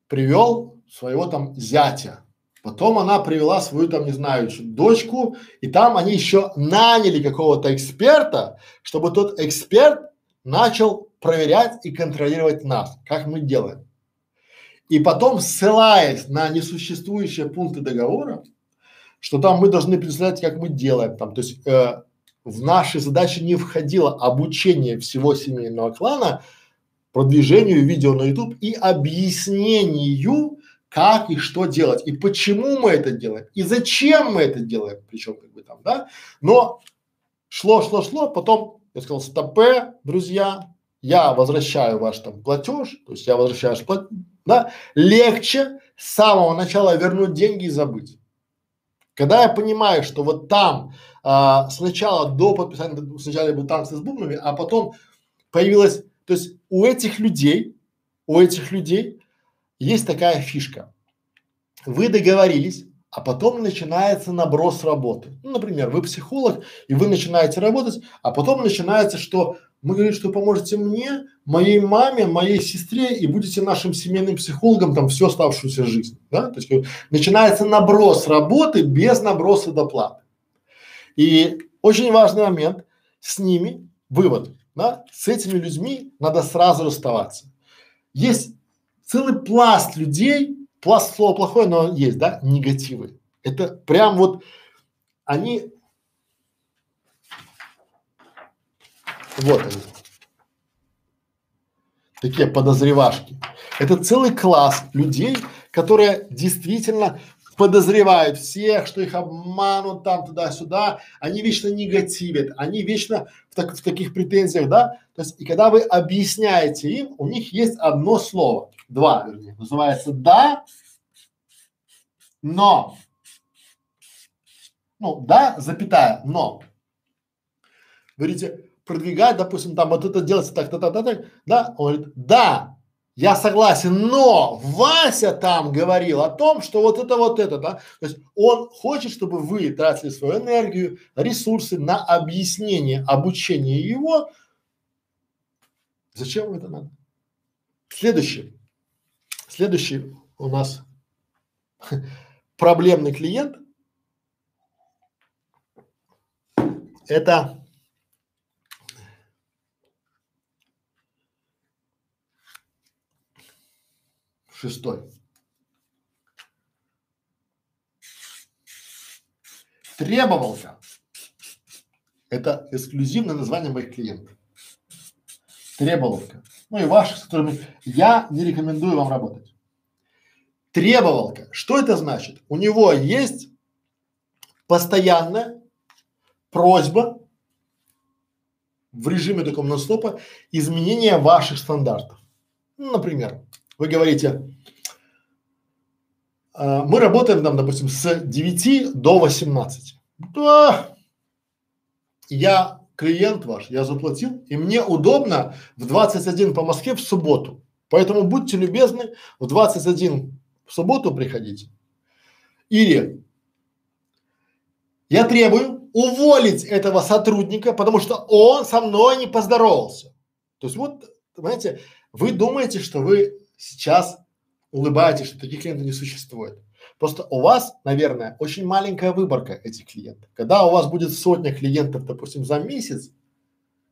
привел своего там зятя, потом она привела свою там, не знаю, дочку, и там они еще наняли какого-то эксперта, чтобы тот эксперт начал проверять и контролировать нас, как мы делаем. И потом, ссылаясь на несуществующие пункты договора, что там мы должны представлять, как мы делаем там, то есть э, в наши задачи не входило обучение всего семейного клана продвижению видео на YouTube и объяснению, как и что делать, и почему мы это делаем, и зачем мы это делаем, причем как бы там, да, но шло, шло, шло, потом я сказал, стопе, друзья, я возвращаю ваш там платеж, то есть я возвращаю ваш платеж, да, легче с самого начала вернуть деньги и забыть. Когда я понимаю, что вот там а, сначала до подписания, сначала был танцы с бубнами, а потом появилась, то есть у этих людей, у этих людей есть такая фишка. Вы договорились, а потом начинается наброс работы. Ну, например, вы психолог, и вы начинаете работать, а потом начинается, что мы говорим, что поможете мне, моей маме, моей сестре и будете нашим семейным психологом там всю оставшуюся жизнь, да? То есть начинается наброс работы без наброса доплаты. И очень важный момент с ними, вывод, да, с этими людьми надо сразу расставаться. Есть целый пласт людей, пласт слова плохое, но есть, да, негативы. Это прям вот они Вот они. Такие подозревашки. Это целый класс людей, которые действительно подозревают всех, что их обманут там туда-сюда, они вечно негативят, они вечно в, так, в таких претензиях, да? То есть, и когда вы объясняете им, у них есть одно слово, два, вернее, называется да, но. Ну, да, запятая, но. Говорите, продвигать, допустим, там вот это делается так, так, так, так, да, он говорит, да, я согласен, но Вася там говорил о том, что вот это вот это, да, то есть он хочет, чтобы вы тратили свою энергию, ресурсы на объяснение, обучение его. Зачем это надо? Следующий, следующий у нас проблемный клиент – это Шестой. Требовалка. Это эксклюзивное название моих клиентов. Требовалка. Ну и ваши, с которыми я не рекомендую вам работать. Требовалка. Что это значит? У него есть постоянная просьба в режиме таком нон-стопа изменения ваших стандартов. Ну, например, вы говорите, э, мы работаем там, допустим, с 9 до 18. Да, я клиент ваш, я заплатил, и мне удобно в 21 по Москве в субботу. Поэтому будьте любезны, в 21 в субботу приходите. Или я требую уволить этого сотрудника, потому что он со мной не поздоровался. То есть вот, понимаете, вы думаете, что вы сейчас улыбаетесь, что таких клиентов не существует. Просто у вас, наверное, очень маленькая выборка этих клиентов. Когда у вас будет сотня клиентов, допустим, за месяц,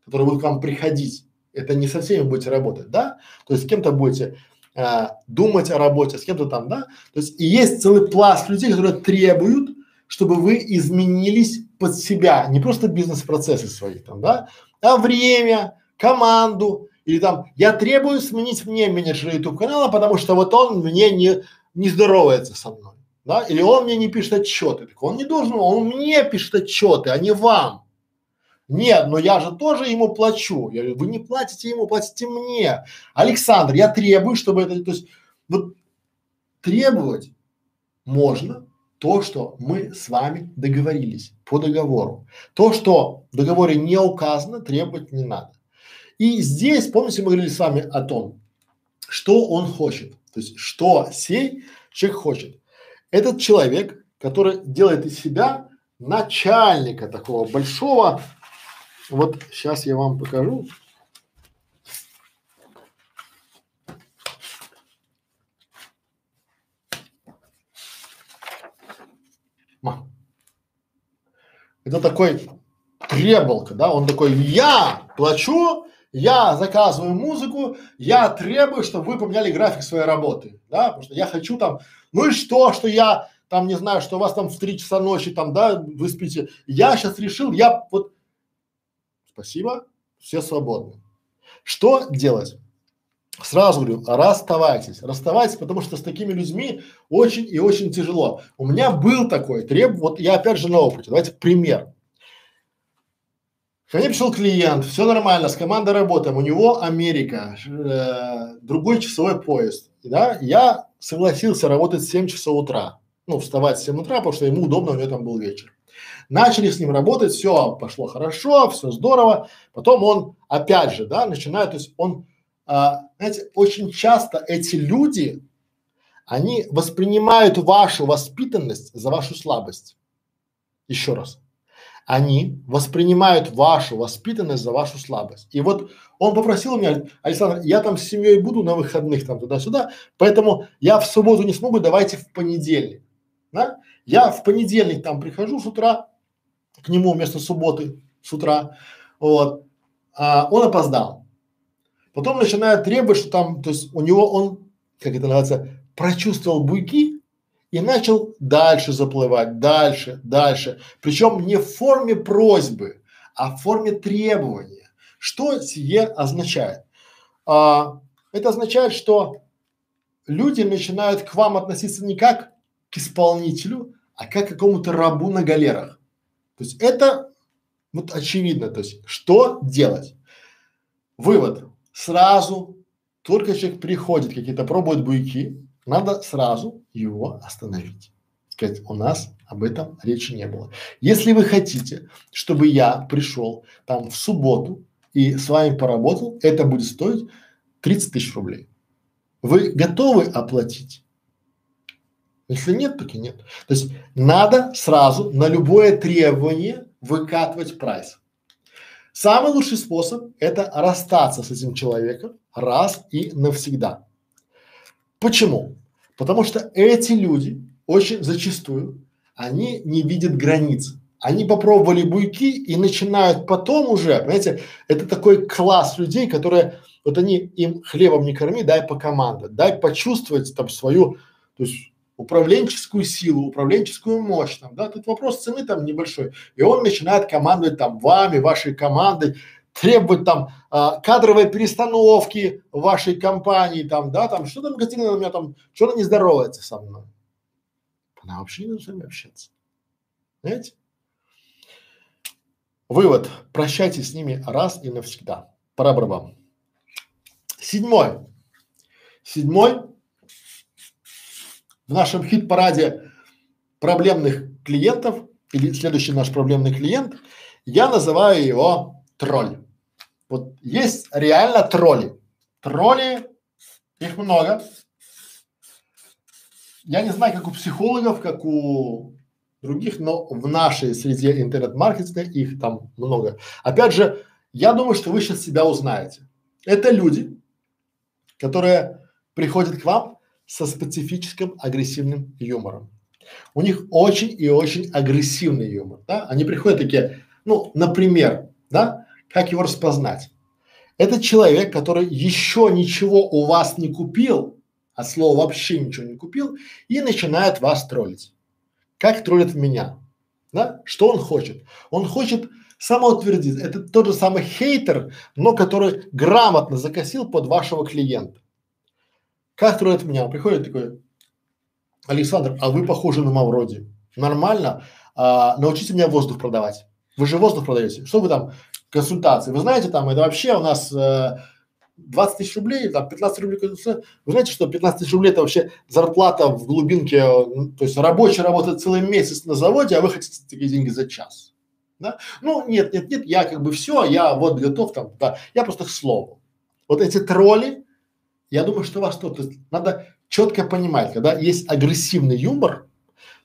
которые будут к вам приходить, это не со всеми будете работать, да? То есть с кем-то будете а, думать о работе, с кем-то там, да? То есть и есть целый пласт людей, которые требуют, чтобы вы изменились под себя, не просто бизнес-процессы свои там, да, а время, команду, или там, я требую сменить мне менеджера YouTube канала, потому что вот он мне не, не здоровается со мной. Да? Или он мне не пишет отчеты. Так он не должен, он мне пишет отчеты, а не вам. Нет, но я же тоже ему плачу. Я говорю, вы не платите ему, платите мне. Александр, я требую, чтобы это, то есть, вот требовать можно то, что мы с вами договорились по договору. То, что в договоре не указано, требовать не надо. И здесь, помните, мы говорили с вами о том, что он хочет. То есть, что сей человек хочет? Этот человек, который делает из себя начальника такого большого, вот сейчас я вам покажу. Это такой требовалка, да, он такой, я плачу, я заказываю музыку, я требую, чтобы вы поменяли график своей работы, да, потому что я хочу там, ну и что, что я там, не знаю, что у вас там в три часа ночи там, да, вы спите, я сейчас решил, я вот, спасибо, все свободны. Что делать? Сразу говорю, расставайтесь, расставайтесь, потому что с такими людьми очень и очень тяжело. У меня был такой треб, вот я опять же на опыте, давайте пример. Ко мне пришел клиент, все нормально, с командой работаем, у него Америка, э, другой часовой поезд, да, я согласился работать в 7 часов утра, ну, вставать в 7 утра, потому что ему удобно, у него там был вечер. Начали с ним работать, все пошло хорошо, все здорово, потом он опять же, да, начинает, то есть он а, знаете, очень часто эти люди, они воспринимают вашу воспитанность за вашу слабость. Еще раз. Они воспринимают вашу воспитанность за вашу слабость. И вот он попросил меня, Александр, я там с семьей буду на выходных там туда-сюда, поэтому я в субботу не смогу, давайте в понедельник. Да? Я в понедельник там прихожу с утра к нему вместо субботы с утра, вот, а он опоздал. Потом начинает требовать, что там, то есть у него он, как это называется, прочувствовал буйки и начал дальше заплывать, дальше, дальше. Причем не в форме просьбы, а в форме требования. Что сие означает? А, это означает, что люди начинают к вам относиться не как к исполнителю, а как к какому-то рабу на галерах. То есть это вот очевидно. То есть что делать? Вывод сразу, только человек приходит, какие-то пробует буйки, надо сразу его остановить. Сказать, у нас об этом речи не было. Если вы хотите, чтобы я пришел там в субботу и с вами поработал, это будет стоить 30 тысяч рублей. Вы готовы оплатить? Если нет, так и нет. То есть надо сразу на любое требование выкатывать прайс. Самый лучший способ – это расстаться с этим человеком раз и навсегда. Почему? Потому что эти люди очень зачастую, они не видят границ. Они попробовали буйки и начинают потом уже, понимаете, это такой класс людей, которые, вот они им хлебом не корми, дай по команде, дай почувствовать там свою, то есть управленческую силу, управленческую мощь там, да, тут вопрос цены там небольшой, и он начинает командовать там вами, вашей командой, требовать там а, кадровой перестановки вашей компании там, да, там, что там Катерина у меня там, что она не здоровается со мной? Она вообще не с вами общаться. Знаете? Вывод. Прощайтесь с ними раз и навсегда. Пора барабан. Седьмой. Седьмой в нашем хит-параде проблемных клиентов или следующий наш проблемный клиент, я называю его тролль. Вот есть реально тролли. Тролли, их много. Я не знаю, как у психологов, как у других, но в нашей среде интернет-маркетинга их там много. Опять же, я думаю, что вы сейчас себя узнаете. Это люди, которые приходят к вам со специфическим агрессивным юмором. У них очень и очень агрессивный юмор, да? Они приходят такие, ну, например, да, как его распознать? Это человек, который еще ничего у вас не купил, от слова вообще ничего не купил, и начинает вас троллить. Как троллит меня, да? Что он хочет? Он хочет самоутвердиться. Это тот же самый хейтер, но который грамотно закосил под вашего клиента. Как строит меня? Он приходит такой, Александр, а вы похожи на Мавроди. Нормально? А, научите меня воздух продавать. Вы же воздух продаете. Что вы там, консультации? Вы знаете, там, это вообще у нас э, 20 тысяч рублей, там 15 рублей. Вы знаете, что 15 тысяч рублей это вообще зарплата в глубинке, то есть рабочий работает целый месяц на заводе, а вы хотите такие деньги за час. Да? Ну, нет, нет, нет, я как бы все, я вот готов там, да, я просто к слову. Вот эти тролли, я думаю, что вас есть надо четко понимать, когда есть агрессивный юмор,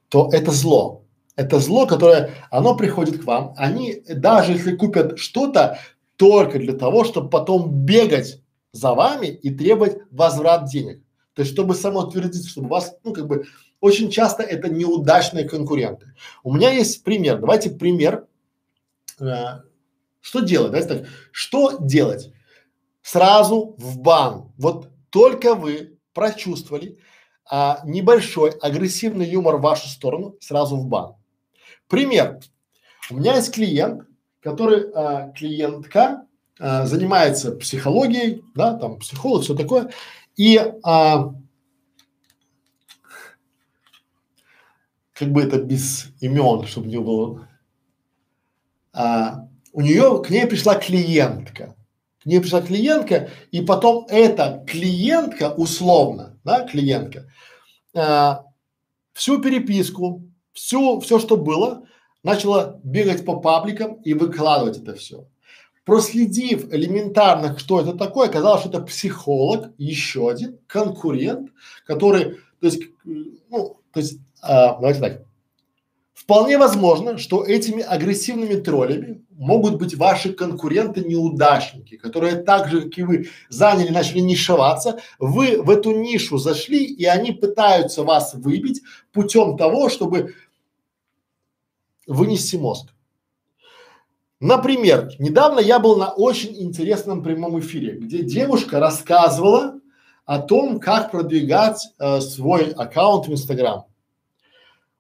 то это зло. Это зло, которое, оно приходит к вам. Они, даже если купят что-то, только для того, чтобы потом бегать за вами и требовать возврат денег. То есть, чтобы самоутвердиться, чтобы вас, ну, как бы, очень часто это неудачные конкуренты. У меня есть пример. Давайте пример. Э, что делать? Давайте так. Что делать? Сразу в бан. Вот только вы прочувствовали а, небольшой агрессивный юмор в вашу сторону, сразу в бан. Пример. У меня есть клиент, который, а, клиентка, а, занимается психологией, да, там психолог, все такое, и а, как бы это без имен, чтобы не было, а, у нее, к ней пришла клиентка, к ней пришла клиентка, и потом эта клиентка, условно, да, клиентка, а, всю переписку, всю, все, что было, начала бегать по пабликам и выкладывать это все. Проследив элементарно, что это такое, оказалось, что это психолог, еще один конкурент, который, то есть, ну, то есть, а, давайте так, Вполне возможно, что этими агрессивными троллями могут быть ваши конкуренты-неудачники, которые так же, как и вы, заняли, начали нишеваться, вы в эту нишу зашли, и они пытаются вас выбить путем того, чтобы вынести мозг. Например, недавно я был на очень интересном прямом эфире, где девушка рассказывала о том, как продвигать э, свой аккаунт в Инстаграм.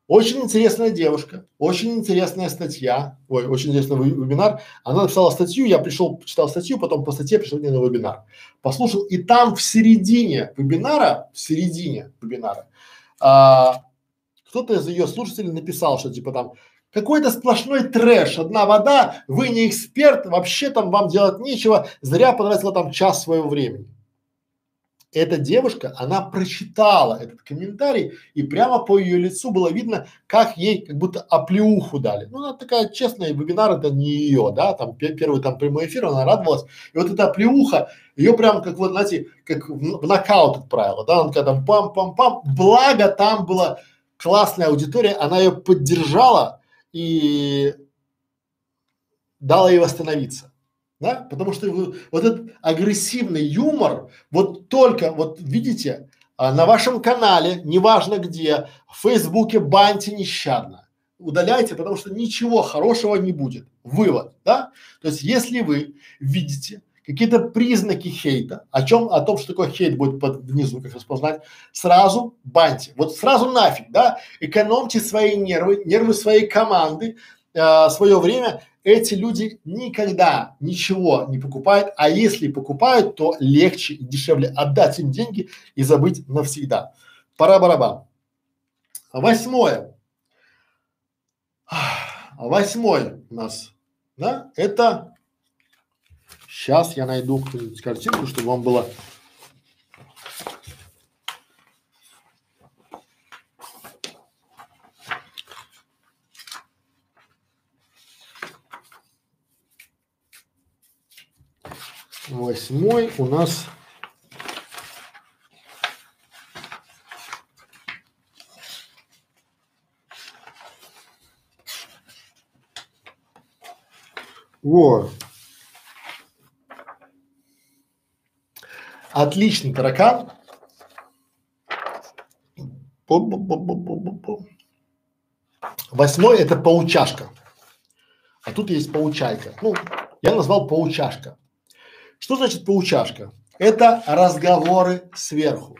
Очень интересная девушка, очень интересная статья, ой, очень интересный вебинар. Она написала статью, я пришел, читал статью, потом по статье пришел на вебинар. Послушал, и там в середине вебинара, в середине вебинара, а, кто-то из ее слушателей написал, что типа там какой-то сплошной трэш, одна вода, вы не эксперт, вообще там вам делать нечего, зря потратила там час своего времени эта девушка, она прочитала этот комментарий и прямо по ее лицу было видно, как ей как будто оплеуху дали. Ну, она такая честная, вебинар это не ее, да, там первый там прямой эфир, она радовалась. И вот эта оплеуха, ее прям как вот, знаете, как в, в нокаут отправила, да, она такая там пам-пам-пам, благо там была классная аудитория, она ее поддержала и дала ей восстановиться да, потому что вот этот агрессивный юмор, вот только, вот видите, а, на вашем канале, неважно где, в Фейсбуке баньте нещадно, удаляйте, потому что ничего хорошего не будет. Вывод, да? То есть, если вы видите какие-то признаки хейта, о чем, о том, что такое хейт будет под внизу, как распознать, сразу баньте, вот сразу нафиг, да, экономьте свои нервы, нервы своей команды, э, свое время. Эти люди никогда ничего не покупают, а если покупают, то легче и дешевле отдать им деньги и забыть навсегда. Пора барабан. Восьмое. Восьмое у нас, да, это, сейчас я найду картинку, чтобы вам было восьмой у нас Вот. Отличный таракан. Восьмой это паучашка. А тут есть паучайка. Ну, я назвал паучашка. Что значит паучашка? Это разговоры сверху.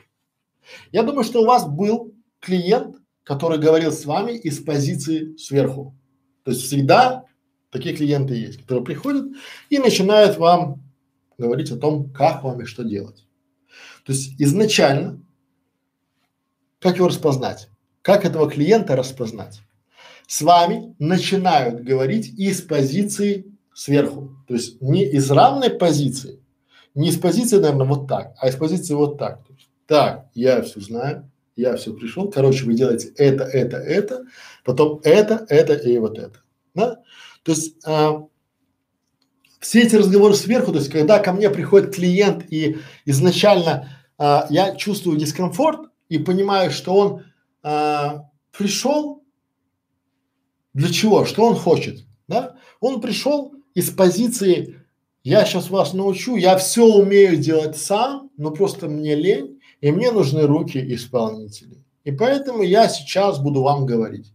Я думаю, что у вас был клиент, который говорил с вами из позиции сверху. То есть всегда такие клиенты есть, которые приходят и начинают вам говорить о том, как вам и что делать. То есть изначально, как его распознать? Как этого клиента распознать? С вами начинают говорить из позиции сверху, то есть не из равной позиции, не из позиции, наверное, вот так, а из позиции вот так. Так, я все знаю, я все пришел, короче, вы делаете это, это, это, потом это, это и вот это, да? То есть а, все эти разговоры сверху, то есть когда ко мне приходит клиент и изначально а, я чувствую дискомфорт, и понимаю, что он а, пришел для чего, что он хочет, да? Он пришел из позиции я сейчас вас научу, я все умею делать сам, но просто мне лень, и мне нужны руки исполнителей. И поэтому я сейчас буду вам говорить.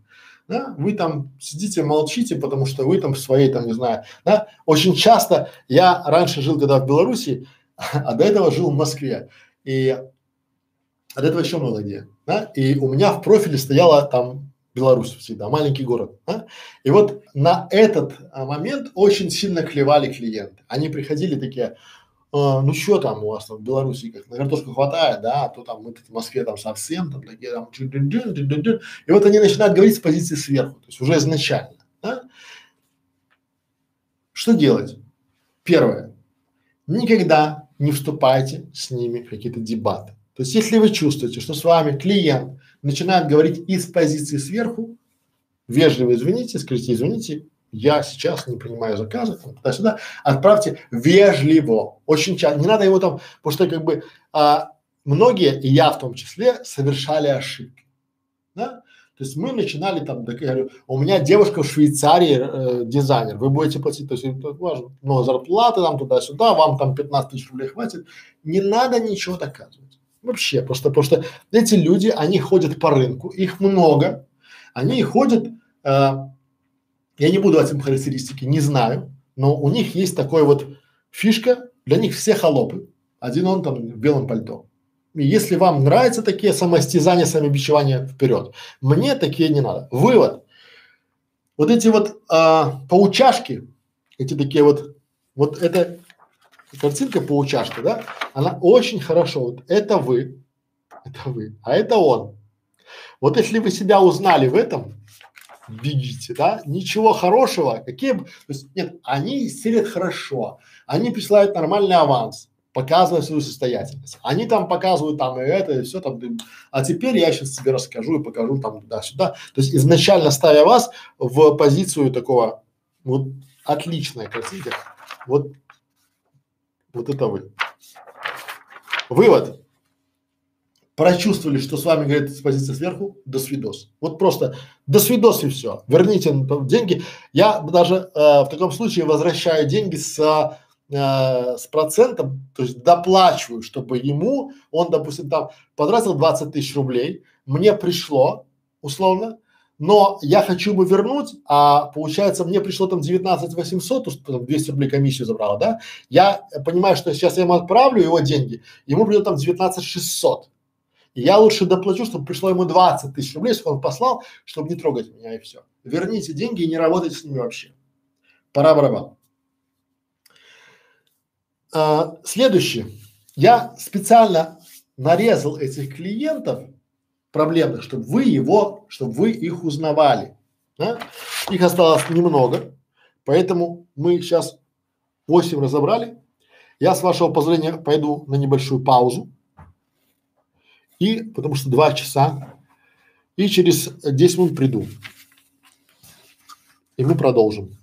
Да? Вы там сидите, молчите, потому что вы там в своей, там, не знаю, да? Очень часто, я раньше жил когда в Беларуси, а до этого жил в Москве. И а до этого еще много где, да? И у меня в профиле стояла там Беларусь всегда, маленький город. Да? И вот на этот а, момент очень сильно клевали клиенты. Они приходили такие, ну что там у вас там в Беларуси, как на картошку хватает, да, а то там мы в Москве там совсем, там такие там, и вот они начинают говорить с позиции сверху, то есть уже изначально, да? Что делать? Первое. Никогда не вступайте с ними в какие-то дебаты. То есть, если вы чувствуете, что с вами клиент начинает говорить из позиции сверху, вежливо извините, скажите, извините, я сейчас не принимаю заказы, туда-сюда, отправьте вежливо, очень часто, не надо его там, потому что как бы а, многие, и я в том числе, совершали ошибки, да, то есть мы начинали там, так, я говорю, у меня девушка в Швейцарии э, дизайнер, вы будете платить, то есть это важно, но зарплаты там туда-сюда, вам там 15 тысяч рублей хватит, не надо ничего доказывать. Вообще, просто потому что эти люди, они ходят по рынку, их много, они ходят, э, я не буду давать им характеристики, не знаю, но у них есть такой вот фишка, для них все холопы, один он там в белом пальто. И если вам нравятся такие самостязания, самобичевания, вперед. Мне такие не надо. Вывод. Вот эти вот а, паучашки, эти такие вот, вот это картинка паучашка, да, она очень хорошо, вот это вы, это вы, а это он. Вот если вы себя узнали в этом, бегите, да, ничего хорошего, какие то есть нет, они селят хорошо, они присылают нормальный аванс, показывая свою состоятельность. Они там показывают там и это, и все там, а теперь я сейчас тебе расскажу и покажу там туда-сюда. То есть изначально ставя вас в позицию такого вот отличная картинка, вот вот это вы. Вывод. Прочувствовали, что с вами говорит с позиции сверху, до свидос. Вот просто до свидос и все. Верните деньги. Я даже э, в таком случае возвращаю деньги с, э, с процентом, то есть доплачиваю, чтобы ему, он, допустим, там потратил 20 тысяч рублей, мне пришло, условно, но я хочу ему вернуть, а получается мне пришло там 19 800, то, что там 200 рублей комиссию забрала, да, я понимаю, что сейчас я ему отправлю его деньги, ему придет там 19 600. Я лучше доплачу, чтобы пришло ему 20 тысяч рублей, если он послал, чтобы не трогать меня и все. Верните деньги и не работайте с ними вообще. Пора барабан. А, следующее. Я специально нарезал этих клиентов проблемных, чтобы вы его, чтобы вы их узнавали. Да? Их осталось немного, поэтому мы сейчас 8 разобрали. Я, с вашего позволения, пойду на небольшую паузу. И, потому что два часа, и через 10 минут приду. И мы продолжим.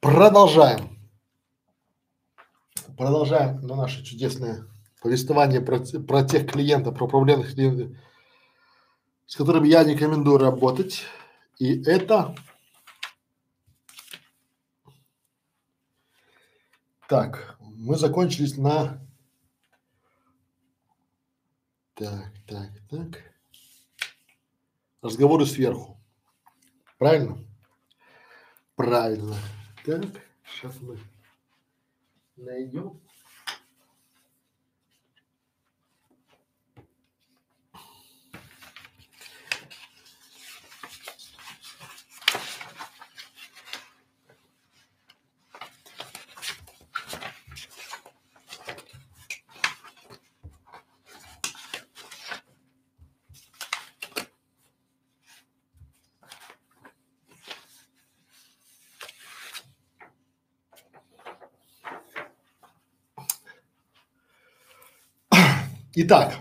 Продолжаем. Продолжаем на наше чудесное повествование про, про тех клиентов, про проблемных клиентов, с которыми я не рекомендую работать. И это так, мы закончились на так, так, так. Разговоры сверху. Правильно? Правильно. Так, сейчас мы найдем. Итак,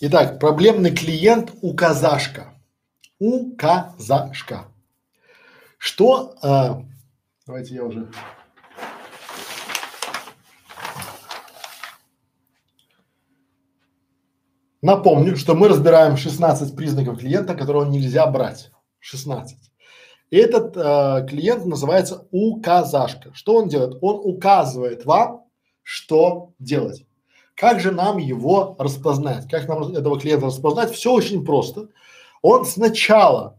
Итак, проблемный клиент у казашка. У казашка. Что, э, давайте я уже Напомню, что мы разбираем 16 признаков клиента, которого нельзя брать. 16. Этот э, клиент называется указашка. Что он делает? Он указывает вам, что делать. Как же нам его распознать? Как нам этого клиента распознать? Все очень просто. Он сначала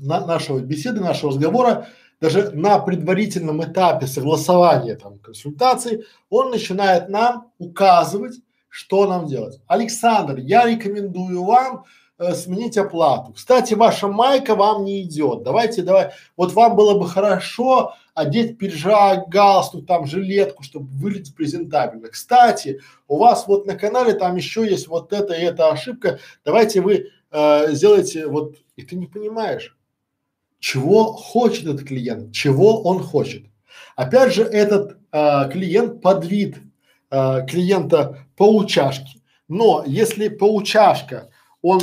на нашего беседы, нашего разговора, даже на предварительном этапе согласования там консультации, он начинает нам указывать, что нам делать. Александр, я рекомендую вам э, сменить оплату. Кстати, ваша майка вам не идет. Давайте, давай, вот вам было бы хорошо одеть пиджак, галстук, там жилетку, чтобы выглядеть презентабельно. Кстати, у вас вот на канале там еще есть вот эта и эта ошибка. Давайте вы э, сделаете вот, и ты не понимаешь, чего хочет этот клиент, чего он хочет. Опять же, этот э, клиент под вид э, клиента паучашки. Но если паучашка, он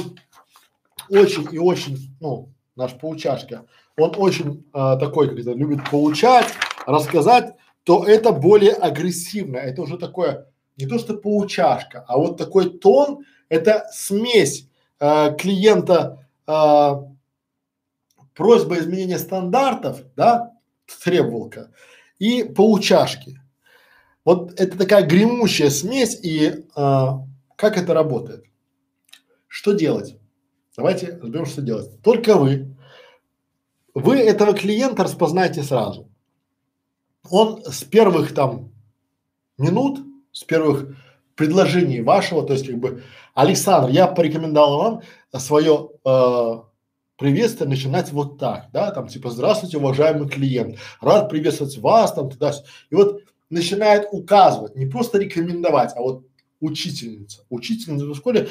очень и очень, ну, наш паучашка, он очень э, такой, как это, любит получать, рассказать, то это более агрессивно. Это уже такое, не то что паучашка, а вот такой тон, это смесь э, клиента э, просьба изменения стандартов, да, требовалка, и паучашки. Вот это такая гремучая смесь, и э, как это работает? Что делать? Давайте разберем, что делать. Только вы, вы этого клиента распознаете сразу. Он с первых там минут, с первых предложений вашего, то есть как бы, Александр, я порекомендовал вам свое э, приветствие начинать вот так, да, там типа, здравствуйте, уважаемый клиент, рад приветствовать вас, там туда, и вот начинает указывать, не просто рекомендовать, а вот учительница, учительница в школе,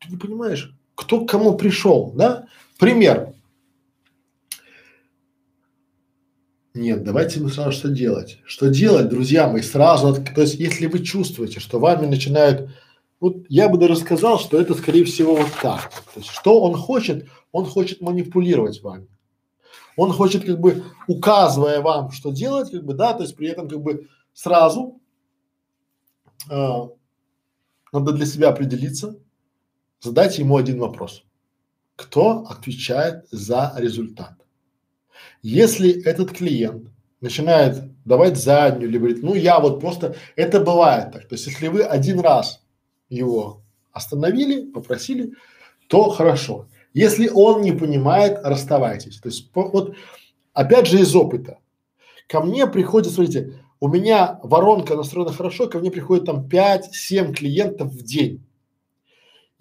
ты не понимаешь, кто к кому пришел, да? Пример. Нет, давайте мы сразу что делать. Что делать, друзья мои, сразу, то есть если вы чувствуете, что вами начинают, вот я бы даже сказал, что это скорее всего вот так. То есть что он хочет? Он хочет манипулировать вами. Он хочет как бы указывая вам, что делать, как бы, да, то есть при этом как бы сразу э, надо для себя определиться, задайте ему один вопрос. Кто отвечает за результат? Если этот клиент начинает давать заднюю, либо говорит, ну я вот просто, это бывает так. То есть если вы один раз его остановили, попросили, то хорошо. Если он не понимает, расставайтесь. То есть по, вот опять же из опыта. Ко мне приходит, смотрите, у меня воронка настроена хорошо, ко мне приходит там 5-7 клиентов в день.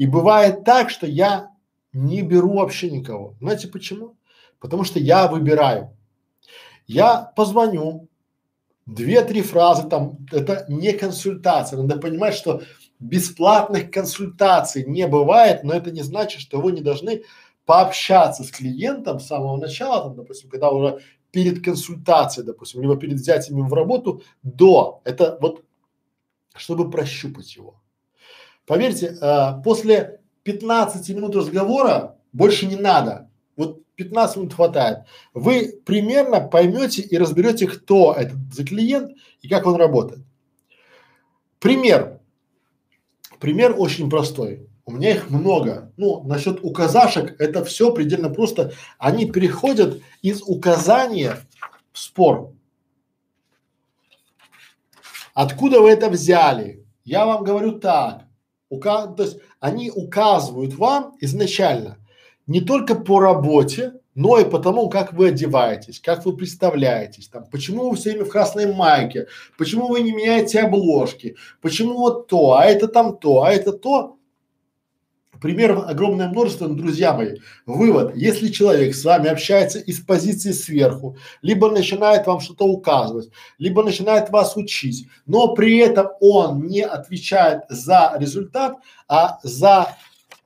И бывает так, что я не беру вообще никого. Знаете почему? Потому что я выбираю. Я позвоню, две-три фразы там, это не консультация. Надо понимать, что бесплатных консультаций не бывает, но это не значит, что вы не должны пообщаться с клиентом с самого начала, там, допустим, когда уже перед консультацией, допустим, либо перед взятием в работу, до. Это вот, чтобы прощупать его. Поверьте, э, после 15 минут разговора больше не надо. Вот 15 минут хватает. Вы примерно поймете и разберете, кто этот за клиент и как он работает. Пример. Пример очень простой. У меня их много. Ну, насчет указашек это все предельно просто. Они переходят из указания в спор. Откуда вы это взяли? Я вам говорю так. Ука... То есть они указывают вам изначально не только по работе, но и потому, как вы одеваетесь, как вы представляетесь, там, почему вы все время в красной майке, почему вы не меняете обложки, почему вот то, а это там то, а это то. Примеров огромное множество, но, друзья мои, вывод, если человек с вами общается из позиции сверху, либо начинает вам что-то указывать, либо начинает вас учить, но при этом он не отвечает за результат, а за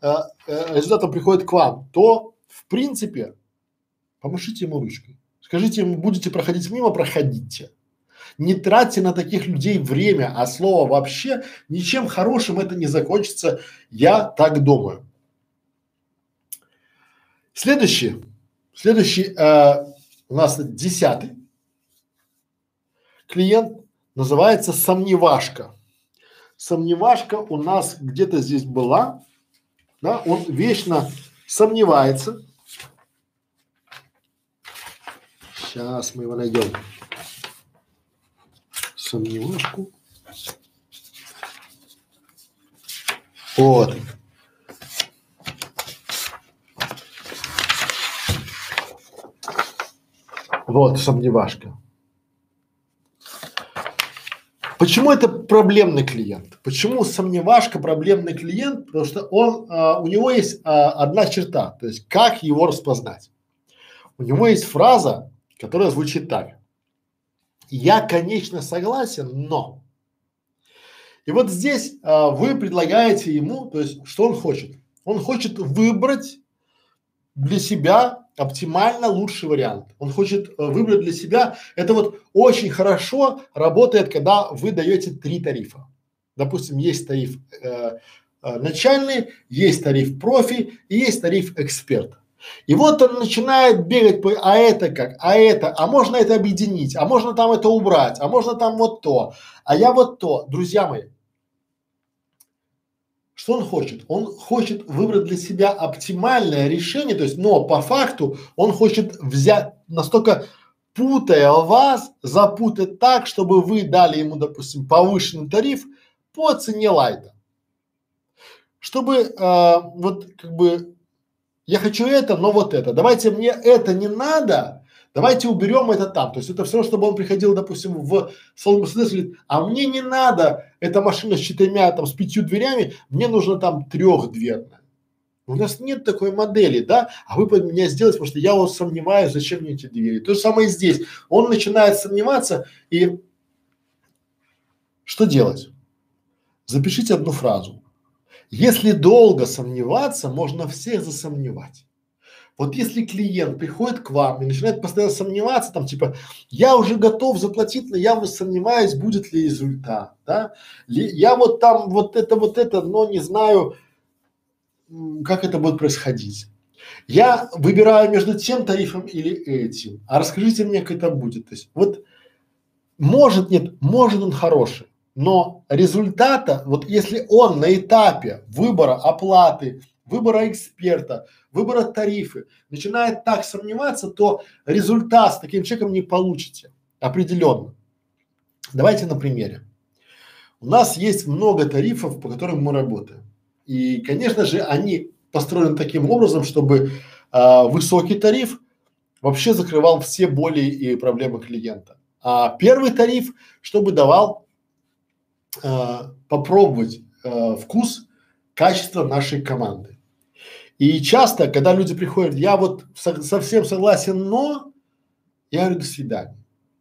э, э, результатом приходит к вам, то в принципе помашите ему ручкой. Скажите ему, будете проходить мимо, проходите. Не тратьте на таких людей время, а слово вообще ничем хорошим это не закончится, я так думаю. Следующий, следующий э, у нас десятый клиент называется сомневашка. Сомневашка у нас где-то здесь была, да, он вечно сомневается. Сейчас мы его найдем сомневашку. Вот. Вот сомневашка. Почему это проблемный клиент? Почему сомневашка проблемный клиент? Потому что он, а, у него есть а, одна черта, то есть как его распознать. У него есть фраза, которая звучит так. Я, конечно, согласен, но. И вот здесь а, вы предлагаете ему, то есть, что он хочет? Он хочет выбрать для себя оптимально лучший вариант. Он хочет э, выбрать для себя. Это вот очень хорошо работает, когда вы даете три тарифа. Допустим, есть тариф э, э, начальный, есть тариф профи и есть тариф эксперт. И вот он начинает бегать по, а это как, а это, а можно это объединить, а можно там это убрать, а можно там вот то, а я вот то. Друзья мои, что он хочет? Он хочет выбрать для себя оптимальное решение, то есть, но по факту он хочет взять настолько путая вас, запутать так, чтобы вы дали ему, допустим, повышенный тариф по цене лайта. Чтобы э, вот как бы я хочу это, но вот это. Давайте мне это не надо, давайте уберем это там. То есть это все, чтобы он приходил, допустим, в салон Мерседес и говорит, а мне не надо эта машина с четырьмя, там, с пятью дверями, мне нужно там трехдверная. У нас нет такой модели, да, а вы под меня сделаете, потому что я вот сомневаюсь, зачем мне эти двери. То же самое и здесь. Он начинает сомневаться и что делать? Запишите одну фразу. Если долго сомневаться, можно всех засомневать. Вот если клиент приходит к вам и начинает постоянно сомневаться, там типа, я уже готов заплатить, но я вот сомневаюсь, будет ли результат, да? Ли, я вот там вот это, вот это, но не знаю, как это будет происходить. Я выбираю между тем тарифом или этим, а расскажите мне, как это будет. То есть вот может нет, может он хороший, но результата, вот если он на этапе выбора оплаты, выбора эксперта, выбора тарифы начинает так сомневаться, то результат с таким человеком не получите определенно. Давайте на примере. У нас есть много тарифов, по которым мы работаем. И, конечно же, они построены таким образом, чтобы а, высокий тариф вообще закрывал все боли и проблемы клиента. А первый тариф, чтобы давал э, попробовать э, вкус, качество нашей команды. И часто, когда люди приходят, я вот со совсем согласен, но я говорю до свидания.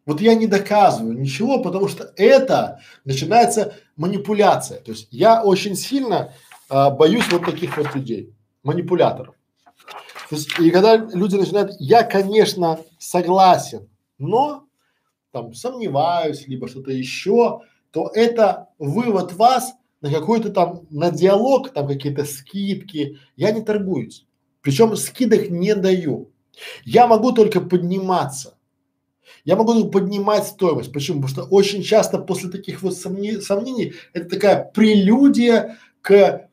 Вот я не доказываю ничего, потому что это начинается манипуляция. То есть я очень сильно э, боюсь вот таких вот людей, манипуляторов. То есть, и когда люди начинают, я, конечно, согласен, но там сомневаюсь, либо что-то еще, то это вывод вас на какой-то там, на диалог, там какие-то скидки, я не торгуюсь. Причем скидок не даю. Я могу только подниматься. Я могу только поднимать стоимость. Почему? Потому что очень часто после таких вот сомнений, сомнений это такая прелюдия к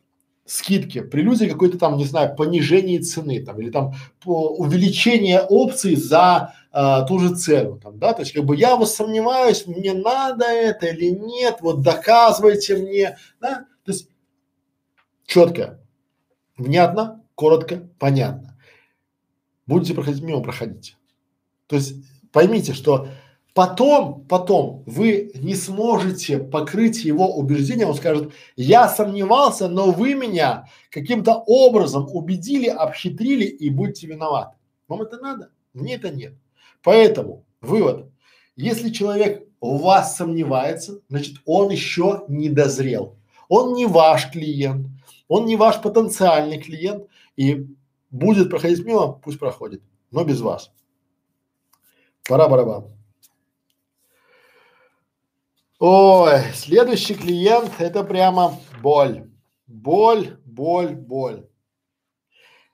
скидке, прелюдия какой-то там, не знаю, понижение цены там или там увеличение опций за а, ту же цену там, да, то есть как бы я вот сомневаюсь, мне надо это или нет, вот доказывайте мне, да, то есть четко, внятно, коротко, понятно. Будете проходить мимо, проходите. То есть поймите, что потом, потом вы не сможете покрыть его убеждения, он скажет, я сомневался, но вы меня каким-то образом убедили, обхитрили и будете виноваты. Вам это надо? Мне это нет. Поэтому вывод. Если человек в вас сомневается, значит он еще не дозрел. Он не ваш клиент, он не ваш потенциальный клиент и будет проходить мимо, пусть проходит, но без вас. Пора барабан. Ой, следующий клиент это прямо боль. Боль, боль, боль.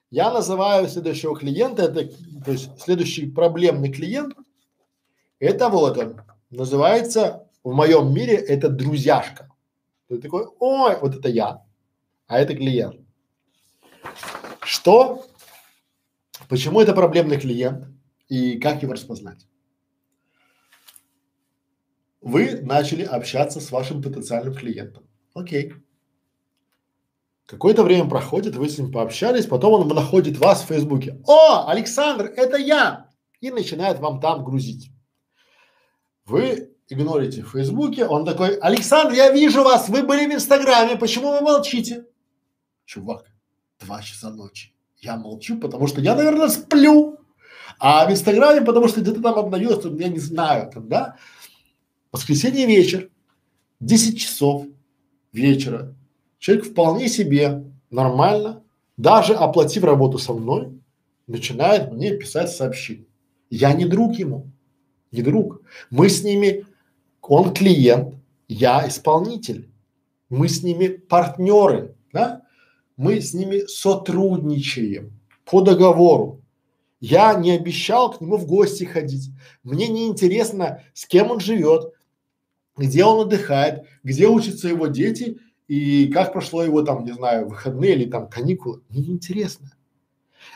Я называю следующего клиента, это, то есть следующий проблемный клиент, это вот он, называется в моем мире это друзьяшка. Ты такой, ой, вот это я, а это клиент. Что? Почему это проблемный клиент и как его распознать? Вы начали общаться с вашим потенциальным клиентом. Окей. Какое-то время проходит, вы с ним пообщались, потом он находит вас в Фейсбуке. О, Александр, это я! И начинает вам там грузить. Вы игнорите в Фейсбуке, он такой, Александр, я вижу вас, вы были в Инстаграме, почему вы молчите? Чувак, два часа ночи. Я молчу, потому что я, наверное, сплю. А в Инстаграме, потому что где-то там обновилось, я не знаю, там, да? Воскресенье вечер, 10 часов вечера, Человек вполне себе нормально, даже оплатив работу со мной, начинает мне писать сообщение. Я не друг ему, не друг. Мы с ними, он клиент, я исполнитель. Мы с ними партнеры, да? Мы с ними сотрудничаем по договору. Я не обещал к нему в гости ходить. Мне не интересно, с кем он живет, где он отдыхает, где учатся его дети и как прошло его там, не знаю, выходные или там каникулы, неинтересно.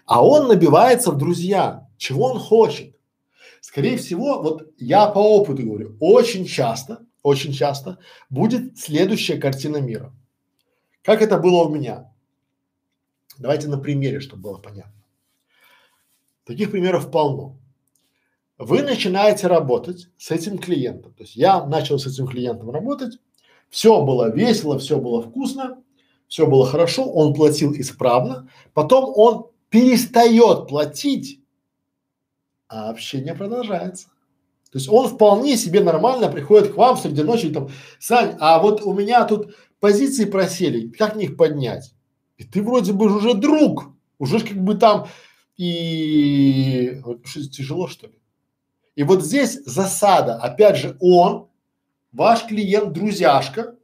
А он набивается в друзья. Чего он хочет? Скорее всего, вот я по опыту говорю, очень часто, очень часто будет следующая картина мира. Как это было у меня? Давайте на примере, чтобы было понятно. Таких примеров полно. Вы начинаете работать с этим клиентом. То есть я начал с этим клиентом работать, все было весело, все было вкусно, все было хорошо, он платил исправно, потом он перестает платить, а общение продолжается. То есть он вполне себе нормально приходит к вам среди ночи и там, Сань, а вот у меня тут позиции просели, как них поднять? И ты вроде бы уже друг, уже как бы там и что, тяжело что ли? И вот здесь засада, опять же, он ваш клиент, друзьяшка,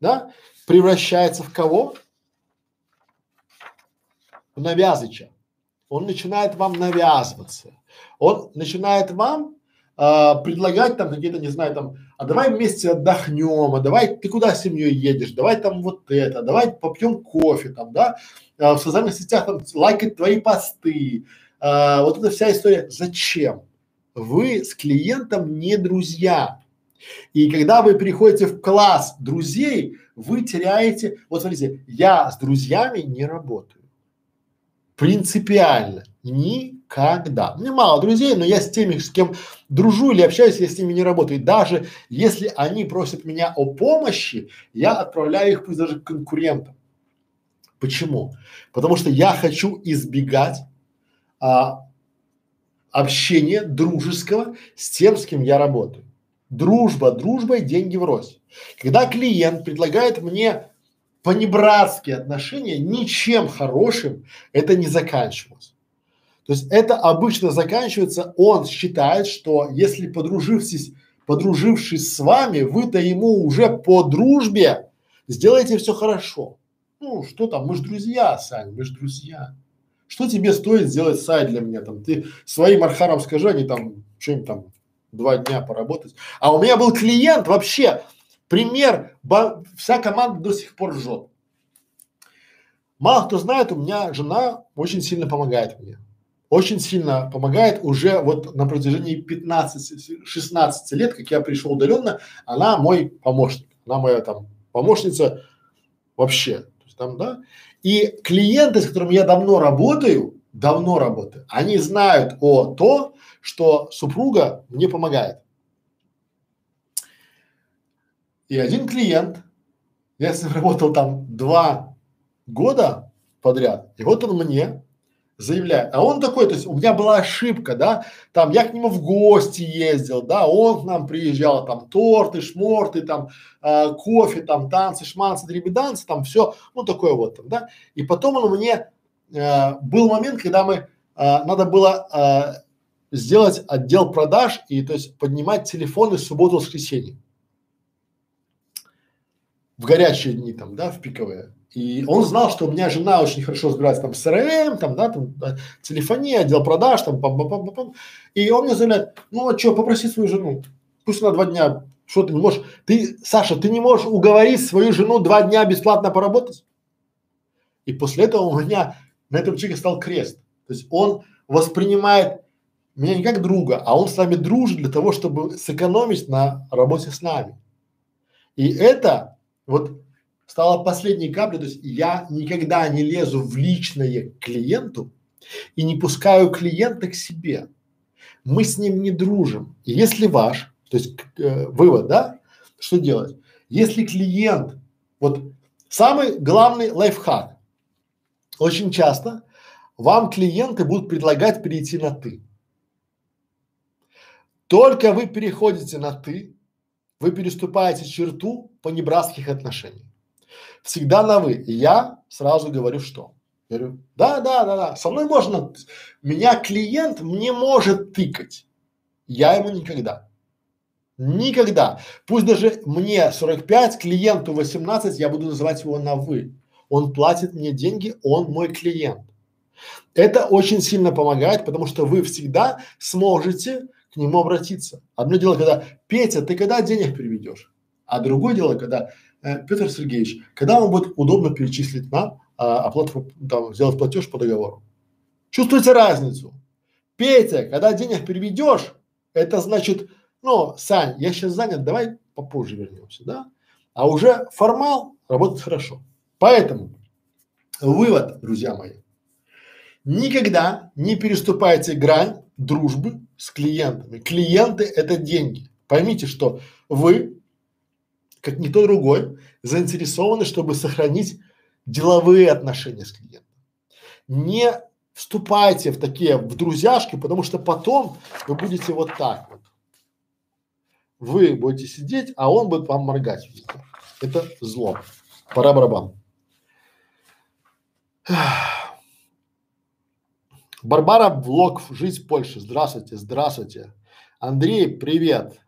да, превращается в кого? В навязыча. Он начинает вам навязываться. Он начинает вам а, предлагать там какие-то, не знаю, там, а давай вместе отдохнем, а давай ты куда с семьей едешь, давай там вот это, давай попьем кофе там, да, а, в социальных сетях там лайкать твои посты, а, вот эта вся история. Зачем? Вы с клиентом не друзья. И когда вы приходите в класс друзей, вы теряете, вот смотрите, я с друзьями не работаю. Принципиально. Никогда. Мне мало друзей, но я с теми, с кем дружу или общаюсь, я с ними не работаю. Даже если они просят меня о помощи, я отправляю их пусть даже к конкурентам. Почему? Потому что я хочу избегать а, общения дружеского с тем, с кем я работаю. Дружба, дружбой деньги врозь. Когда клиент предлагает мне понебратские отношения, ничем хорошим это не заканчивалось. То есть это обычно заканчивается, он считает, что если подружившись, подружившись с вами, вы-то ему уже по дружбе сделайте все хорошо. Ну, что там, мы же друзья, Сань, мы же друзья. Что тебе стоит сделать сайт для меня там? Ты своим архарам скажи, они там что-нибудь там два дня поработать. А у меня был клиент вообще, пример, вся команда до сих пор жжет. Мало кто знает, у меня жена очень сильно помогает мне. Очень сильно помогает уже вот на протяжении 15-16 лет, как я пришел удаленно, она мой помощник. Она моя там помощница вообще. То есть, там, да. И клиенты, с которыми я давно работаю, давно работаю, они знают о то, что супруга мне помогает. И один клиент, я с ним работал там два года подряд, и вот он мне заявляет, а он такой, то есть у меня была ошибка, да, там я к нему в гости ездил, да, он к нам приезжал, там торты, шморты, там э, кофе, там танцы, шманцы, дребеданцы, там все, ну такое вот там, да, и потом он мне, э, был момент, когда мы, э, надо было э, сделать отдел продаж и то есть поднимать телефоны в субботу-воскресенье в горячие дни там, да, в пиковые. И он знал, что у меня жена очень хорошо разбирается там с СРМ, там, да, там, да, телефония, отдел продаж, там, пам, пам, пам, пам. И он мне заявляет, ну а что, попроси свою жену, пусть она два дня, что ты не можешь, ты, Саша, ты не можешь уговорить свою жену два дня бесплатно поработать? И после этого у меня на этом человеке стал крест. То есть он воспринимает меня не как друга, а он с нами дружит для того, чтобы сэкономить на работе с нами. И это вот стало последней каплей, то есть я никогда не лезу в личное к клиенту и не пускаю клиента к себе. Мы с ним не дружим. И если ваш, то есть э, вывод, да, что делать? Если клиент, вот самый главный лайфхак, очень часто вам клиенты будут предлагать перейти на ты. Только вы переходите на ты, вы переступаете черту понебратских отношений. Всегда на вы. И я сразу говорю, что? говорю, да, да, да, да, со мной можно, меня клиент не может тыкать. Я ему никогда. Никогда. Пусть даже мне 45, клиенту 18, я буду называть его на вы. Он платит мне деньги, он мой клиент. Это очень сильно помогает, потому что вы всегда сможете к нему обратиться. Одно дело, когда Петя, ты когда денег переведешь? А другое дело, когда э, Петр Сергеевич, когда вам будет удобно перечислить нам а, оплату, там, сделать платеж по договору? Чувствуете разницу? Петя, когда денег переведешь, это значит, ну, Сань, я сейчас занят, давай попозже вернемся, да? А уже формал работает хорошо. Поэтому вывод, друзья мои, никогда не переступайте грань дружбы с клиентами. Клиенты – это деньги. Поймите, что вы, как никто другой, заинтересованы, чтобы сохранить деловые отношения с клиентом. Не вступайте в такие, в друзьяшки, потому что потом вы будете вот так вот. Вы будете сидеть, а он будет вам моргать. Это зло. Пора барабан. Барбара Влог «Жизнь в Польше». Здравствуйте, здравствуйте. Андрей, привет.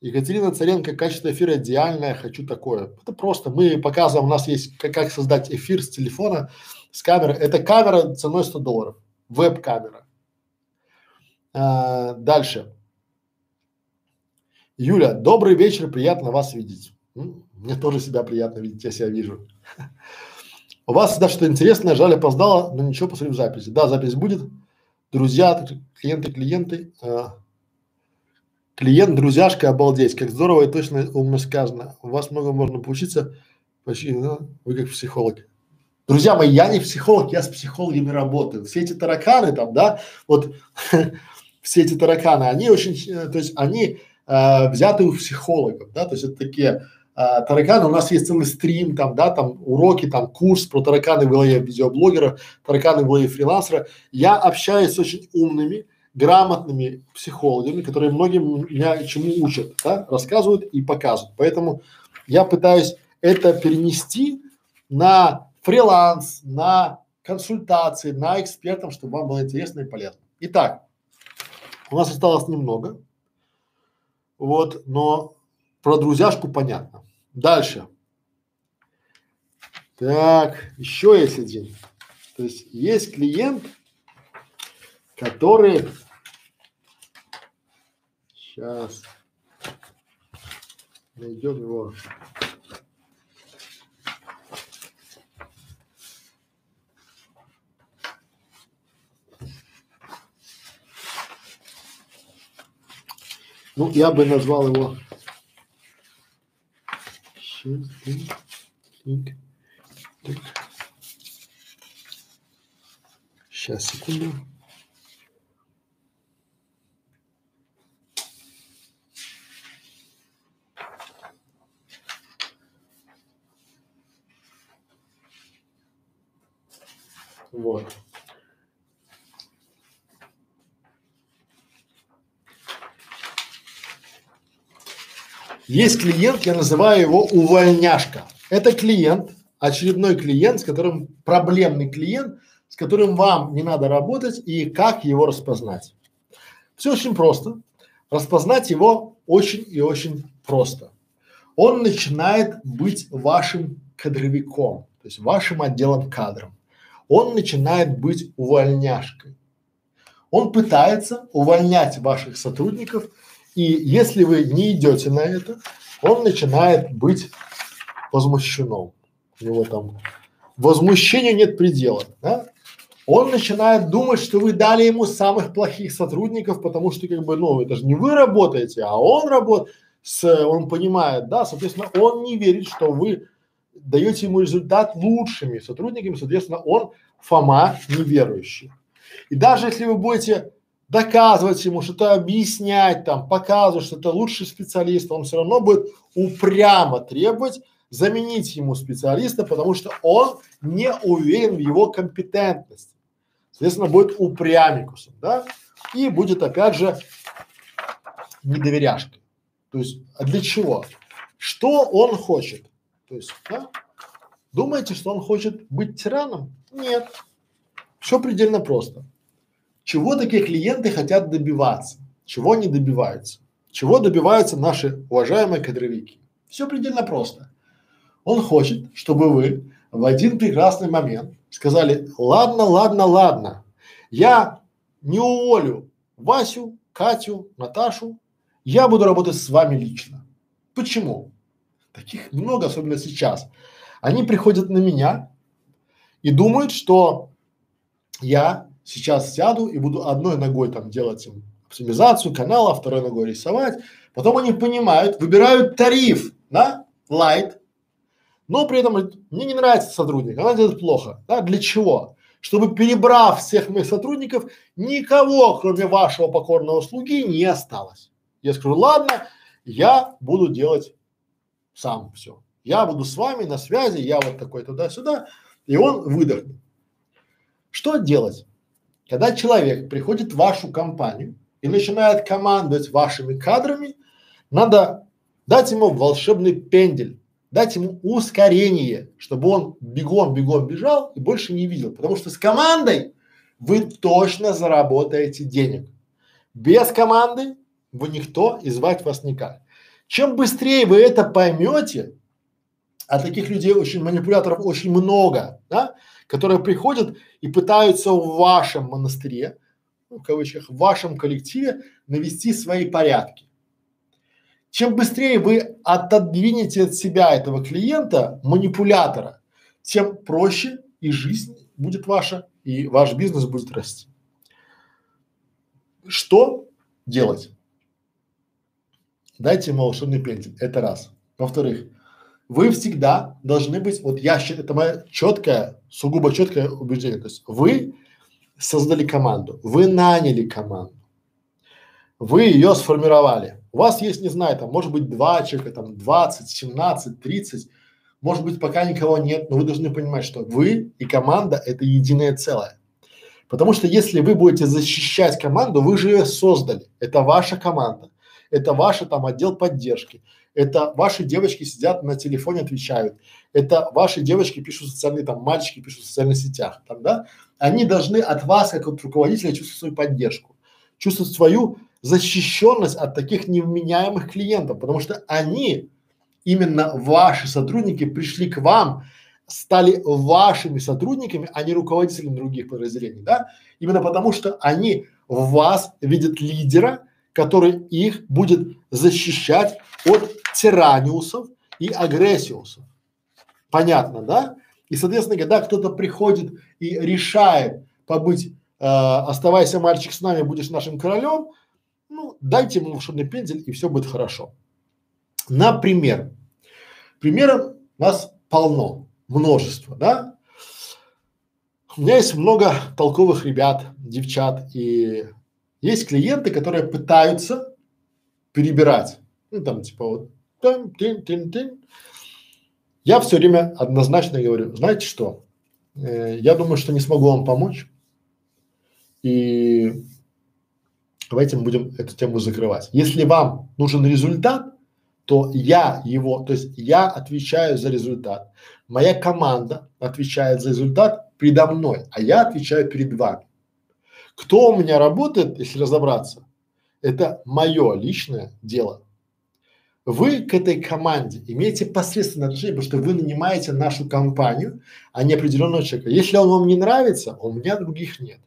Екатерина Царенко, качество эфира идеальное, хочу такое. Это просто, мы показываем, у нас есть как, как создать эфир с телефона, с камеры. Это камера ценой 100 долларов, веб-камера. А, дальше. Юля, добрый вечер, приятно вас видеть. Мне тоже себя приятно видеть, я себя вижу. У вас всегда что-то интересное, жаль, опоздала, но ничего, посмотрим записи. Да, запись будет. Друзья, клиенты, клиенты. Э, клиент, друзьяшка, обалдеть. Как здорово и точно умно сказано. У вас много можно поучиться. Почти, ну, вы как психолог. Друзья мои, я не психолог, я с психологами работаю. Все эти тараканы там, да, вот все эти тараканы, они очень, э, то есть они э, взяты у психологов, да, то есть это такие а, тараканы, у нас есть целый стрим, там, да, там уроки, там курс про тараканы в голове видеоблогера, тараканы в голове фрилансера. Я общаюсь с очень умными, грамотными психологами, которые многим меня чему учат, да, рассказывают и показывают. Поэтому я пытаюсь это перенести на фриланс, на консультации, на экспертам, чтобы вам было интересно и полезно. Итак, у нас осталось немного, вот, но про друзьяшку понятно. Дальше. Так, еще есть один. То есть есть клиент, который сейчас найдем его. Ну, я бы назвал его Сейчас, секунду. Вот. Есть клиент, я называю его увольняшка. Это клиент, очередной клиент, с которым проблемный клиент, с которым вам не надо работать и как его распознать. Все очень просто. Распознать его очень и очень просто. Он начинает быть вашим кадровиком, то есть вашим отделом кадров. Он начинает быть увольняшкой. Он пытается увольнять ваших сотрудников и если вы не идете на это, он начинает быть возмущенным. У него там возмущению нет предела, да? Он начинает думать, что вы дали ему самых плохих сотрудников, потому что как бы, ну, это же не вы работаете, а он работает, он понимает, да, соответственно, он не верит, что вы даете ему результат лучшими сотрудниками, соответственно, он Фома неверующий. И даже если вы будете доказывать ему, что-то объяснять там, показывать, что это лучший специалист, он все равно будет упрямо требовать заменить ему специалиста, потому что он не уверен в его компетентности. Соответственно, будет упрямикусом, да, и будет опять же недоверяшкой. То есть, а для чего? Что он хочет? То есть, да? Думаете, что он хочет быть тираном? Нет. Все предельно просто. Чего такие клиенты хотят добиваться? Чего они добиваются? Чего добиваются наши уважаемые кадровики? Все предельно просто. Он хочет, чтобы вы в один прекрасный момент сказали, ладно, ладно, ладно, я не уволю Васю, Катю, Наташу, я буду работать с вами лично. Почему? Таких много, особенно сейчас. Они приходят на меня и думают, что я сейчас сяду и буду одной ногой там делать им оптимизацию канала, второй ногой рисовать. Потом они понимают, выбирают тариф, да, light, но при этом мне не нравится сотрудник, она делает плохо, да, для чего? Чтобы перебрав всех моих сотрудников, никого, кроме вашего покорного слуги, не осталось. Я скажу, ладно, я буду делать сам все. Я буду с вами на связи, я вот такой туда-сюда, и он выдохнет. Что делать? Когда человек приходит в вашу компанию и начинает командовать вашими кадрами, надо дать ему волшебный пендель, дать ему ускорение, чтобы он бегом-бегом бежал и больше не видел. Потому что с командой вы точно заработаете денег. Без команды вы никто и звать вас никак. Чем быстрее вы это поймете, а таких людей очень, манипуляторов очень много, да, которые приходят и пытаются в вашем монастыре, ну, в кавычках, в вашем коллективе навести свои порядки. Чем быстрее вы отодвинете от себя этого клиента, манипулятора, тем проще и жизнь будет ваша, и ваш бизнес будет расти. Что делать? Дайте ему волшебный пендель. Это раз. Во-вторых, вы всегда должны быть, вот я считаю, это мое четкое, сугубо четкое убеждение, то есть вы создали команду, вы наняли команду, вы ее сформировали. У вас есть, не знаю, там может быть два человека, там 20, 17, 30, может быть пока никого нет, но вы должны понимать, что вы и команда это единое целое. Потому что если вы будете защищать команду, вы же ее создали, это ваша команда, это ваш там отдел поддержки, это ваши девочки сидят на телефоне, отвечают, это ваши девочки пишут социальные, там, мальчики пишут в социальных сетях, там, да, они должны от вас, как от руководителя, чувствовать свою поддержку, чувствовать свою защищенность от таких невменяемых клиентов, потому что они, именно ваши сотрудники, пришли к вам, стали вашими сотрудниками, а не руководителями других подразделений, да? Именно потому, что они в вас видят лидера, который их будет защищать от тираниусов и агрессиусов. Понятно, да? И, соответственно, когда кто-то приходит и решает побыть, э, оставайся, мальчик, с нами, будешь нашим королем, ну, дайте ему волшебный пендель, и все будет хорошо. Например, примеров у нас полно, множество, да? У меня есть много толковых ребят, девчат, и есть клиенты, которые пытаются перебирать, ну там типа вот, тын, тын, тын, тын. Я все время однозначно говорю, знаете что, э, я думаю, что не смогу вам помочь, и давайте мы будем эту тему закрывать. Если вам нужен результат, то я его, то есть я отвечаю за результат. Моя команда отвечает за результат предо мной, а я отвечаю перед вами. Кто у меня работает, если разобраться, это мое личное дело. Вы к этой команде имеете посредственное отношение, потому что вы нанимаете нашу компанию, а не определенного человека. Если он вам не нравится, у меня других нет.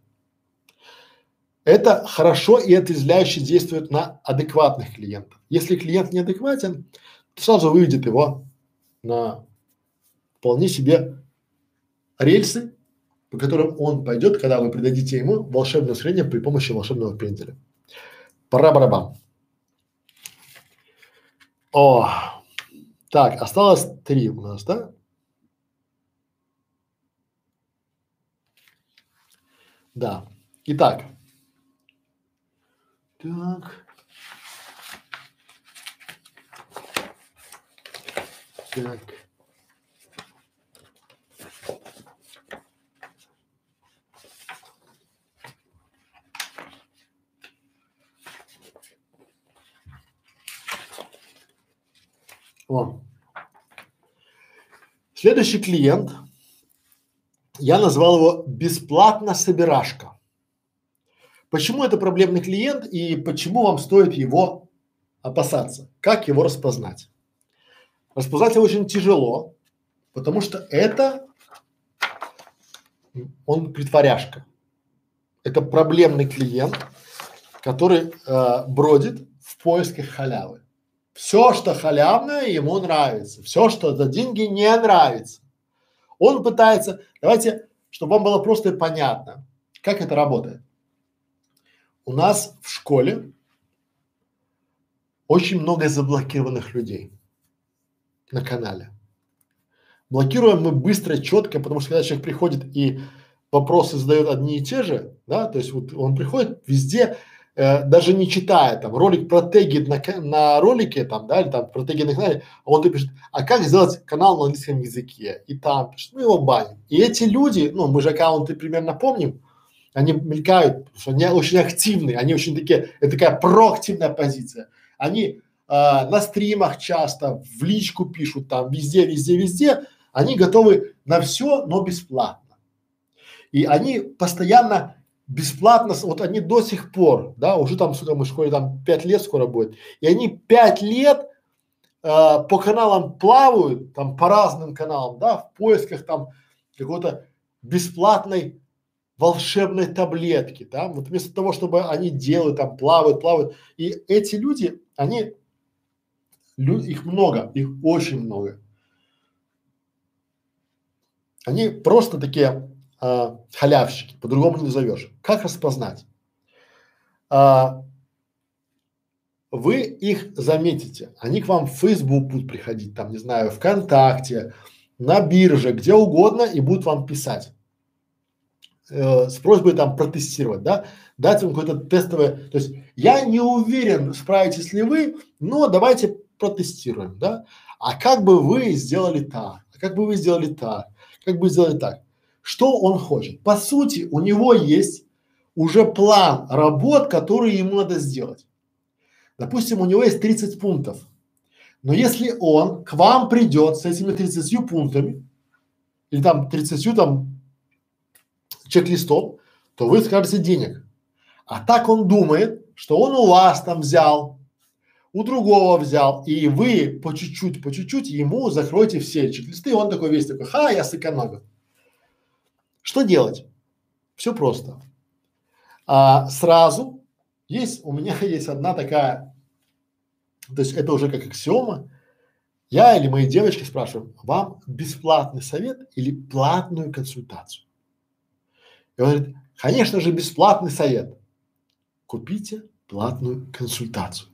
Это хорошо и отрезвляюще действует на адекватных клиентов. Если клиент неадекватен, то сразу выведет его на вполне себе рельсы, по которым он пойдет, когда вы придадите ему волшебное среднее при помощи волшебного пенделя. Пора барабан. О, так, осталось три у нас, да? Да. Итак, так. Так. О. Следующий клиент, я назвал его бесплатно собирашка. Почему это проблемный клиент и почему вам стоит его опасаться? Как его распознать? Распознать его очень тяжело, потому что это он притворяшка. Это проблемный клиент, который э, бродит в поисках халявы. Все, что халявное, ему нравится. Все, что за деньги, не нравится. Он пытается, давайте, чтобы вам было просто понятно, как это работает. У нас в школе очень много заблокированных людей на канале. Блокируем мы быстро, четко, потому что когда человек приходит и вопросы задает одни и те же, да, то есть вот он приходит везде, э, даже не читая там ролик про теги на, на ролике там, да, или там про теги на канале, а он пишет, а как сделать канал на английском языке? И там пишет, ну его баним. И эти люди, ну мы же аккаунты примерно помним, они мелькают, потому что они очень активные, они очень такие, это такая проактивная позиция. Они а, на стримах часто, в личку пишут там, везде, везде, везде, они готовы на все, но бесплатно. И они постоянно бесплатно, вот они до сих пор, да, уже там, сколько мы школе, там пять лет скоро будет, и они пять лет э, по каналам плавают, там по разным каналам, да, в поисках там какой-то бесплатной волшебной таблетки, да, вот вместо того, чтобы они делают, там плавают, плавают, и эти люди, они, лю, их много, их очень много. Они просто такие а, халявщики, по-другому не назовешь. Как распознать? А, вы их заметите, они к вам в Facebook будут приходить, там, не знаю, ВКонтакте, на бирже, где угодно и будут вам писать э, с просьбой там протестировать, да, дать вам какое-то тестовое, то есть я не уверен, справитесь ли вы, но давайте протестируем, да. А как бы вы сделали так, а как бы вы сделали так, как бы сделали так? Что он хочет? По сути, у него есть уже план работ, которые ему надо сделать. Допустим, у него есть 30 пунктов. Но если он к вам придет с этими 30 пунктами, или там 30 там чек-листом, то вы скажете денег. А так он думает, что он у вас там взял, у другого взял, и вы по чуть-чуть, по чуть-чуть ему закроете все чек-листы, и он такой весь такой, ха, я сэкономил. Что делать? Все просто. А, сразу есть, у меня есть одна такая, то есть это уже как аксиома, я или мои девочки спрашиваем, вам бесплатный совет или платную консультацию? И он говорит, конечно же, бесплатный совет. Купите платную консультацию.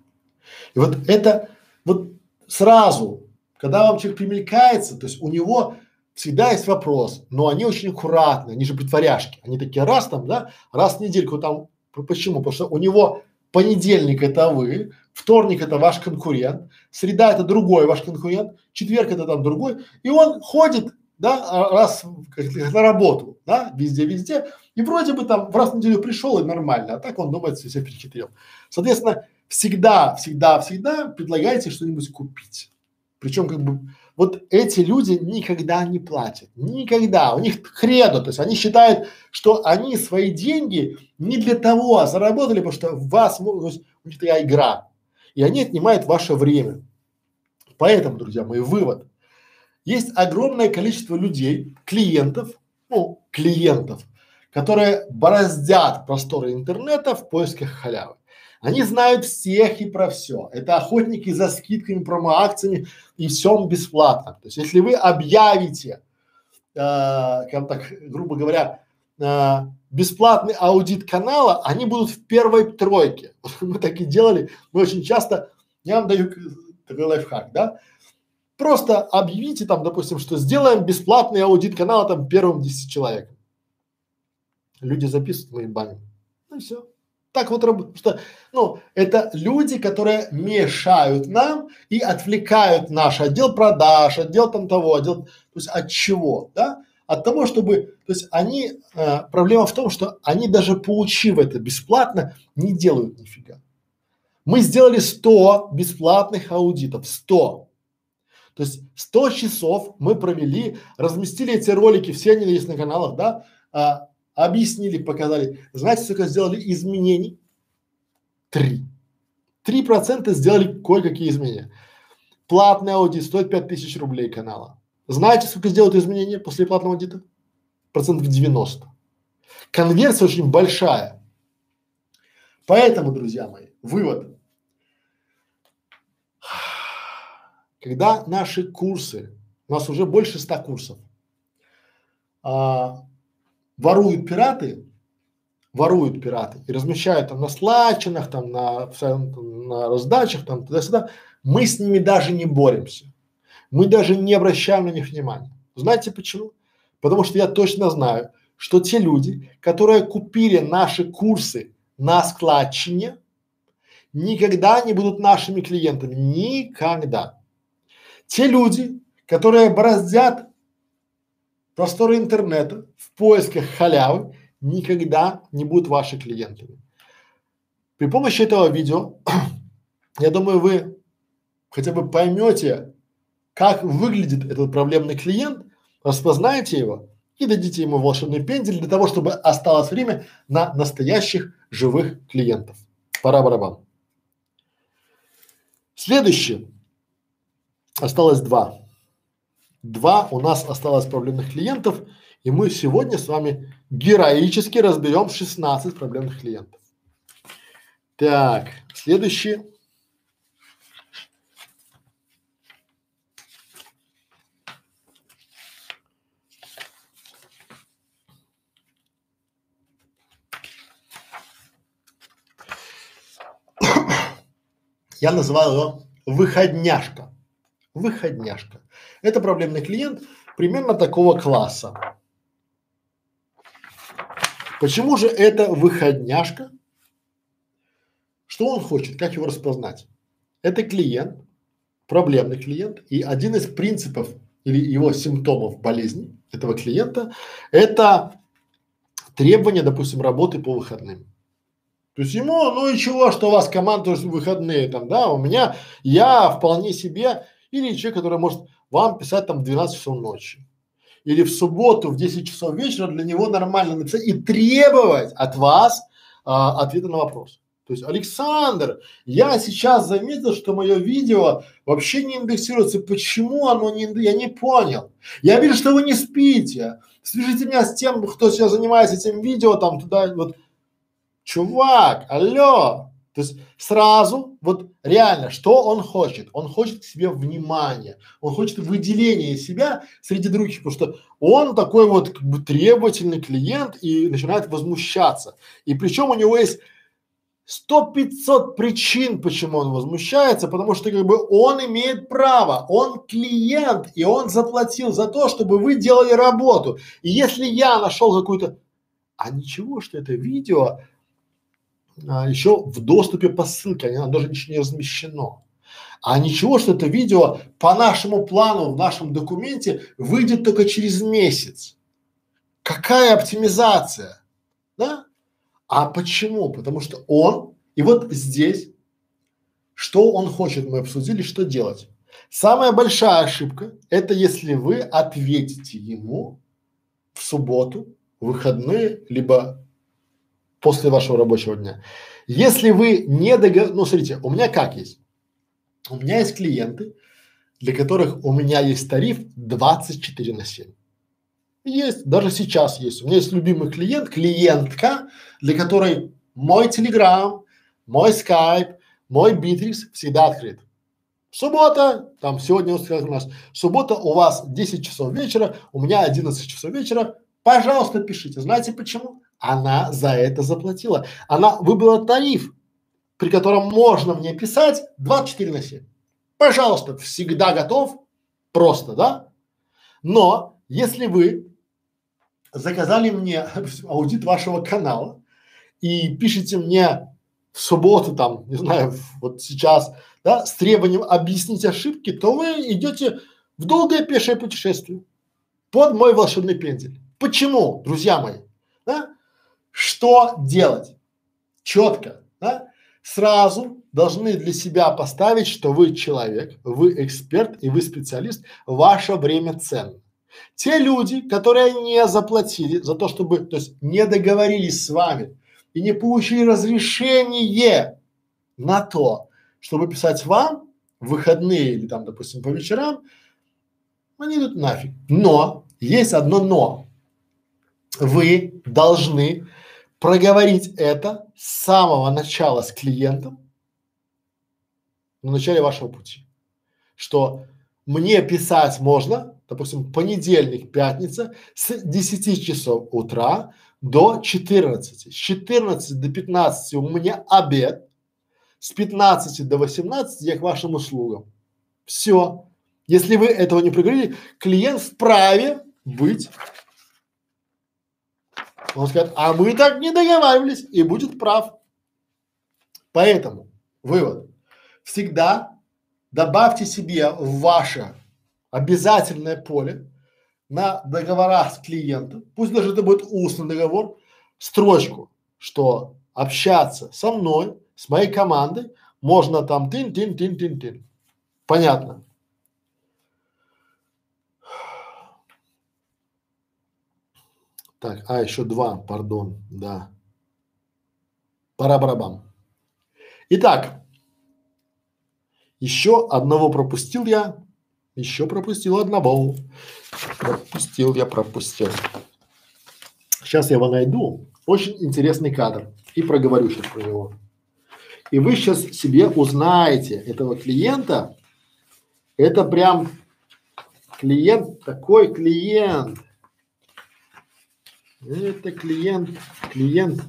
И вот это вот сразу, когда вам человек примелькается, то есть у него всегда есть вопрос, но они очень аккуратны, они же притворяшки, они такие раз там, да, раз в недельку там, почему? Потому что у него понедельник это вы, вторник это ваш конкурент, среда это другой ваш конкурент, четверг это там другой, и он ходит, да, а, раз как, на работу, да, везде-везде, и вроде бы там в раз в неделю пришел и нормально, а так он думает, все, все перехитрил. Соответственно, всегда, всегда, всегда предлагайте что-нибудь купить. Причем как бы вот эти люди никогда не платят, никогда, у них хредо, то есть они считают, что они свои деньги не для того заработали, потому что вас, то есть у них такая игра, и они отнимают ваше время. Поэтому, друзья мои, вывод. Есть огромное количество людей, клиентов, ну, клиентов, которые бороздят просторы интернета в поисках халявы. Они знают всех и про все. Это охотники за скидками, промо-акциями и всем бесплатно. То есть, если вы объявите, э, как так, грубо говоря, э, бесплатный аудит канала, они будут в первой тройке. Мы так и делали. Мы очень часто, я вам даю такой лайфхак, да? Просто объявите там, допустим, что сделаем бесплатный аудит канала там первым 10 человек. Люди записывают, мы им. Ну и все. Так вот работает, что, ну, это люди, которые мешают нам и отвлекают наш отдел продаж, отдел там того, отдел, то есть от чего, да? От того, чтобы, то есть они, э, проблема в том, что они даже получив это бесплатно, не делают нифига. Мы сделали 100 бесплатных аудитов, 100. То есть 100 часов мы провели, разместили эти ролики, все они есть на каналах, да, а, объяснили, показали. Знаете, сколько сделали изменений? Три. Три процента сделали кое-какие изменения. Платный аудит стоит пять тысяч рублей канала. Знаете, сколько сделают изменения после платного аудита? Процентов 90. Конверсия очень большая. Поэтому, друзья мои, вывод. Когда наши курсы, у нас уже больше ста курсов, а, воруют пираты, воруют пираты и размещают там на слачинах, там на, на раздачах, там туда-сюда, мы с ними даже не боремся. Мы даже не обращаем на них внимания. Знаете почему? Потому что я точно знаю, что те люди, которые купили наши курсы на складчине, никогда не будут нашими клиентами. Никогда. Те люди, которые бороздят просторы интернета в поисках халявы никогда не будут ваши клиентами. При помощи этого видео, я думаю, вы хотя бы поймете, как выглядит этот проблемный клиент, распознаете его и дадите ему волшебный пендель для того, чтобы осталось время на настоящих живых клиентов. Пора барабан. Следующее. Осталось два. Два у нас осталось проблемных клиентов, и мы сегодня с вами героически разберем 16 проблемных клиентов. Так, следующий. Я называю его выходняшка. Выходняшка. Это проблемный клиент примерно такого класса. Почему же это выходняшка? Что он хочет, как его распознать? Это клиент, проблемный клиент, и один из принципов или его симптомов болезни этого клиента – это требование, допустим, работы по выходным. То есть ему, ну и чего, что у вас команда выходные там, да, у меня, я вполне себе, или человек, который может вам писать там в 12 часов ночи. Или в субботу в 10 часов вечера для него нормально написать и требовать от вас а, ответа на вопрос. То есть, Александр, я сейчас заметил, что мое видео вообще не индексируется. Почему оно не Я не понял. Я вижу, что вы не спите. Свяжите меня с тем, кто сейчас занимается этим видео, там туда вот. Чувак, алло. То есть сразу, вот реально, что он хочет? Он хочет к себе внимания, он хочет выделения себя среди других, потому что он такой вот как бы требовательный клиент и начинает возмущаться. И причем у него есть сто пятьсот причин, почему он возмущается, потому что как бы он имеет право, он клиент, и он заплатил за то, чтобы вы делали работу. И если я нашел какую-то, а ничего, что это видео а, еще в доступе по ссылке, оно даже ничего не размещено. А ничего, что это видео по нашему плану в нашем документе выйдет только через месяц. Какая оптимизация? Да? А почему? Потому что он, и вот здесь, что он хочет, мы обсудили, что делать. Самая большая ошибка – это если вы ответите ему в субботу, выходные, либо после вашего рабочего дня. Если вы не договор... Ну, смотрите, у меня как есть? У меня есть клиенты, для которых у меня есть тариф 24 на 7. Есть, даже сейчас есть. У меня есть любимый клиент, клиентка, для которой мой Телеграм, мой Скайп, мой Битрикс всегда открыт. Суббота, там сегодня у нас, суббота у вас 10 часов вечера, у меня 11 часов вечера, пожалуйста, пишите. Знаете почему? Она за это заплатила. Она выбрала тариф, при котором можно мне писать 24 на 7. Пожалуйста, всегда готов, просто, да? Но если вы заказали мне аудит вашего канала и пишите мне в субботу там, не знаю, вот сейчас, да, с требованием объяснить ошибки, то вы идете в долгое пешее путешествие под мой волшебный пендель. Почему, друзья мои? Да? Что делать? Четко, да? Сразу должны для себя поставить, что вы человек, вы эксперт и вы специалист, ваше время ценно. Те люди, которые не заплатили за то, чтобы, то есть не договорились с вами и не получили разрешение на то, чтобы писать вам в выходные или там, допустим, по вечерам, они идут нафиг. Но есть одно но. Вы должны проговорить это с самого начала с клиентом на начале вашего пути, что мне писать можно допустим, понедельник, пятница с 10 часов утра до 14. С 14 до 15 у меня обед, с 15 до 18 я к вашим услугам. Все. Если вы этого не проговорили, клиент вправе быть. Он скажет, а мы так не договаривались и будет прав. Поэтому вывод. Всегда добавьте себе в ваше обязательное поле на договора с клиентом, пусть даже это будет устный договор, строчку, что общаться со мной, с моей командой можно там тин-тин-тин-тин-тин. Понятно? Так, а еще два, пардон, да. Пара-барабам. Итак, еще одного пропустил я. Еще пропустил одного. Пропустил я, пропустил. Сейчас я его найду. Очень интересный кадр. И проговорю сейчас про него. И вы сейчас себе узнаете этого клиента. Это прям клиент, такой клиент. Это клиент, клиент.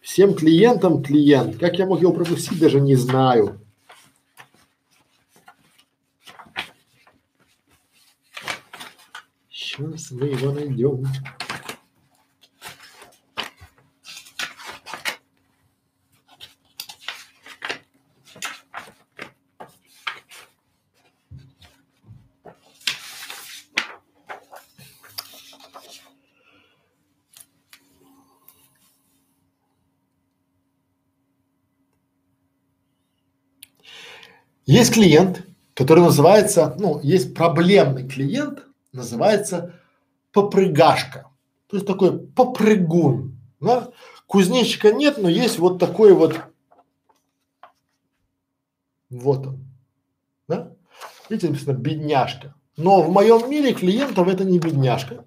Всем клиентам клиент. Как я мог его пропустить, даже не знаю. Сейчас мы его найдем. Есть клиент, который называется, ну, есть проблемный клиент, называется попрыгашка. То есть такой попрыгун. Да? Кузнечика нет, но есть вот такой вот Вот он. Да? Видите, написано бедняжка. Но в моем мире клиентов это не бедняжка.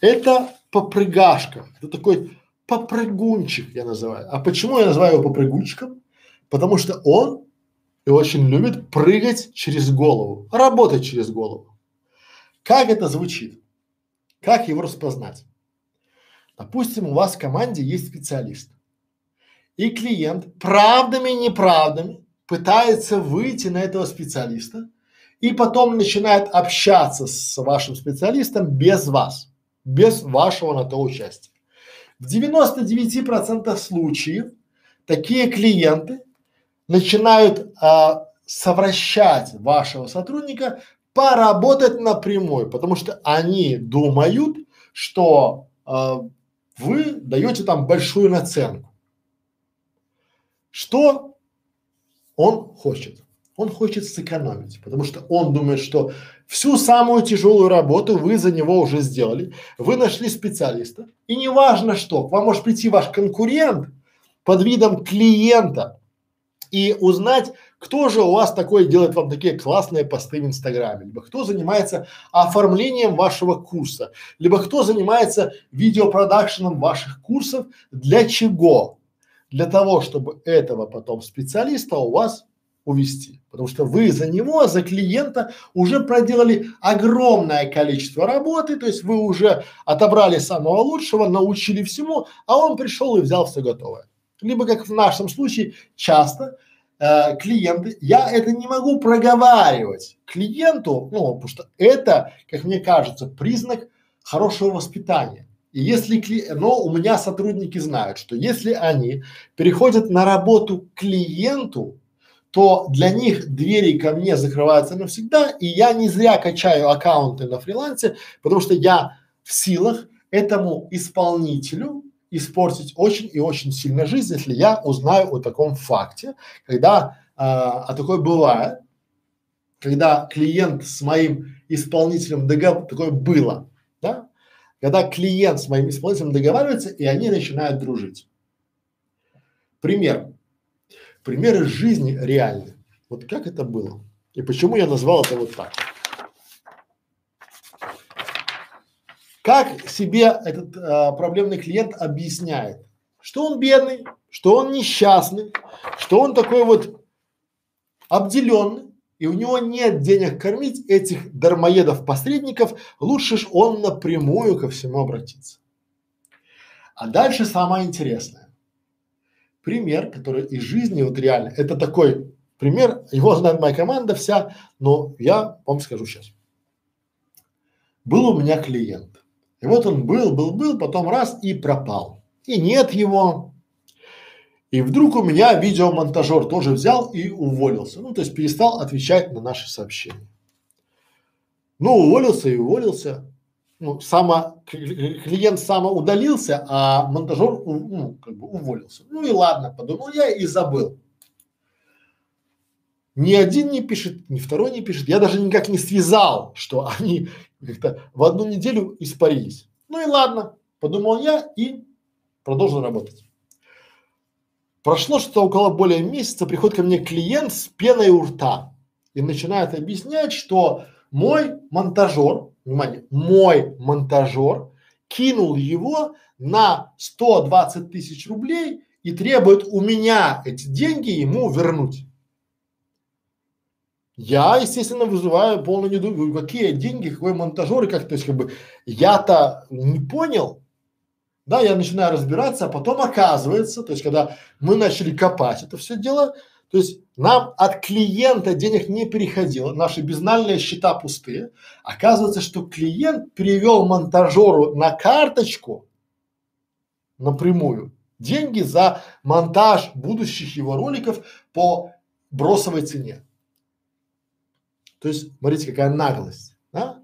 Это попрыгашка. Это такой попрыгунчик я называю. А почему я называю его попрыгунчиком? Потому что он и очень любит прыгать через голову, работать через голову. Как это звучит? Как его распознать? Допустим, у вас в команде есть специалист, и клиент правдами и неправдами пытается выйти на этого специалиста и потом начинает общаться с вашим специалистом без вас, без вашего на то участия. В 99% случаев такие клиенты начинают а, совращать вашего сотрудника поработать напрямую, потому что они думают, что а, вы даете там большую наценку. Что он хочет? Он хочет сэкономить, потому что он думает, что всю самую тяжелую работу вы за него уже сделали, вы нашли специалиста, и неважно что, к вам может прийти ваш конкурент под видом клиента и узнать, кто же у вас такое делает вам такие классные посты в Инстаграме, либо кто занимается оформлением вашего курса, либо кто занимается видеопродакшеном ваших курсов, для чего? Для того, чтобы этого потом специалиста у вас увести. Потому что вы за него, за клиента уже проделали огромное количество работы, то есть вы уже отобрали самого лучшего, научили всему, а он пришел и взял все готовое. Либо, как в нашем случае, часто э, клиенты, я это не могу проговаривать клиенту, ну, потому что это, как мне кажется, признак хорошего воспитания. И если, кли... но у меня сотрудники знают, что если они переходят на работу клиенту, то для них двери ко мне закрываются навсегда, и я не зря качаю аккаунты на фрилансе, потому что я в силах этому исполнителю испортить очень и очень сильно жизнь, если я узнаю о таком факте, когда, а, а такое бывает, когда клиент с моим исполнителем договор, такое было, да, когда клиент с моим исполнителем договаривается, и они начинают дружить. Пример. Примеры жизни реальны. Вот как это было? И почему я назвал это вот так? Как себе этот а, проблемный клиент объясняет, что он бедный, что он несчастный, что он такой вот обделенный, и у него нет денег кормить этих дармоедов-посредников, лучше ж он напрямую ко всему обратиться. А дальше самое интересное. Пример, который из жизни вот реально, это такой пример, его знает моя команда вся, но я вам скажу сейчас. Был у меня клиент, и вот он был, был, был, потом раз и пропал. И нет его. И вдруг у меня видеомонтажер тоже взял и уволился. Ну, то есть перестал отвечать на наши сообщения. Ну, уволился и уволился. Ну, само, клиент самоудалился, а монтажер, ну, как бы уволился. Ну и ладно, подумал я и забыл. Ни один не пишет, ни второй не пишет. Я даже никак не связал, что они как-то в одну неделю испарились. Ну и ладно, подумал я и продолжил работать. Прошло что-то около более месяца, приходит ко мне клиент с пеной у рта и начинает объяснять, что мой монтажер, внимание, мой монтажер кинул его на 120 тысяч рублей и требует у меня эти деньги ему вернуть. Я, естественно, вызываю полное недоумение, какие деньги, какой монтажер, и как, то есть, как бы, я-то не понял, да, я начинаю разбираться, а потом оказывается, то есть, когда мы начали копать это все дело, то есть, нам от клиента денег не переходило, наши безнальные счета пустые, оказывается, что клиент перевел монтажеру на карточку напрямую деньги за монтаж будущих его роликов по бросовой цене. То есть, смотрите, какая наглость, да?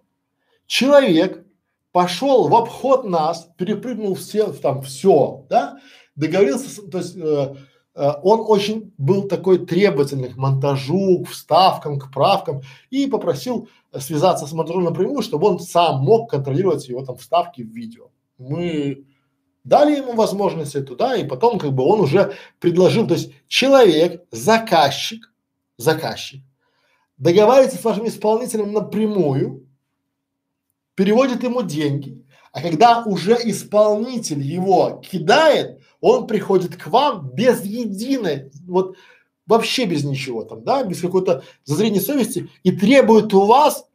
Человек пошел в обход нас, перепрыгнул все, там все, да? Договорился, то есть э, э, он очень был такой требовательный к монтажу, к вставкам, к правкам и попросил связаться с монтажером напрямую, чтобы он сам мог контролировать его там вставки в видео. Мы дали ему возможность эту, да, и потом как бы он уже предложил, то есть человек, заказчик заказчик, договаривается с вашим исполнителем напрямую, переводит ему деньги, а когда уже исполнитель его кидает, он приходит к вам без единой, вот вообще без ничего там, да, без какой-то зазрения совести и требует у вас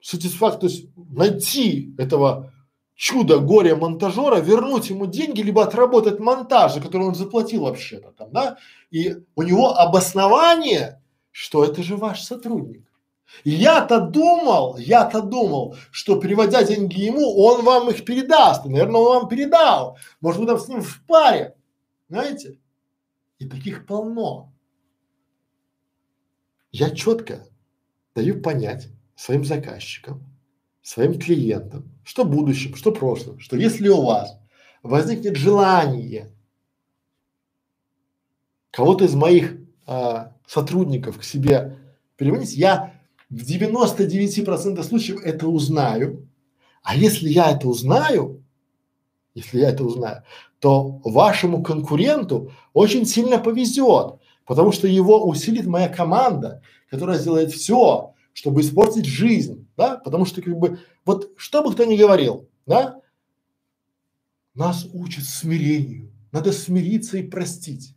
сатисфакт, то есть найти этого чудо горе монтажера, вернуть ему деньги, либо отработать монтаж, за который он заплатил вообще-то там, да, и у него обоснование, что это же ваш сотрудник. Я-то думал, я-то думал, что переводя деньги ему, он вам их передаст. Наверное, он вам передал. Может, вы там с ним в паре. Знаете? И таких полно. Я четко даю понять своим заказчикам, своим клиентам, что будущим, что прошлым, что если у вас возникнет желание кого-то из моих а, сотрудников к себе переманить, я в 99% случаев это узнаю. А если я это узнаю, если я это узнаю, то вашему конкуренту очень сильно повезет, потому что его усилит моя команда, которая сделает все, чтобы испортить жизнь, да, потому что как бы вот что бы кто ни говорил, да, нас учат смирению, надо смириться и простить,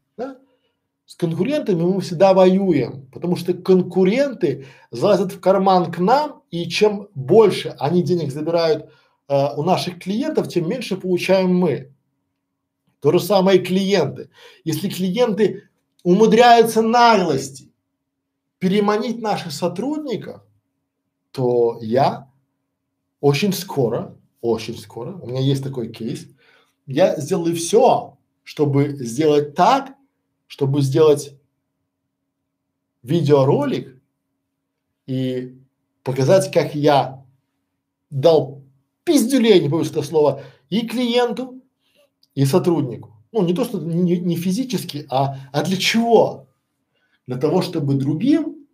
с конкурентами мы всегда воюем, потому что конкуренты залазят в карман к нам, и чем больше они денег забирают э, у наших клиентов, тем меньше получаем мы. То же самое и клиенты. Если клиенты умудряются наглости переманить наших сотрудников, то я очень скоро, очень скоро, у меня есть такой кейс, я сделаю все, чтобы сделать так, чтобы сделать видеоролик и показать, как я дал пиздюлей, не помню это слово, и клиенту, и сотруднику. Ну, не то, что не, не физически, а, а для чего? Для того, чтобы другим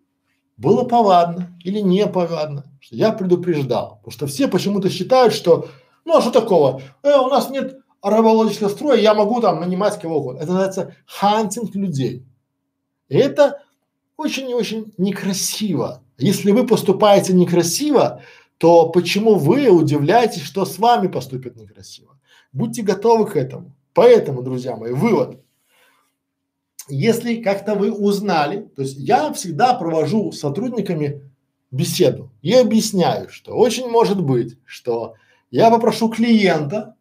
было повадно или не повадно, что я предупреждал. Потому что все почему-то считают, что, ну а что такого, э, у нас нет рабовладельческого строя, я могу там нанимать кого угодно. Это называется хантинг людей. И это очень и очень некрасиво. Если вы поступаете некрасиво, то почему вы удивляетесь, что с вами поступят некрасиво? Будьте готовы к этому. Поэтому, друзья мои, вывод. Если как-то вы узнали, то есть я всегда провожу с сотрудниками беседу и объясняю, что очень может быть, что я попрошу клиента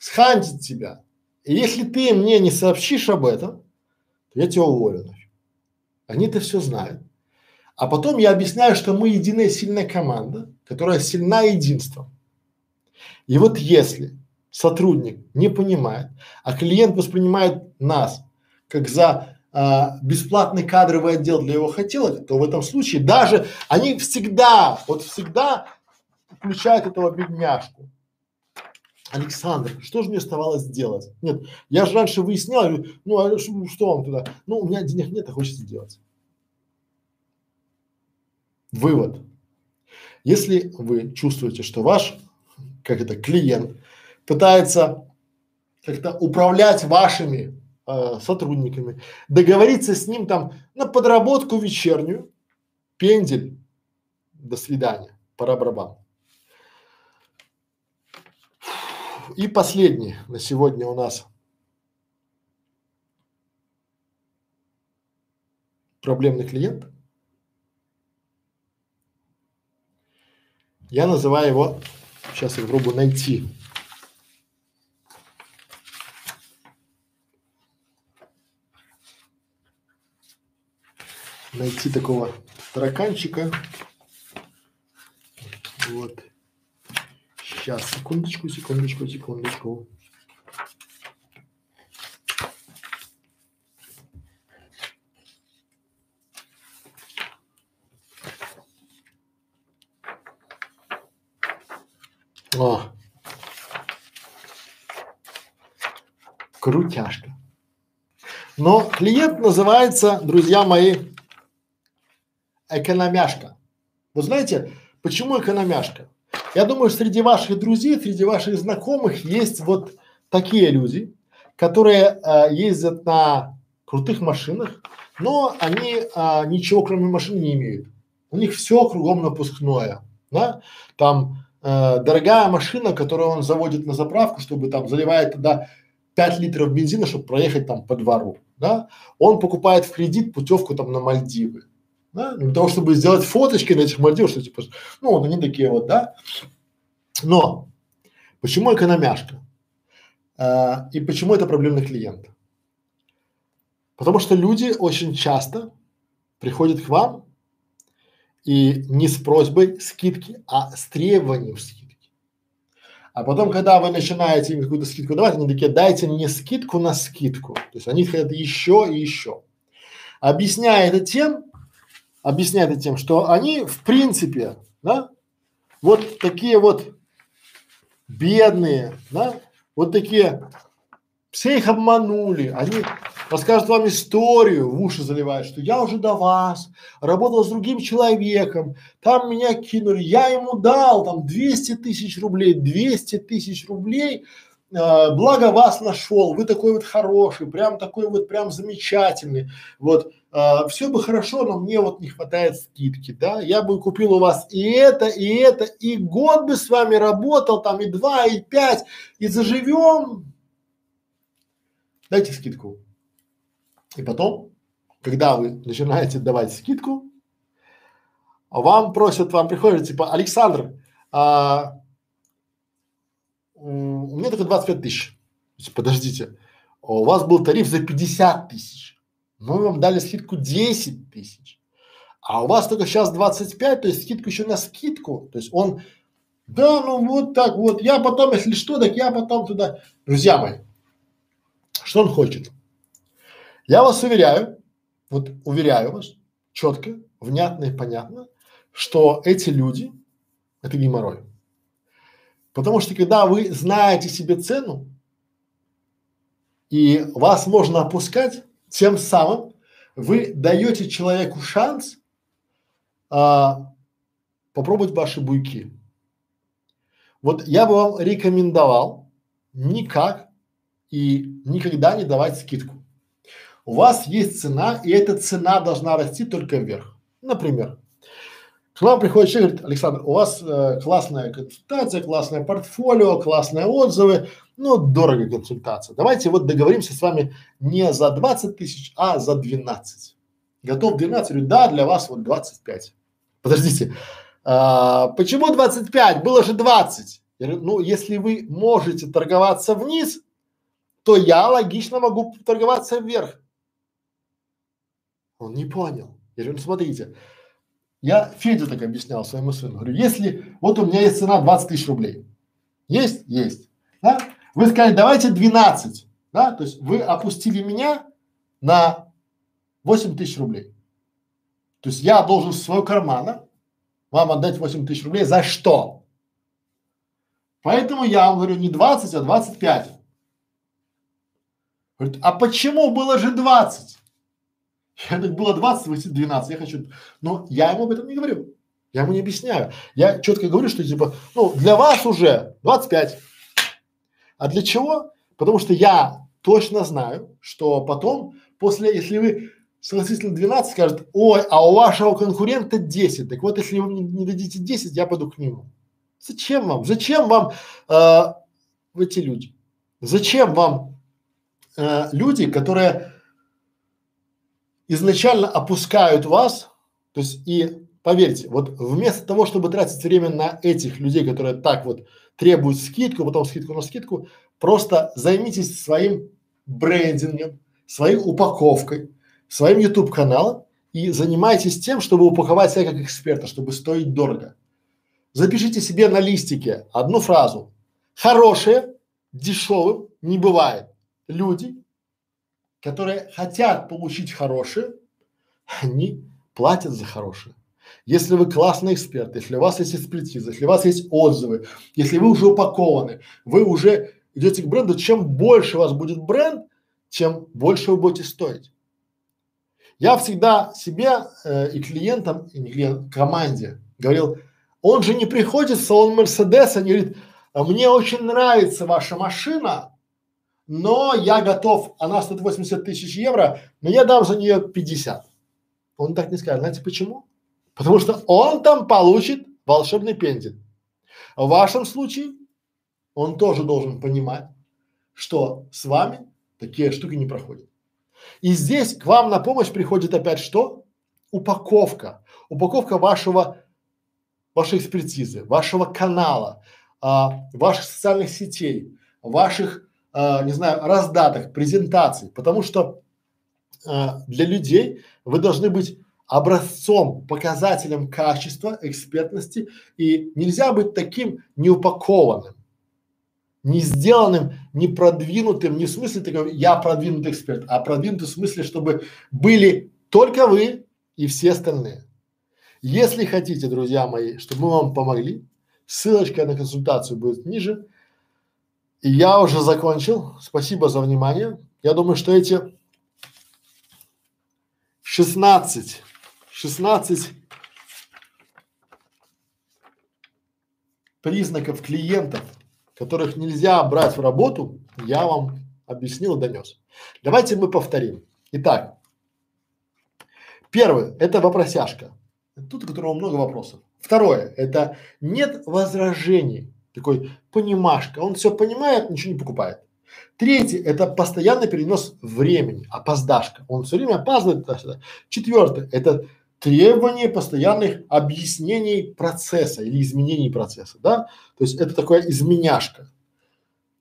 схантить тебя. И если ты мне не сообщишь об этом, то я тебя уволю. Они это все знают. А потом я объясняю, что мы единая сильная команда, которая сильна единством. И вот если сотрудник не понимает, а клиент воспринимает нас как за а, бесплатный кадровый отдел для его хотелок, то в этом случае даже они всегда, вот всегда включают этого бедняжку. Александр, что же мне оставалось делать? Нет, я же раньше выяснял, ну а что, что вам туда? Ну, у меня денег нет, а хочется делать. Вывод. Если вы чувствуете, что ваш, как это, клиент пытается как-то управлять вашими э, сотрудниками, договориться с ним там на подработку вечернюю, пендель, до свидания, пора барабан. И последний на сегодня у нас проблемный клиент. Я называю его, сейчас я попробую найти. Найти такого тараканчика. Вот. Сейчас, секундочку, секундочку, секундочку. О. Крутяшка. Но клиент называется, друзья мои, экономяшка. Вы знаете, почему экономяшка? Я думаю, среди ваших друзей, среди ваших знакомых есть вот такие люди, которые э, ездят на крутых машинах, но они а, ничего кроме машины не имеют. У них все кругом напускное, да? Там э, дорогая машина, которую он заводит на заправку, чтобы там заливает туда 5 литров бензина, чтобы проехать там по двору, да? Он покупает в кредит путевку там на Мальдивы, да? Для того, чтобы сделать фоточки на этих Мальдивах, что типа, ну вот они такие вот, да? Но почему экономяшка? Э, и почему это проблемный клиент? Потому что люди очень часто приходят к вам и не с просьбой скидки, а с требованием скидки. А потом, когда вы начинаете им какую-то скидку давать, они такие, дайте мне скидку на скидку. То есть они хотят еще и еще. Объясняя это тем, объясняя это тем, что они в принципе, да, вот такие вот бедные, да, вот такие, все их обманули, они расскажут вам историю, в уши заливают, что я уже до вас работал с другим человеком, там меня кинули, я ему дал там 200 тысяч рублей, 200 тысяч рублей, э, благо вас нашел, вы такой вот хороший, прям такой вот прям замечательный, вот, э, все бы хорошо, но мне вот не хватает скидки, да, я бы купил у вас и это, и это, и год бы с вами работал, там и два, и пять, и заживем, дайте скидку. И потом, когда вы начинаете давать скидку, вам просят, вам приходят типа, Александр, а, у меня только 25 тысяч. Подождите, у вас был тариф за 50 тысяч, мы вам дали скидку 10 тысяч, а у вас только сейчас 25, то есть скидку еще на скидку, то есть он, да, ну вот так вот, я потом, если что, так я потом туда. Друзья мои, что он хочет? Я вас уверяю, вот уверяю вас, четко, внятно и понятно, что эти люди – это геморрой. Потому что когда вы знаете себе цену, и вас можно опускать, тем самым вы даете человеку шанс а, попробовать ваши буйки. Вот я бы вам рекомендовал никак и никогда не давать скидку. У вас есть цена, и эта цена должна расти только вверх. Например, к нам приходит человек говорит, Александр, у вас э, классная консультация, классное портфолио, классные отзывы, ну, дорого консультация. Давайте вот договоримся с вами не за 20 тысяч, а за 12. Готов 12? Говорю, да, для вас вот 25. Подождите, а, почему 25? Было же 20. Я говорю, ну, если вы можете торговаться вниз, то я логично могу торговаться вверх. Он не понял. Я говорю, ну смотрите, я Федя так объяснял своему сыну. Говорю, если вот у меня есть цена 20 тысяч рублей. Есть? Есть. Да? Вы сказали, давайте 12. Да? То есть вы опустили меня на 8 тысяч рублей. То есть я должен с своего кармана вам отдать 8 тысяч рублей за что? Поэтому я вам говорю не 20, а 25. Говорит, а почему было же 20? Я так было 20, вы 12, я хочу. Но я ему об этом не говорю. Я ему не объясняю. Я четко говорю, что типа, ну, для вас уже 25. А для чего? Потому что я точно знаю, что потом, после, если вы согласитесь на 12, скажет, ой, а у вашего конкурента 10. Так вот, если вы мне не дадите 10, я пойду к нему. Зачем вам? Зачем вам э, эти люди? Зачем вам э, люди, которые изначально опускают вас, то есть и поверьте, вот вместо того, чтобы тратить время на этих людей, которые так вот требуют скидку, потом скидку на скидку, просто займитесь своим брендингом, своей упаковкой, своим YouTube каналом и занимайтесь тем, чтобы упаковать себя как эксперта, чтобы стоить дорого. Запишите себе на листике одну фразу. Хорошие, дешевым не бывает. Люди, которые хотят получить хорошее, они платят за хорошее. Если вы классный эксперт, если у вас есть экспертиза, если у вас есть отзывы, если вы уже упакованы, вы уже идете к бренду, чем больше у вас будет бренд, тем больше вы будете стоить. Я всегда себе э, и клиентам, и не клиент, команде говорил, он же не приходит в салон Мерседеса, не говорит, мне очень нравится ваша машина, но я готов, она стоит 80 тысяч евро, но я дам за нее 50. Он так не скажет. Знаете почему? Потому что он там получит волшебный пендель. В вашем случае он тоже должен понимать, что с вами такие штуки не проходят. И здесь к вам на помощь приходит опять что? Упаковка. Упаковка вашего, вашей экспертизы, вашего канала, а, ваших социальных сетей, ваших, а, не знаю, раздаток, презентаций. Потому что а, для людей вы должны быть образцом, показателем качества, экспертности и нельзя быть таким неупакованным не сделанным, не продвинутым, не в смысле такого я продвинутый эксперт, а продвинутый в смысле, чтобы были только вы и все остальные. Если хотите, друзья мои, чтобы мы вам помогли, ссылочка на консультацию будет ниже. Я уже закончил. Спасибо за внимание. Я думаю, что эти 16, 16 признаков клиентов – которых нельзя брать в работу, я вам объяснил и донес. Давайте мы повторим. Итак, первое – это вопросяшка. Тут у которого много вопросов. Второе – это нет возражений. Такой понимашка. Он все понимает, ничего не покупает. Третье – это постоянный перенос времени, опоздашка. Он все время опаздывает туда-сюда. Четвертое – это требование постоянных объяснений процесса или изменений процесса, да? То есть это такое изменяшка.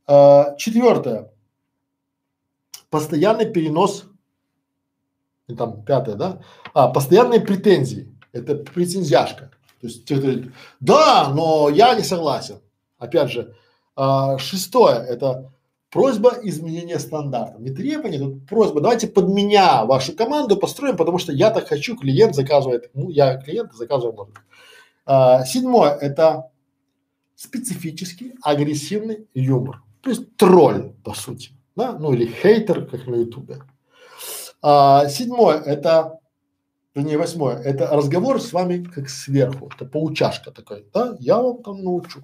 А, четвертое. Постоянный перенос, и там пятое, да? А, постоянные претензии. Это претензияшка. То есть те, кто говорит, да, но я не согласен. Опять же, а, шестое – это Просьба изменения стандарта. Не требование, тут просьба. Давайте под меня вашу команду построим, потому что я так хочу, клиент заказывает, ну, я клиент заказываю. А, седьмое – это специфический агрессивный юмор. То есть тролль, по сути, да, ну или хейтер, как на ютубе. А, седьмое – это, вернее, восьмое – это разговор с вами как сверху, это поучашка такой, да, я вам там научу.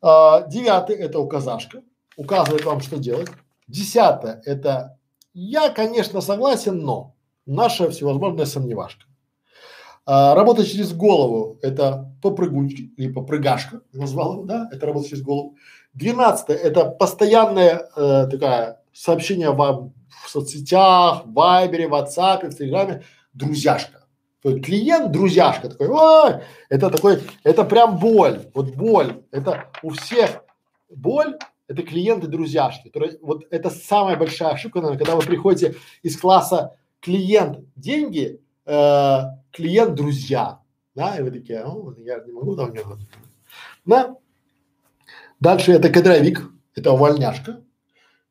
А, девятый – это указашка указывает вам, что делать. Десятое – это я, конечно, согласен, но наша всевозможная сомневашка. А, работа через голову – это попрыгунчик или попрыгашка, назвал его, да, это работа через голову. Двенадцатое – это постоянное э, такая сообщение вам в соцсетях, в Вайбере, в WhatsApp, в Телеграме, друзьяшка. Клиент друзьяшка такой, ой, это такой, это прям боль, вот боль, это у всех боль это клиенты-друзьяшки, которые, вот это самая большая ошибка, наверное, когда вы приходите из класса клиент деньги, э, клиент друзья, да, и вы такие, о, я не могу там него. Да. Дальше это кадровик, это увольняшка.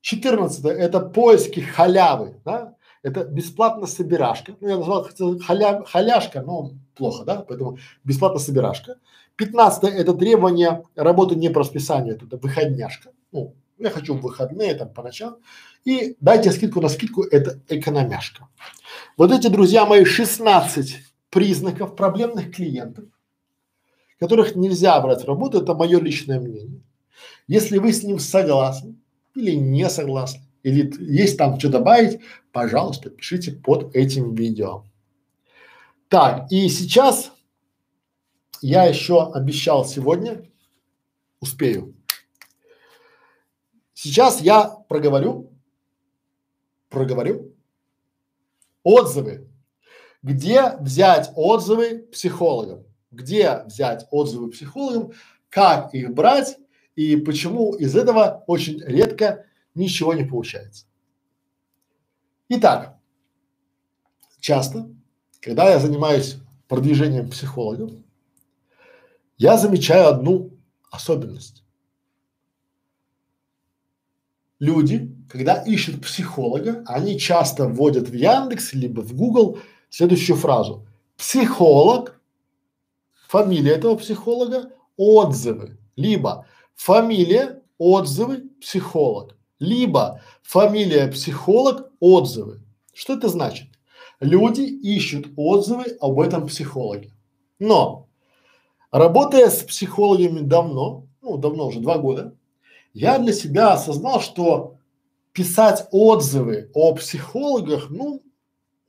Четырнадцатое это поиски халявы, да, это бесплатно собирашка. Ну, я назвал халя, халяшка, но плохо, да, поэтому бесплатно собирашка. Пятнадцатое это требование работы не по расписанию, это выходняшка ну, я хочу в выходные там по ночам, и дайте скидку на скидку, это экономяшка. Вот эти, друзья мои, 16 признаков проблемных клиентов, которых нельзя брать в работу, это мое личное мнение. Если вы с ним согласны или не согласны, или есть там что добавить, пожалуйста, пишите под этим видео. Так, и сейчас я еще обещал сегодня, успею, Сейчас я проговорю, проговорю отзывы. Где взять отзывы психологам? Где взять отзывы психологам? Как их брать? И почему из этого очень редко ничего не получается? Итак, часто, когда я занимаюсь продвижением психологов, я замечаю одну особенность люди, когда ищут психолога, они часто вводят в Яндекс либо в Google следующую фразу. Психолог, фамилия этого психолога, отзывы. Либо фамилия, отзывы, психолог. Либо фамилия, психолог, отзывы. Что это значит? Люди ищут отзывы об этом психологе. Но, работая с психологами давно, ну давно уже два года, я для себя осознал, что писать отзывы о психологах, ну,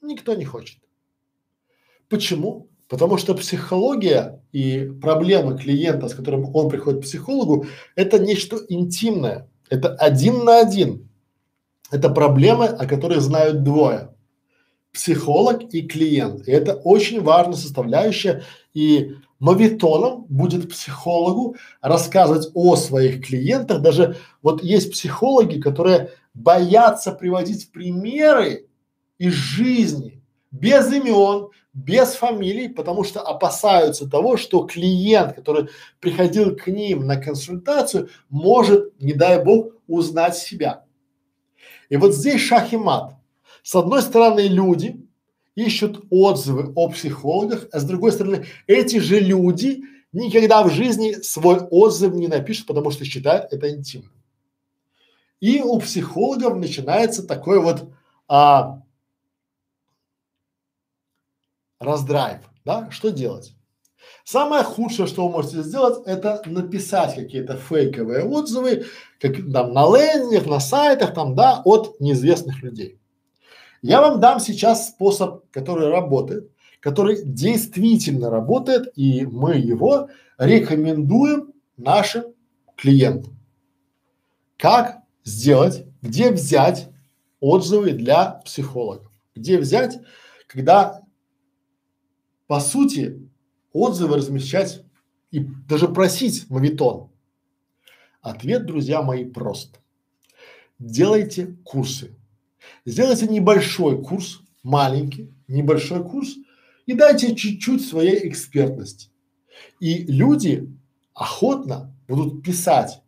никто не хочет. Почему? Потому что психология и проблемы клиента, с которым он приходит к психологу, это нечто интимное. Это один на один. Это проблемы, о которых знают двое. Психолог и клиент. И это очень важная составляющая. И мовитоном будет психологу рассказывать о своих клиентах. Даже вот есть психологи, которые боятся приводить примеры из жизни без имен, без фамилий, потому что опасаются того, что клиент, который приходил к ним на консультацию, может, не дай бог, узнать себя. И вот здесь шах и мат. С одной стороны, люди ищут отзывы о психологах, а с другой стороны, эти же люди никогда в жизни свой отзыв не напишут, потому что считают это интимным. И у психологов начинается такой вот а, раздрайв, да, что делать? Самое худшее, что вы можете сделать, это написать какие-то фейковые отзывы, как там на лендингах, на сайтах, там, да, от неизвестных людей. Я вам дам сейчас способ, который работает, который действительно работает, и мы его рекомендуем нашим клиентам. Как сделать, где взять отзывы для психологов, где взять, когда по сути отзывы размещать и даже просить мавитон. Ответ, друзья мои, прост. Делайте курсы. Сделайте небольшой курс, маленький, небольшой курс и дайте чуть-чуть своей экспертности. И люди охотно будут писать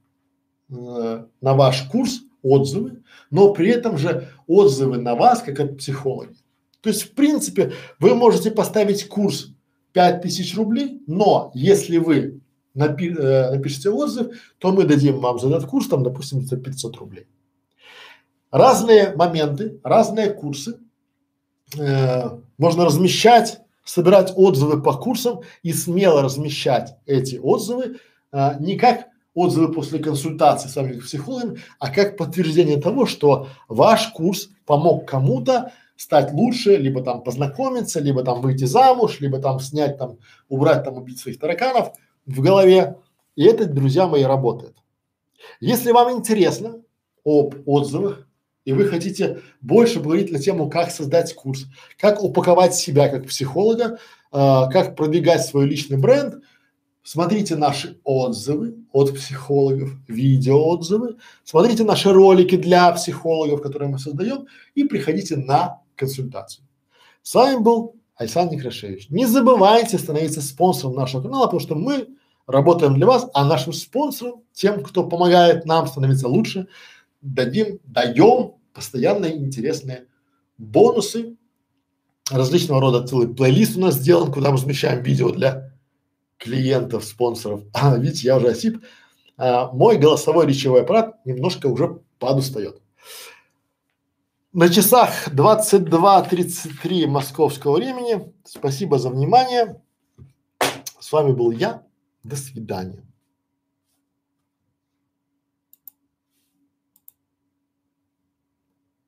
э, на ваш курс отзывы, но при этом же отзывы на вас как от психолога. То есть, в принципе, вы можете поставить курс 5000 рублей, но если вы напи э, напишите отзыв, то мы дадим вам за этот курс, там, допустим, за 500 рублей. Разные моменты, разные курсы э, можно размещать, собирать отзывы по курсам и смело размещать эти отзывы э, не как отзывы после консультации с вами психологом, а как подтверждение того, что ваш курс помог кому-то стать лучше, либо там познакомиться, либо там выйти замуж, либо там снять там, убрать там, убить своих тараканов в голове. И это, друзья мои, работает. Если вам интересно об отзывах, и вы хотите больше поговорить на тему, как создать курс, как упаковать себя как психолога, э, как продвигать свой личный бренд, смотрите наши отзывы от психологов, видеоотзывы, смотрите наши ролики для психологов, которые мы создаем, и приходите на консультацию. С вами был Александр Некрашевич. Не забывайте становиться спонсором нашего канала, потому что мы работаем для вас, а нашим спонсорам, тем, кто помогает нам становиться лучше, дадим, даем постоянные интересные бонусы различного рода целый плейлист у нас сделан, куда мы размещаем видео для клиентов, спонсоров. А, видите, я уже осип. А, мой голосовой речевой аппарат немножко уже подустает. На часах 22.33 московского времени. Спасибо за внимание. С вами был я. До свидания.